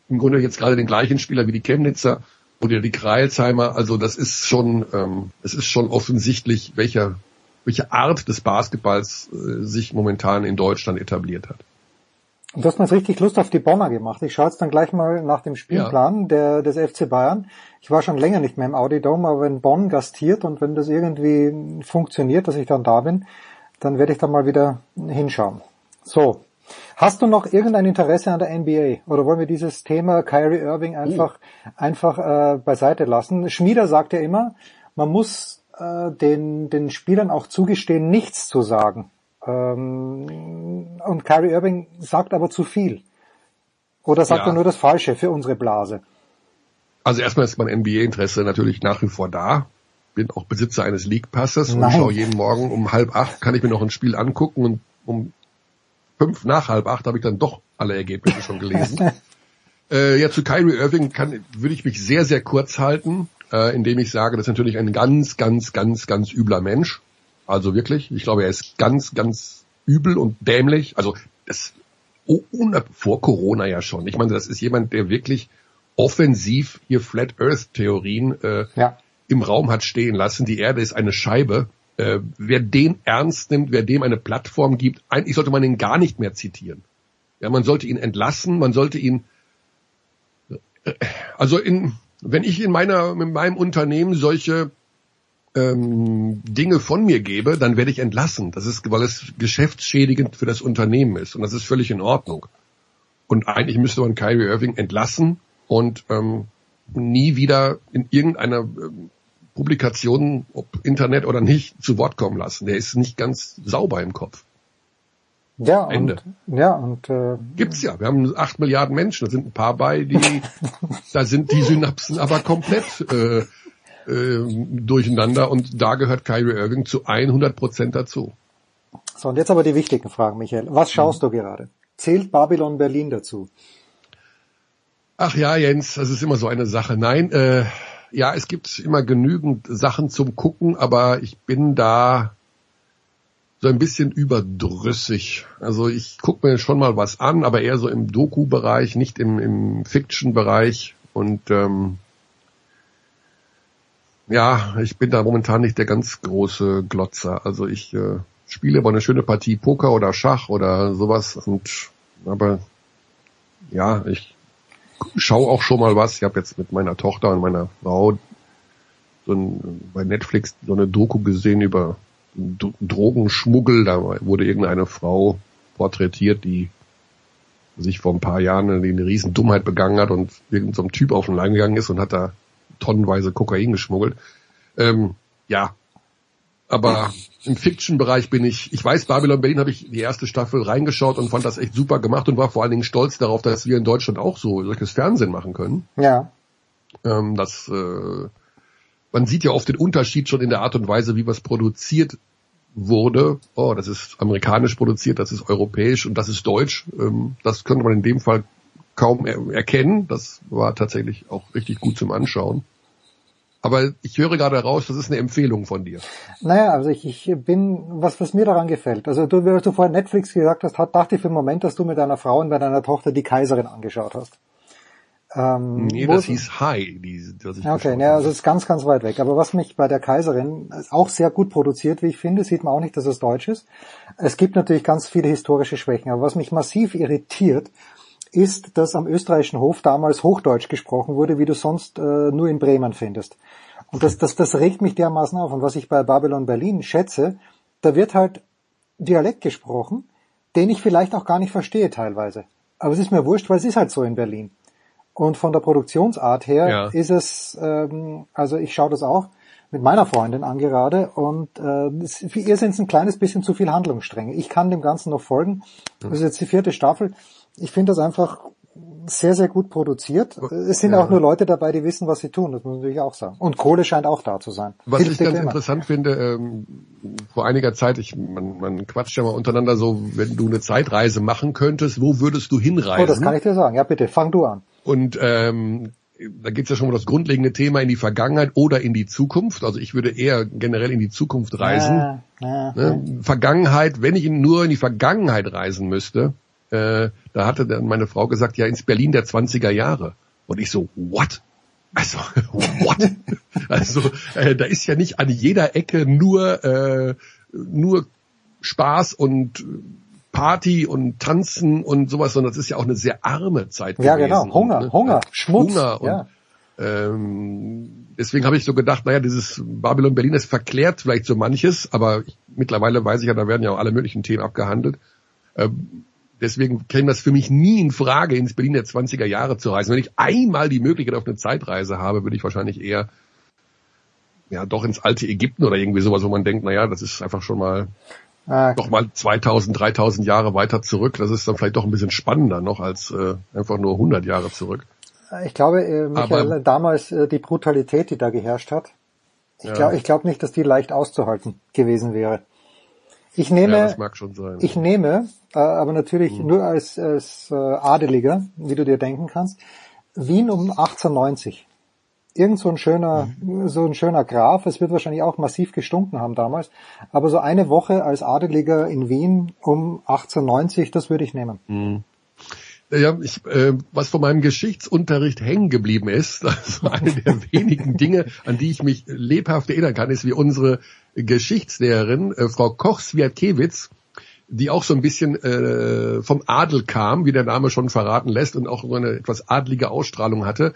im Grunde jetzt gerade den gleichen Spieler wie die Chemnitzer oder die Kreilsheimer. Also das ist schon, ähm, es ist schon offensichtlich, welcher, welche Art des Basketballs äh, sich momentan in Deutschland etabliert hat. Du hast mir jetzt richtig Lust auf die Bonner gemacht. Ich schaue jetzt dann gleich mal nach dem Spielplan ja. der, des FC Bayern. Ich war schon länger nicht mehr im Audi Dome, aber wenn Bonn gastiert und wenn das irgendwie funktioniert, dass ich dann da bin, dann werde ich da mal wieder hinschauen. So, Hast du noch irgendein Interesse an der NBA oder wollen wir dieses Thema Kyrie Irving einfach uh. einfach äh, beiseite lassen? Schmieder sagt ja immer, man muss äh, den den Spielern auch zugestehen, nichts zu sagen. Ähm, und Kyrie Irving sagt aber zu viel. Oder sagt ja. er nur das Falsche für unsere Blase? Also erstmal ist mein NBA-Interesse natürlich nach wie vor da. Bin auch Besitzer eines League-Passes und schaue jeden Morgen um halb acht, kann ich mir noch ein Spiel angucken und um fünf nach halb acht habe ich dann doch alle Ergebnisse schon gelesen. äh, ja, zu Kyrie Irving kann, würde ich mich sehr, sehr kurz halten, äh, indem ich sage, das ist natürlich ein ganz, ganz, ganz, ganz übler Mensch. Also wirklich, ich glaube, er ist ganz, ganz übel und dämlich. Also das oh, vor Corona ja schon. Ich meine, das ist jemand, der wirklich offensiv hier Flat Earth Theorien äh, ja. im Raum hat stehen lassen. Die Erde ist eine Scheibe äh, wer den ernst nimmt, wer dem eine Plattform gibt, eigentlich sollte man ihn gar nicht mehr zitieren. Ja, man sollte ihn entlassen, man sollte ihn, äh, also in, wenn ich in meiner, in meinem Unternehmen solche ähm, Dinge von mir gebe, dann werde ich entlassen. Das ist, weil es geschäftsschädigend für das Unternehmen ist und das ist völlig in Ordnung. Und eigentlich müsste man Kyrie Irving entlassen und ähm, nie wieder in irgendeiner ähm, Publikationen, ob Internet oder nicht, zu Wort kommen lassen. Der ist nicht ganz sauber im Kopf. Ja, Ende. Und, ja, und äh, gibt's ja. Wir haben acht Milliarden Menschen, da sind ein paar bei, die da sind die Synapsen aber komplett äh, äh, durcheinander und da gehört Kyrie Irving zu 100 Prozent dazu. So, und jetzt aber die wichtigen Fragen, Michael. Was schaust mhm. du gerade? Zählt Babylon Berlin dazu? Ach ja, Jens, das ist immer so eine Sache. Nein, äh, ja, es gibt immer genügend Sachen zum Gucken, aber ich bin da so ein bisschen überdrüssig. Also ich gucke mir schon mal was an, aber eher so im Doku-Bereich, nicht im, im Fiction-Bereich. Und ähm, ja, ich bin da momentan nicht der ganz große Glotzer. Also ich äh, spiele aber eine schöne Partie Poker oder Schach oder sowas. Und aber ja, ich schaue auch schon mal was. Ich habe jetzt mit meiner Tochter und meiner Frau so ein, bei Netflix so eine Doku gesehen über Drogenschmuggel. Da wurde irgendeine Frau porträtiert, die sich vor ein paar Jahren eine, eine riesen Dummheit begangen hat und irgendein so Typ auf den Leim gegangen ist und hat da tonnenweise Kokain geschmuggelt. Ähm, ja, aber im Fiction-Bereich bin ich, ich weiß, Babylon Berlin habe ich die erste Staffel reingeschaut und fand das echt super gemacht und war vor allen Dingen stolz darauf, dass wir in Deutschland auch so solches Fernsehen machen können. Ja. Ähm, das, äh, man sieht ja oft den Unterschied schon in der Art und Weise, wie was produziert wurde. Oh, das ist amerikanisch produziert, das ist europäisch und das ist deutsch. Ähm, das könnte man in dem Fall kaum er erkennen. Das war tatsächlich auch richtig gut zum Anschauen. Aber ich höre gerade raus, das ist eine Empfehlung von dir. Naja, also ich, ich bin, was, was mir daran gefällt. Also du, wie du vorhin Netflix gesagt hast, hat, dachte ich für einen Moment, dass du mit deiner Frau und bei deiner Tochter die Kaiserin angeschaut hast. Ähm, nee, das hieß High, die, was ich Okay, ja, also es ist ganz, ganz weit weg. Aber was mich bei der Kaiserin auch sehr gut produziert, wie ich finde, sieht man auch nicht, dass es deutsch ist. Es gibt natürlich ganz viele historische Schwächen. Aber was mich massiv irritiert, ist, dass am österreichischen Hof damals Hochdeutsch gesprochen wurde, wie du sonst äh, nur in Bremen findest. Und das, das, das regt mich dermaßen auf. Und was ich bei Babylon Berlin schätze, da wird halt Dialekt gesprochen, den ich vielleicht auch gar nicht verstehe teilweise. Aber es ist mir wurscht, weil es ist halt so in Berlin. Und von der Produktionsart her Ja. ist es, ähm, also ich schaue das auch mit meiner Freundin an gerade und äh, es- für ihr sind es ein kleines bisschen zu viel Handlungsstränge. Ich kann dem Ganzen noch folgen. Das ist jetzt die vierte Staffel. Ich finde das einfach sehr, sehr gut produziert. Es sind Ja. auch nur Leute dabei, die wissen, was sie tun. Das muss man natürlich auch sagen. Und Kohle scheint auch da zu sein. Was Hilft ich ganz interessant finde, ähm, vor einiger Zeit, ich, man, man quatscht ja mal untereinander so, wenn du eine Zeitreise machen könntest, wo würdest du hinreisen? Oh, das kann ich dir sagen. Ja, bitte, fang du an. Und ähm, da geht's ja schon um das grundlegende Thema in die Vergangenheit oder in die Zukunft. Also ich würde eher generell in die Zukunft reisen. Ja, ja, Ne? Vergangenheit, wenn ich nur in die Vergangenheit reisen müsste, äh, da hatte dann meine Frau gesagt, ja, ins Berlin der 20er Jahre. Und ich so, what? Also, what? also, äh, da ist ja nicht an jeder Ecke nur, äh, nur Spaß und Party und Tanzen und sowas, sondern das ist ja auch eine sehr arme Zeit Ja, gewesen. genau. Hunger, Und, Hunger, Schmutz, Hunger und ja. ähm, deswegen habe ich so gedacht, naja, dieses Babylon Berlin, das verklärt vielleicht so manches, aber ich, mittlerweile weiß ich ja, da werden ja auch alle möglichen Themen abgehandelt. Ähm, deswegen käme das für mich nie in Frage, ins Berlin der 20er Jahre zu reisen. Wenn ich einmal die Möglichkeit auf eine Zeitreise habe, würde ich wahrscheinlich eher ja doch ins alte Ägypten oder irgendwie sowas, wo man denkt, naja, das ist einfach schon mal Ah, noch mal 2000, 3000 Jahre weiter zurück. Das ist dann vielleicht doch ein bisschen spannender noch als äh, einfach nur 100 Jahre zurück. Ich glaube, äh, Michael, Aber- damals äh, die Brutalität, die da geherrscht hat, ich Ja. glaube glaub nicht, dass die leicht auszuhalten gewesen wäre. Ich nehme, ja, das mag schon sein. ich nehme, äh, aber natürlich Mhm. nur als, als äh, Adeliger, wie du dir denken kannst, Wien um 1890. Irgend so ein schöner, Mhm. so ein schöner Graf. Es wird wahrscheinlich auch massiv gestunken haben damals. Aber so eine Woche als Adeliger in Wien um 1890, das würde ich nehmen. Mhm. Ja, ich, äh, was von meinem Geschichtsunterricht hängen geblieben ist, also eine der wenigen Dinge, an die ich mich lebhaft erinnern kann, ist wie unsere Geschichtslehrerin, äh, Frau Koch-Swiatkiewicz, die auch so ein bisschen äh, vom Adel kam, wie der Name schon verraten lässt, und auch so eine etwas adlige Ausstrahlung hatte,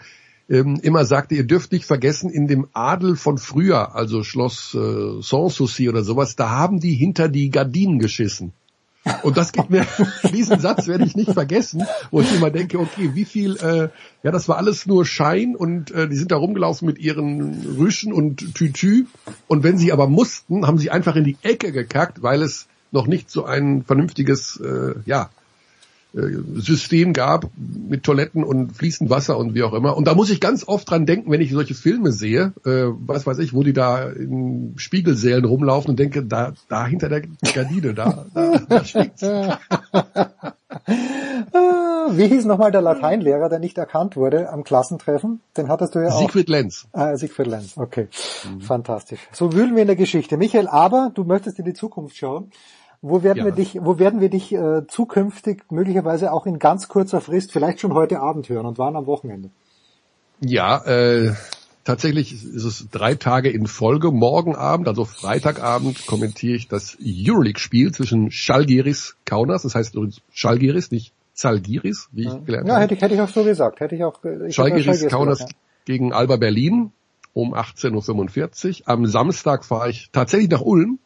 ähm, immer sagte, ihr dürft nicht vergessen, in dem Adel von früher, also Schloss äh, Sanssouci oder sowas, da haben die hinter die Gardinen geschissen. Und das geht mir, diesen Satz werde ich nicht vergessen, wo ich immer denke, okay, wie viel, äh, ja, das war alles nur Schein und äh, die sind da rumgelaufen mit ihren Rüschen und Tütü. Und wenn sie aber mussten, haben sie einfach in die Ecke gekackt, weil es noch nicht so ein vernünftiges, äh, ja, System gab mit Toiletten und fließend Wasser und wie auch immer. Und da muss ich ganz oft dran denken, wenn ich solche Filme sehe, äh, was weiß ich, wo die da in Spiegelsälen rumlaufen und denke, da, da hinter der Gardine, da, da, da steht's. Wie hieß nochmal der Lateinlehrer, der nicht erkannt wurde am Klassentreffen? Den hattest du ja auch. Siegfried Lenz. Ah, Siegfried Lenz, okay. Fantastisch. So wühlen wir in der Geschichte. Michael, aber du möchtest in die Zukunft schauen. Wo werden Ja. wir dich, wo werden wir dich äh, zukünftig möglicherweise auch in ganz kurzer Frist, vielleicht schon heute Abend hören und wann am Wochenende? Ja, äh, tatsächlich ist es drei Tage in Folge. Morgen Abend, also Freitagabend, kommentiere ich das Euroleague-Spiel zwischen Schalgiris Kaunas, das heißt übrigens Schalgiris, nicht Zalgiris, wie ich gelernt Ja, habe. hätte ich, hätte ich auch so gesagt. Hätte ich auch. äh, Ich Schalgiris hätte Kaunas gesagt, gegen Alba Berlin um 18.45 Uhr. Am Samstag fahre ich tatsächlich nach Ulm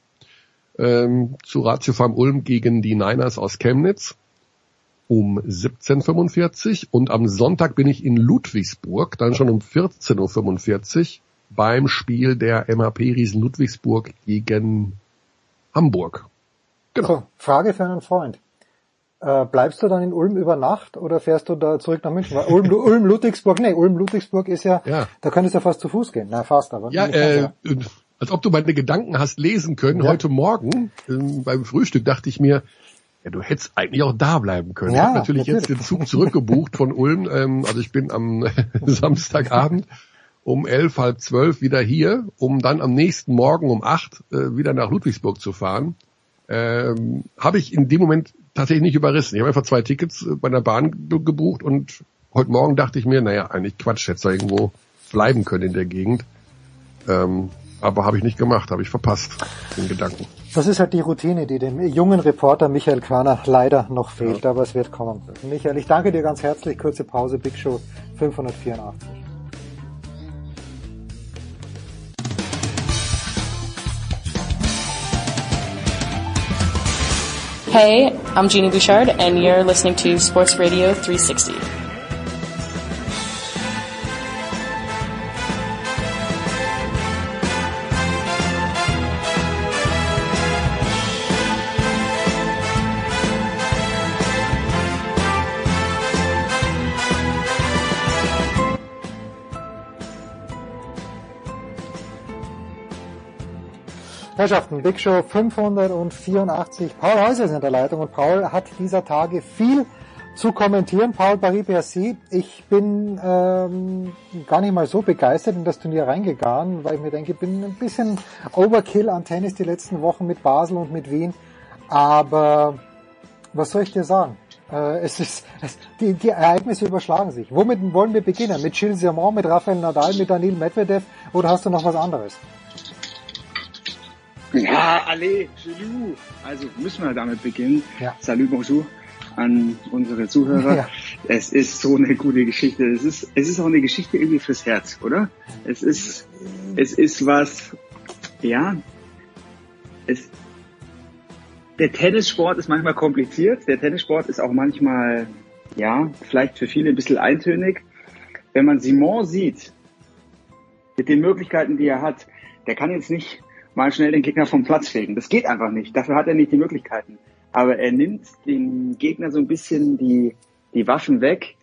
ähm, zu Ratio Farm Ulm gegen die Niners aus Chemnitz. um 17.45 und am Sonntag bin ich in Ludwigsburg, dann schon um 14.45 Uhr beim Spiel der MHP Riesen Ludwigsburg gegen Hamburg. Genau. So, Frage für einen Freund. Äh, bleibst du dann in Ulm über Nacht oder fährst du da zurück nach München? Weil Ulm, Ulm Ludwigsburg, nee, Ulm Ludwigsburg ist ja, ja, da könntest du ja fast zu Fuß gehen. Na, fast, aber. Ja, äh, als ob du meine Gedanken hast lesen können. Ja. Heute Morgen äh, beim Frühstück dachte ich mir, ja, du hättest eigentlich auch da bleiben können. Ja, ich habe natürlich, natürlich, jetzt den Zug zurückgebucht von Ulm. Ähm, also ich bin am Samstagabend um elf, halb zwölf wieder hier, um dann am nächsten Morgen um acht äh, wieder nach Ludwigsburg zu fahren. Ähm, habe ich in dem Moment tatsächlich nicht überrissen. Ich habe einfach zwei Tickets äh, bei der Bahn gebucht und heute Morgen dachte ich mir, naja, eigentlich Quatsch, hätte irgendwo bleiben können in der Gegend. Ähm, aber habe ich nicht gemacht, habe ich verpasst, den Gedanken. Das ist halt die Routine, die dem jungen Reporter Michael Körner leider noch fehlt, ja. aber es wird kommen. Michael, ich danke dir ganz herzlich. Kurze Pause, Big Show 584. Hey, I'm Jeannie Bouchard, and you're listening to Sports Radio 360. Herrschaften, Big Show 584. Paul Häuser ist in der Leitung und Paul hat dieser Tage viel zu kommentieren. Paul Paris-Bercy, ich bin ähm, gar nicht mal so begeistert in das Turnier reingegangen, weil ich mir denke, ich bin ein bisschen Overkill an Tennis die letzten Wochen mit Basel und mit Wien. Aber was soll ich dir sagen? Äh, es ist, es, die, die Ereignisse überschlagen sich. Womit wollen wir beginnen? Mit Gilles Simon, mit Rafael Nadal, mit Daniel Medvedev oder hast du noch was anderes? Ja, allez, Gelou. Also müssen wir damit beginnen. Ja. Salut, bonjour an unsere Zuhörer. Ja. Es ist so eine gute Geschichte. Es ist, es ist auch eine Geschichte irgendwie fürs Herz, oder? Es ist, es ist was, ja, es, der Tennissport ist manchmal kompliziert. Der Tennissport ist auch manchmal, ja, vielleicht für viele ein bisschen eintönig. Wenn man Simon sieht, mit den Möglichkeiten, die er hat, der kann jetzt nicht mal schnell den Gegner vom Platz fegen. Das geht einfach nicht. Dafür hat er nicht die Möglichkeiten. Aber er nimmt dem Gegner so ein bisschen die, die Waffen weg.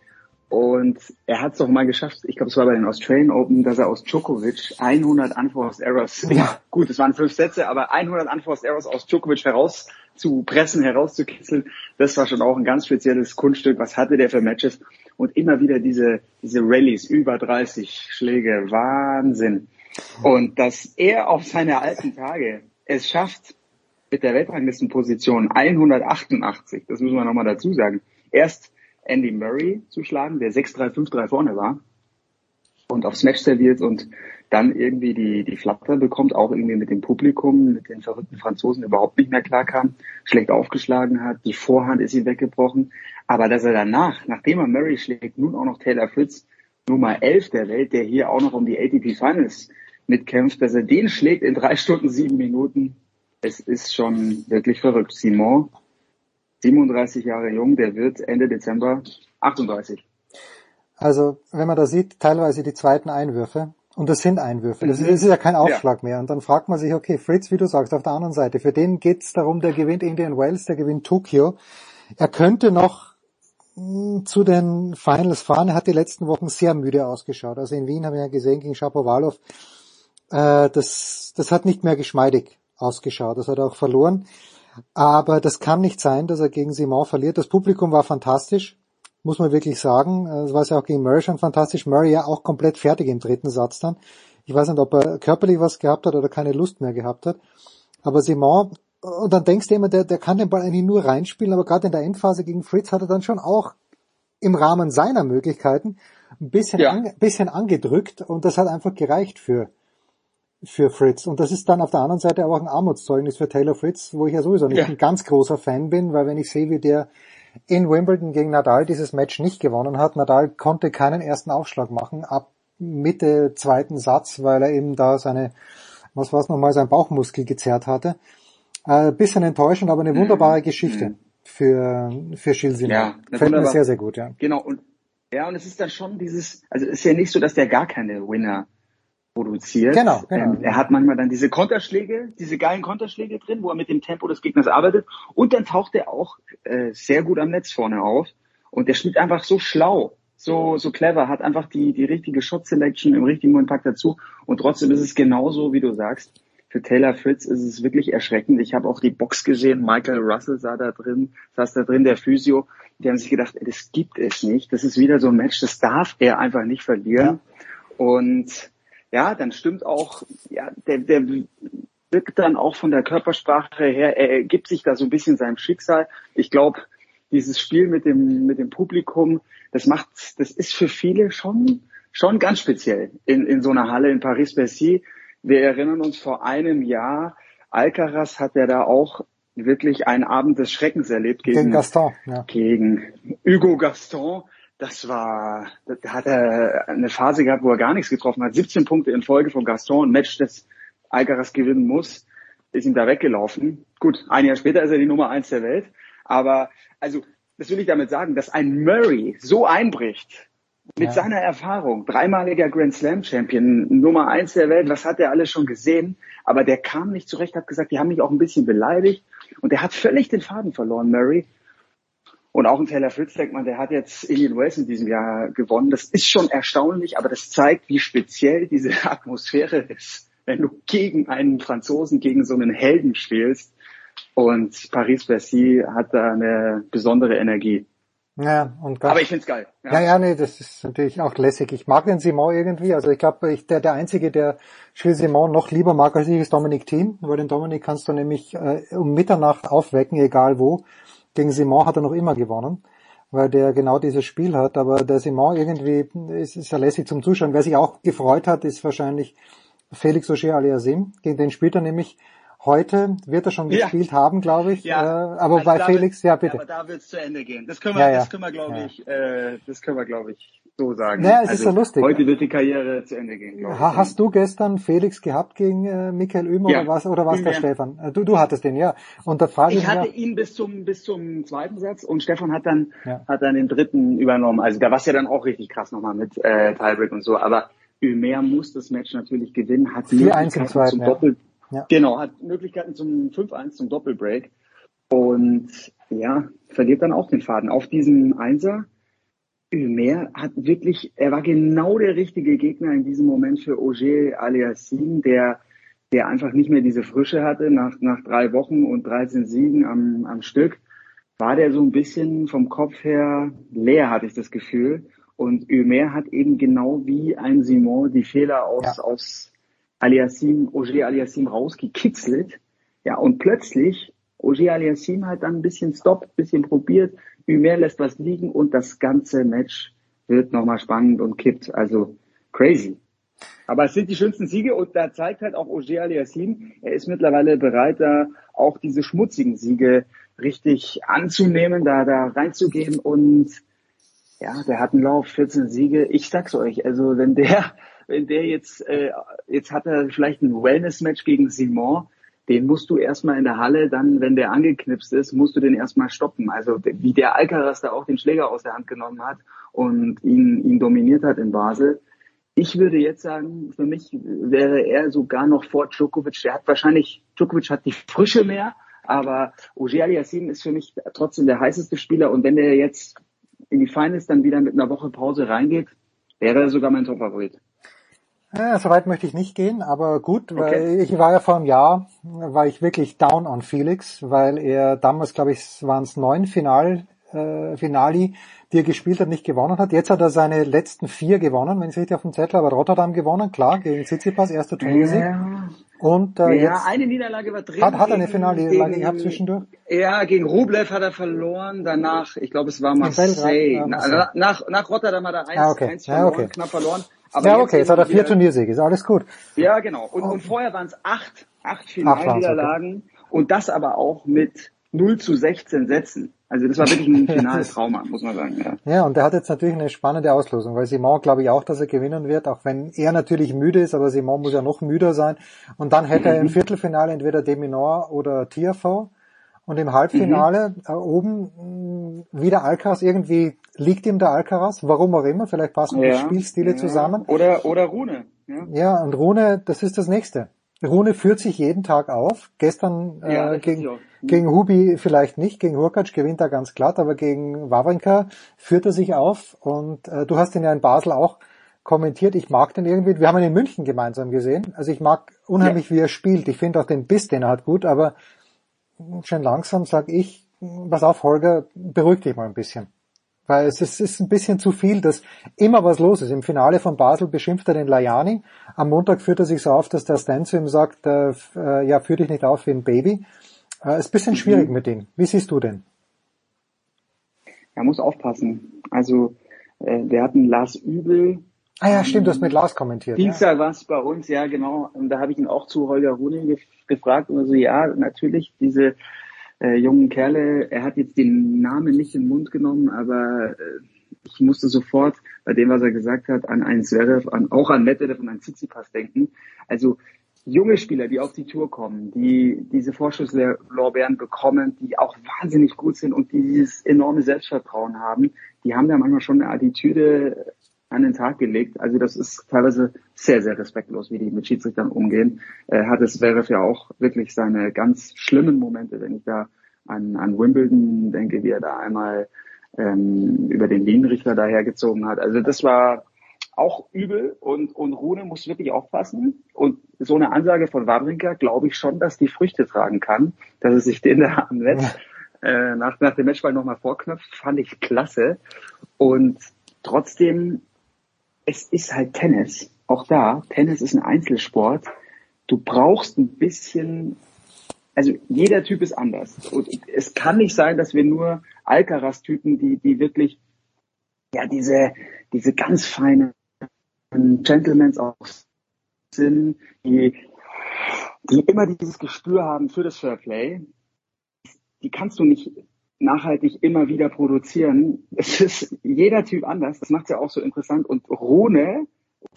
Und er hat es doch mal geschafft, ich glaube, es war bei den Australian Open, dass er aus Djokovic 100 Unforced Errors, ja. gut, es waren fünf Sätze, aber 100 Unforced Errors aus Djokovic herauszupressen, herauszukitzeln, das war schon auch ein ganz spezielles Kunststück. Was hatte der für Matches? Und immer wieder diese, diese Rallyes, über 30 Schläge, Wahnsinn. Und dass er auf seine alten Tage es schafft, mit der Weltranglistenposition 188, das müssen wir nochmal dazu sagen, erst Andy Murray zu schlagen, der 6-3-5-3 vorne war und aufs Match serviert und dann irgendwie die, die Flatter bekommt, auch irgendwie mit dem Publikum, mit den verrückten Franzosen überhaupt nicht mehr klarkam, schlecht aufgeschlagen hat, die Vorhand ist ihm weggebrochen, aber dass er danach, nachdem er Murray schlägt, nun auch noch Taylor Fritz, Nummer 11 der Welt, der hier auch noch um die ATP Finals mitkämpft, dass er den schlägt in drei Stunden, sieben Minuten. Es ist schon wirklich verrückt. Simon, 37 Jahre jung, der wird Ende Dezember 38. Also, wenn man da sieht, teilweise die zweiten Einwürfe, und das sind Einwürfe, das ist, das ist ja kein Aufschlag ja. mehr. Und dann fragt man sich, okay, Fritz, wie du sagst, auf der anderen Seite, für den geht's darum, der gewinnt Indian Wells, der gewinnt Tokio. Er könnte noch hm, zu den Finals fahren. Er hat die letzten Wochen sehr müde ausgeschaut. Also in Wien haben wir ja gesehen gegen Shapovalov, äh, das, das hat nicht mehr geschmeidig ausgeschaut. Das hat er auch verloren. Aber das kann nicht sein, dass er gegen Simon verliert. Das Publikum war fantastisch, muss man wirklich sagen. Es war ja auch gegen Murray schon fantastisch. Murray ja auch komplett fertig im dritten Satz dann. Ich weiß nicht, ob er körperlich was gehabt hat oder keine Lust mehr gehabt hat. Aber Simon, und dann denkst du immer, der, der kann den Ball eigentlich nur reinspielen, aber gerade in der Endphase gegen Fritz hat er dann schon auch im Rahmen seiner Möglichkeiten ein bisschen, ja. an, bisschen angedrückt und das hat einfach gereicht für, für Fritz. Und das ist dann auf der anderen Seite aber auch ein Armutszeugnis für Taylor Fritz, wo ich ja sowieso nicht ja. ein ganz großer Fan bin, weil wenn ich sehe, wie der in Wimbledon gegen Nadal dieses Match nicht gewonnen hat, Nadal konnte keinen ersten Aufschlag machen, ab Mitte zweiten Satz, weil er eben da seine, was war es nochmal, sein Bauchmuskel gezerrt hatte. Äh, bisschen enttäuschend, aber eine mhm. wunderbare mhm. Geschichte für, für Gilles Simon. Ja, Gefällt mir sehr, sehr gut, ja. Genau, und ja, und es ist dann schon dieses, also es ist ja nicht so, dass der gar keine Winner produziert. Genau, genau. Ähm, er hat manchmal dann diese Konterschläge, diese geilen Konterschläge drin, wo er mit dem Tempo des Gegners arbeitet. Und dann taucht er auch äh, sehr gut am Netz vorne auf. Und der spielt einfach so schlau, so, so clever, hat einfach die, die richtige Shot Selection im richtigen Moment packt dazu. Und trotzdem ist es genauso, wie du sagst. Für Taylor Fritz ist es wirklich erschreckend. Ich habe auch die Box gesehen. Michael Russell sah da drin, saß da drin, der Physio. Die haben sich gedacht, ey, das gibt es nicht. Das ist wieder so ein Match, das darf er einfach nicht verlieren. Ja. Und ja, dann stimmt auch, ja, der, der wirkt dann auch von der Körpersprache her, er gibt sich da so ein bisschen seinem Schicksal. Ich glaube, dieses Spiel mit dem, mit dem Publikum, das macht, das ist für viele schon, schon ganz speziell in, in so einer Halle in Paris-Bercy. Wir erinnern uns vor einem Jahr, Alcaraz hat ja da auch wirklich einen Abend des Schreckens erlebt gegen, gegen Gaston, ja. gegen Hugo Gaston das war, da hat er eine Phase gehabt, wo er gar nichts getroffen hat. 17 Punkte in Folge von Gaston, ein Match, das Alcaraz gewinnen muss, ist ihm da weggelaufen. Gut, ein Jahr später ist er die Nummer eins der Welt. Aber, also, das will ich damit sagen, dass ein Murray so einbricht, mit ja. seiner Erfahrung, dreimaliger Grand Slam Champion, Nummer eins der Welt, was hat er alles schon gesehen? Aber der kam nicht zurecht, hat gesagt, die haben mich auch ein bisschen beleidigt. Und er hat völlig den Faden verloren, Murray. Und auch ein Taylor Fritz, denkt man, der hat jetzt Indian Wells in diesem Jahr gewonnen. Das ist schon erstaunlich, aber das zeigt, wie speziell diese Atmosphäre ist, wenn du gegen einen Franzosen, gegen so einen Helden spielst. Und Paris-Bercy hat da eine besondere Energie. Ja, und ganz, Aber ich find's geil. Ja. ja, ja, nee, das ist natürlich auch lässig. Ich mag den Simon irgendwie. Also ich glaube, der, der Einzige, der Gilles Simon noch lieber mag als ich, ist Dominik Thiem. Weil den Dominik kannst du nämlich äh, um Mitternacht aufwecken, egal wo. Gegen Simon hat er noch immer gewonnen, weil der genau dieses Spiel hat. Aber der Simon irgendwie ist, ist ja lässig zum Zuschauen. Wer sich auch gefreut hat, ist wahrscheinlich Felix Auger aliasim. Gegen den spielt er nämlich heute, wird er schon ja. gespielt haben, glaube ich. Ja. Äh, aber also bei Felix, wird, ja bitte. Ja, aber da wird es zu Ende gehen. Das können wir, ja, das können wir, glaube ich, äh, das können wir, glaube ich, so sagen. Ja, es also, ist ja lustig. Heute wird die Karriere zu Ende gehen. Ha, hast du gestern Felix gehabt gegen äh, Michael Ümer ja. oder was oder was der Stefan? Äh, du, du hattest den, ja. Und da frage ich, ich hatte ja, ihn bis zum bis zum zweiten Satz und Stefan hat dann hat dann den dritten übernommen. Also da war es ja dann auch richtig krass nochmal mit äh, Tiebreak und so. Aber Ümer muss das Match natürlich gewinnen, hat 4-1 im zweiten, zum Doppel, ja. genau, hat Möglichkeiten zum 5-1 zum Doppelbreak und ja verliert dann auch den Faden auf diesem Einser Humer hat wirklich, er war genau der richtige Gegner in diesem Moment für Auger Aliassim, der, der einfach nicht mehr diese Frische hatte nach, nach drei Wochen und 13 Siegen am, am Stück. War der so ein bisschen vom Kopf her leer, hatte ich das Gefühl. Und Humer hat eben genau wie ein Simon die Fehler aus, ja. aus Aliassim, Auger Aliassim rausgekitzelt. Ja, und plötzlich Auger Aliassim hat dann ein bisschen stoppt, ein bisschen probiert, Humer lässt was liegen und das ganze Match wird nochmal spannend und kippt. Also crazy. Aber es sind die schönsten Siege und da zeigt halt auch Auger Aliassim, er ist mittlerweile bereit, da auch diese schmutzigen Siege richtig anzunehmen, da, da reinzugehen und ja, der hat einen Lauf, 14 Siege. Ich sag's euch, also wenn der, wenn der jetzt, äh, jetzt hat er vielleicht ein Wellness-Match gegen Simon, den musst du erstmal in der Halle, dann, wenn der angeknipst ist, musst du den erstmal stoppen. Also wie der Alcaraz da auch den Schläger aus der Hand genommen hat und ihn, ihn dominiert hat in Basel. Ich würde jetzt sagen, für mich wäre er sogar noch vor Djokovic. Der hat wahrscheinlich, Djokovic hat die Frische mehr, aber Ogier Aliassim ist für mich trotzdem der heißeste Spieler und wenn der jetzt in die Finals dann wieder mit einer Woche Pause reingeht, wäre er sogar mein Top-Favorit. Ja, so weit möchte ich nicht gehen, aber gut, weil okay. ich war ja vor einem Jahr, war ich wirklich down on Felix, weil er damals, glaube ich, waren es neun Final, äh, Finali, die er gespielt hat, nicht gewonnen hat. Jetzt hat er seine letzten vier gewonnen, wenn ich richtig auf dem Zettel habe, Rotterdam gewonnen, klar, gegen Tsitsipas, erster Turniersieg. Ja. Und äh, ja, jetzt eine Niederlage war drin. Hat, hat er eine Finalniederlage gehabt zwischendurch? Ja, gegen Rublev hat er verloren, danach, ich glaube, es war Marseille. nach, nach, nach Rotterdam hat er eins, ah, okay. verloren, ja, okay. knapp verloren. Aber ja, okay, jetzt hat er vier Turniersiege, ist alles gut. Ja, genau. Und, oh. und vorher waren es acht, acht Finalniederlagen okay. und das aber auch mit 0 zu 16 Sätzen. Also das war wirklich ein Finaltrauma, muss man sagen. Ja. ja, und der hat jetzt natürlich eine spannende Auslosung, weil Simon glaube ich auch, dass er gewinnen wird, auch wenn er natürlich müde ist, aber Simon muss ja noch müder sein. Und dann hätte er im Viertelfinale entweder Deminor oder Tiafoe. Und im Halbfinale mhm. äh, oben wieder Alcaraz, irgendwie liegt ihm der Alcaraz, warum auch immer, vielleicht passen ja, die Spielstile ja. zusammen. Oder, oder Rune. Ja. ja, und Rune, das ist das nächste. Rune führt sich jeden Tag auf. Gestern äh, gegen, gegen Hubi vielleicht nicht, gegen Hurkacz gewinnt er ganz glatt, aber gegen Wawrinka führt er sich auf. Und äh, du hast ihn ja in Basel auch kommentiert. Ich mag den irgendwie. Wir haben ihn in München gemeinsam gesehen. Also ich mag unheimlich, ja. wie er spielt. Ich finde auch den Biss, den er hat, gut. Aber schon langsam sag ich, pass auf, Holger, beruhig dich mal ein bisschen. Weil es ist, ist ein bisschen zu viel, dass immer was los ist. Im Finale von Basel beschimpft er den Lajani. Am Montag führt er sich so auf, dass der Stan zu ihm sagt, äh, äh, ja, führ dich nicht auf wie ein Baby. Äh, ist ein bisschen schwierig mhm. mit ihm. Wie siehst du denn? Er muss aufpassen. Also, äh, wir hatten Lars Übel. Ah ja, stimmt, du hast mit Lars kommentiert. Dienstag ja. war es bei uns, ja genau. Und da habe ich ihn auch zu Holger Rune gefragt und so, ja, natürlich, diese äh, jungen Kerle. Er hat jetzt den Namen nicht in den Mund genommen, aber äh, ich musste sofort bei dem, was er gesagt hat, an einen Zverev, an, auch an Medvedev und an Tsitsipas denken. Also junge Spieler, die auf die Tour kommen, die diese Vorschusslorbeeren bekommen, die auch wahnsinnig gut sind und die dieses enorme Selbstvertrauen haben, die haben da manchmal schon eine Attitüde an den Tag gelegt. Also das ist teilweise sehr, sehr respektlos, wie die mit Schiedsrichtern umgehen. Äh, hat es Zverev ja auch wirklich seine ganz schlimmen Momente, wenn ich da an, an Wimbledon denke, wie er da einmal ähm, über den Linienrichter dahergezogen hat. Also das war auch übel und, und Rune muss wirklich aufpassen. Und so eine Ansage von Wawrinka glaube ich schon, dass die Früchte tragen kann, dass er sich den da am Netz äh, nach, nach dem Matchball nochmal vorknöpft, fand ich klasse. Und trotzdem es ist halt Tennis. Auch da, Tennis ist ein Einzelsport. Du brauchst ein bisschen, also jeder Typ ist anders. Und es kann nicht sein, dass wir nur Alcaraz-Typen, die, die wirklich, ja, diese, diese ganz feinen Gentlemans auch sind, die, die immer dieses Gespür haben für das Fairplay. Die kannst du nicht nachhaltig immer wieder produzieren. Es ist jeder Typ anders. Das macht es ja auch so interessant. Und Rune,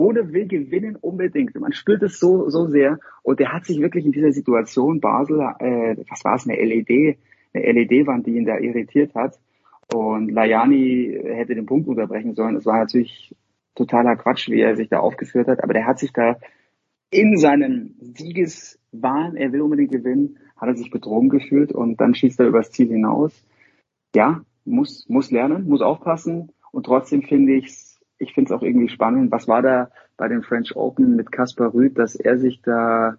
Rune will gewinnen unbedingt. Man spürt es so, so sehr. Und der hat sich wirklich in dieser Situation Basel, äh, was war es, eine LED, eine LED-Wand, die ihn da irritiert hat. Und Lajani hätte den Punkt unterbrechen sollen. Es war natürlich totaler Quatsch, wie er sich da aufgeführt hat. Aber der hat sich da in seinem Siegeswahn, er will unbedingt gewinnen, hat er sich betrogen gefühlt und dann schießt er übers Ziel hinaus. Ja, muss, muss lernen, muss aufpassen und trotzdem finde ich ich finde es auch irgendwie spannend. Was war da bei den French Open mit Kaspar Rüth, dass er sich da,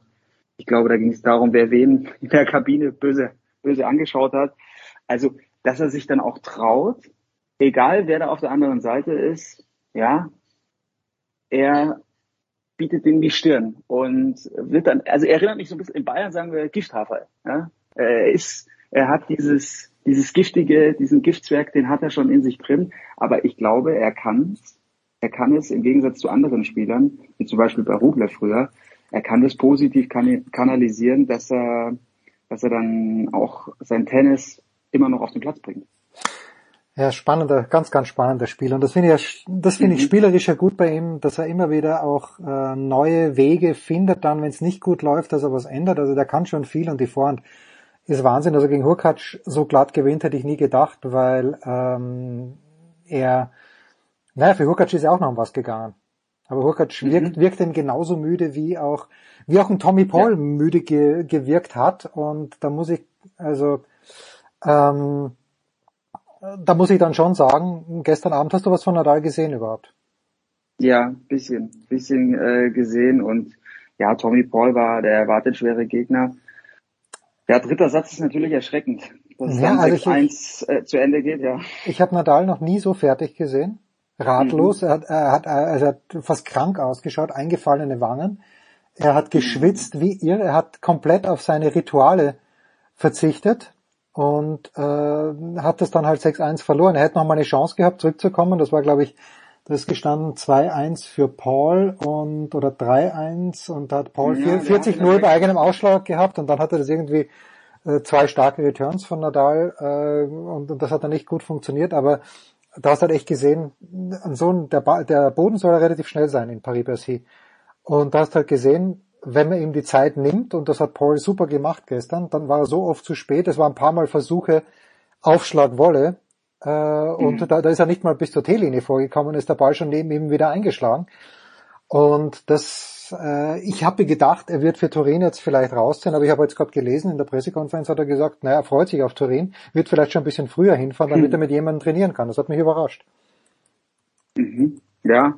ich glaube, da ging es darum, wer wen in der Kabine böse, böse angeschaut hat. Also, dass er sich dann auch traut, egal wer da auf der anderen Seite ist, ja, er bietet ihm die Stirn und wird dann, also er erinnert mich so ein bisschen, in Bayern sagen wir Gifthafer. Ja? Er ist, er hat dieses, dieses giftige, diesen Giftzwerg, den hat er schon in sich drin, aber ich glaube, er kann er kann es im Gegensatz zu anderen Spielern, wie zum Beispiel bei Rubler früher, er kann das positiv kanalisieren, dass er, dass er dann auch sein Tennis immer noch auf den Platz bringt. Ja, spannender, ganz, ganz spannender Spiel. Und das finde ich, das finde ich mhm. spielerisch ja gut bei ihm, dass er immer wieder auch äh, neue Wege findet, dann, wenn es nicht gut läuft, dass er was ändert. Also der kann schon viel und die Vorhand ist Wahnsinn. Also gegen Hurkacz so glatt gewinnt, hätte ich nie gedacht, weil ähm, er, naja, für Hurkacz ist ja auch noch um was gegangen. Aber Hurkacz mhm. wirkt, wirkt ihm genauso müde wie auch, wie auch ein Tommy Paul ja. müde ge, gewirkt hat. Und da muss ich, also ähm, da muss ich dann schon sagen, gestern Abend hast du was von Nadal gesehen überhaupt? Ja, bisschen, bisschen äh, gesehen und ja, Tommy Paul war der erwartet schwere Gegner. Der dritte Satz ist natürlich erschreckend, dass ja, dann also 1 äh, zu Ende geht, ja. Ich habe Nadal noch nie so fertig gesehen. Ratlos, mhm. er, hat, er, hat, also er hat fast krank ausgeschaut, eingefallene Wangen. Er hat geschwitzt wie ihr, er hat komplett auf seine Rituale verzichtet und äh, hat das dann halt 6-1 verloren. Er hätte noch mal eine Chance gehabt, zurückzukommen. Das war, glaube ich, das ist gestanden 2-1 für Paul und oder 3-1 und da hat Paul ja, 40-0 bei eigenem Ausschlag gehabt und dann hat er das irgendwie äh, zwei starke Returns von Nadal äh, und, und das hat dann nicht gut funktioniert, aber da hast du halt echt gesehen, an so ein, der, der Boden soll relativ schnell sein in Paris-Bercy. Und da hast du halt gesehen, wenn man ihm die Zeit nimmt, und das hat Paul super gemacht gestern, dann war er so oft zu spät, es waren ein paar Mal Versuche, Aufschlag Wolle, äh, und mhm. da, da ist er nicht mal bis zur T-Linie vorgekommen, ist der Ball schon neben ihm wieder eingeschlagen. Und das, äh, ich habe gedacht, er wird für Turin jetzt vielleicht rausziehen, aber ich habe jetzt gerade gelesen, in der Pressekonferenz hat er gesagt, naja, er freut sich auf Turin, wird vielleicht schon ein bisschen früher hinfahren, damit mhm. er mit jemandem trainieren kann. Das hat mich überrascht. Mhm. Ja,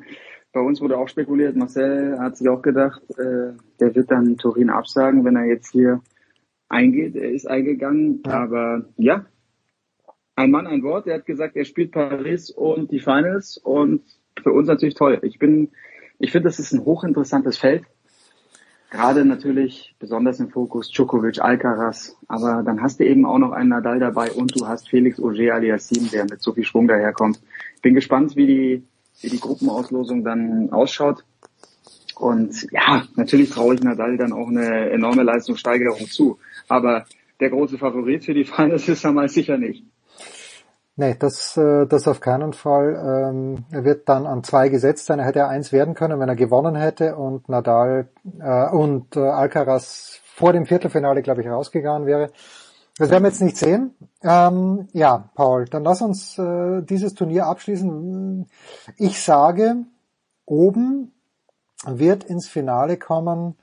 bei uns wurde auch spekuliert, Marcel hat sich auch gedacht, äh, der wird dann Turin absagen, wenn er jetzt hier eingeht. Er ist eingegangen, ja. aber ja, ein Mann, ein Wort. Er hat gesagt, er spielt Paris und die Finals und für uns natürlich toll. Ich bin, ich finde, das ist ein hochinteressantes Feld. Gerade natürlich besonders im Fokus Djokovic, Alcaraz, aber dann hast du eben auch noch einen Nadal dabei und du hast Felix Auger aliassime, der mit so viel Schwung daherkommt. Bin gespannt, wie die wie die Gruppenauslosung dann ausschaut. Und ja, natürlich traue ich Nadal dann auch eine enorme Leistungssteigerung zu. Aber der große Favorit für die Finals ist er mal sicher nicht. Nee, das, äh, das auf keinen Fall. Ähm, er wird dann an zwei gesetzt sein. Er hätte eins werden können, wenn er gewonnen hätte und Nadal äh, und äh, Alcaraz vor dem Viertelfinale, glaube ich, rausgegangen wäre. Das werden wir jetzt nicht sehen. Ähm, ja, Paul, dann lass uns äh, dieses Turnier abschließen. Ich sage, oben wird ins Finale kommen.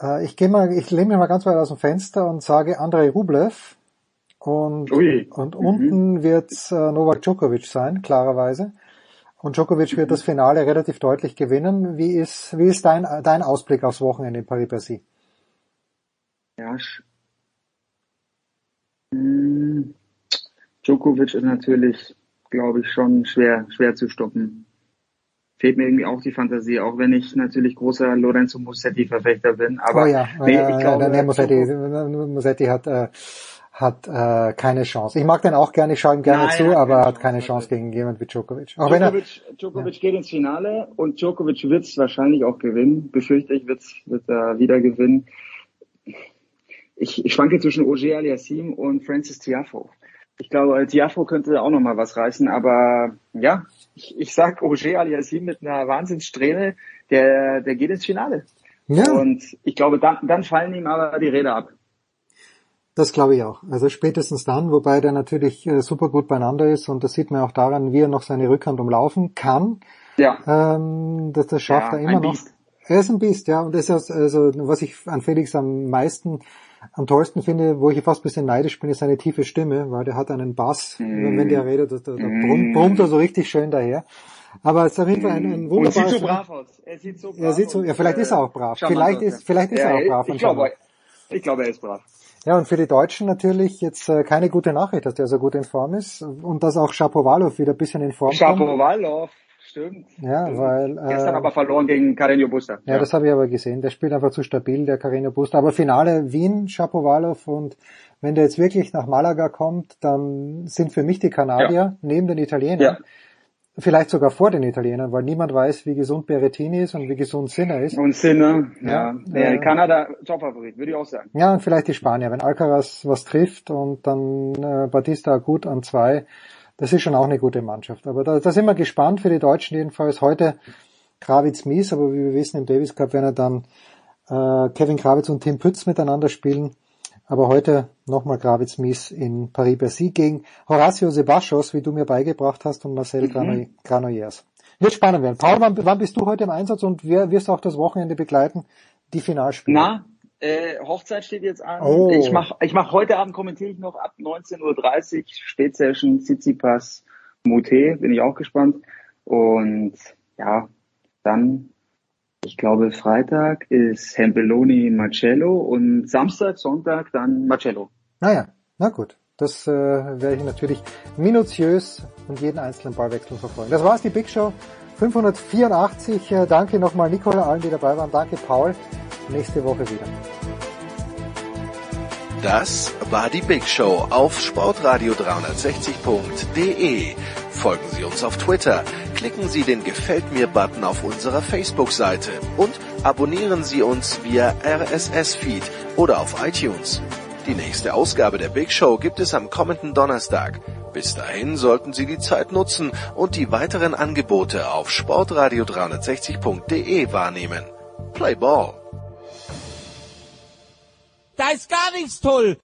Äh, ich gehe mal, ich lehne mich mal ganz weit aus dem Fenster und sage Andrei Rublev. Und, und mhm. unten wird äh, Novak Djokovic sein, klarerweise. Und Djokovic wird das Finale relativ deutlich gewinnen. Wie ist, wie ist dein, dein Ausblick aufs Wochenende in Paris-Bercy? Ja, Djokovic ist natürlich, glaube ich, schon schwer, schwer zu stoppen. Fehlt mir irgendwie auch die Fantasie, auch wenn ich natürlich großer Lorenzo Musetti-Verfechter bin. Aber oh ja, nee, ich glaube, der Musetti, Musetti hat, äh, hat äh, keine Chance. Ich mag den auch gerne, ich schaue ihm gerne Nein, zu, aber hat keine Chance gegen jemand wie Djokovic. Auch Djokovic, wenn er, Djokovic ja. geht ins Finale und Djokovic wird es wahrscheinlich auch gewinnen. Befürchte ich, wird's, wird er wieder gewinnen ich, ich schwanke zwischen Ogier Aliassim und Francis Tiafo. Ich glaube, Tiafo könnte auch noch mal was reißen, aber ja, ich, ich sag Ogier Aliassim mit einer Wahnsinnssträhne, der, der geht ins Finale. Ja. Und ich glaube, dann, dann fallen ihm aber die Räder ab. Das glaube ich auch. Also spätestens dann, wobei der natürlich äh, super gut beieinander ist und das sieht man auch daran, wie er noch seine Rückhand umlaufen kann. Ja. Ähm, das, das schafft ja, er immer noch. Er ist ein Biest, ja. Und das ist also, was ich an Felix am meisten am tollsten finde, wo ich fast ein bisschen neidisch bin, ist seine tiefe Stimme, weil der hat einen Bass, mm. wenn der redet, da, da mm. brummt, brummt er so richtig schön daher. Aber es ist auf jeden Fall ein, ein wunderbares... Und sieht so brav aus. Er sieht so brav er sieht so, ja, vielleicht ist er auch brav. Vielleicht ist, vielleicht ist ja, er auch brav. Ich glaube, ich glaube, er ist brav. Ja, und für die Deutschen natürlich jetzt äh, keine gute Nachricht, dass der so gut in Form ist und dass auch Shapovalov wieder ein bisschen in Form kommt. Shapovalov, Stimmt. Ja, stimmt. weil. Äh, Gestern aber verloren gegen Carreño Busta. Ja, ja, das habe ich aber gesehen. Der spielt einfach zu stabil, der Carreño Busta. Aber Finale Wien, Shapovalov und wenn der jetzt wirklich nach Malaga kommt, dann sind für mich die Kanadier ja. neben den Italienern. Ja. Vielleicht sogar vor den Italienern, weil niemand weiß, wie gesund Berettini ist und wie gesund Sinner ist. Und Sinner, ja. ja. Äh, Kanada, Top-Favorit, würde ich auch sagen. Ja, und vielleicht die Spanier. Wenn Alcaraz was trifft und dann äh, Batista gut an zwei, das ist schon auch eine gute Mannschaft. Aber da, da sind wir gespannt für die Deutschen jedenfalls. Heute Krawitz Mies, aber wie wir wissen, im Davis Cup werden dann äh, Kevin Krawitz und Tim Pütz miteinander spielen. Aber heute nochmal Krawitz Mies in Paris-Bercy gegen Horacio Sebastos, wie du mir beigebracht hast, und Marcel mhm. Granollers. Wird spannend werden. Paul, wann, wann bist du heute im Einsatz und wer wirst du auch das Wochenende begleiten? Die Finalspiele? Na, äh, Hochzeit steht jetzt an. Oh. Ich mache ich mach heute Abend kommentiere ich noch ab 19.30 Uhr Spätsession Tsitsipas Mute, bin ich auch gespannt. Und ja, dann, ich glaube, Freitag ist Hempeloni Marcello und Samstag, Sonntag dann Marcello. Naja, na gut. Das äh, werde ich natürlich minutiös und jeden einzelnen Ballwechsel verfolgen. Das war's, die Big Show 584. Äh, danke nochmal Nicole, allen, die dabei waren. Danke Paul nächste Woche wieder. Das war die Big Show auf Sportradio 360.de. Folgen Sie uns auf Twitter, klicken Sie den Gefällt mir Button auf unserer Facebook-Seite und abonnieren Sie uns via RSS-Feed oder auf iTunes. Die nächste Ausgabe der Big Show gibt es am kommenden Donnerstag. Bis dahin sollten Sie die Zeit nutzen und die weiteren Angebote auf sportradio360.de wahrnehmen. Play Ball! Da ist gar nichts toll!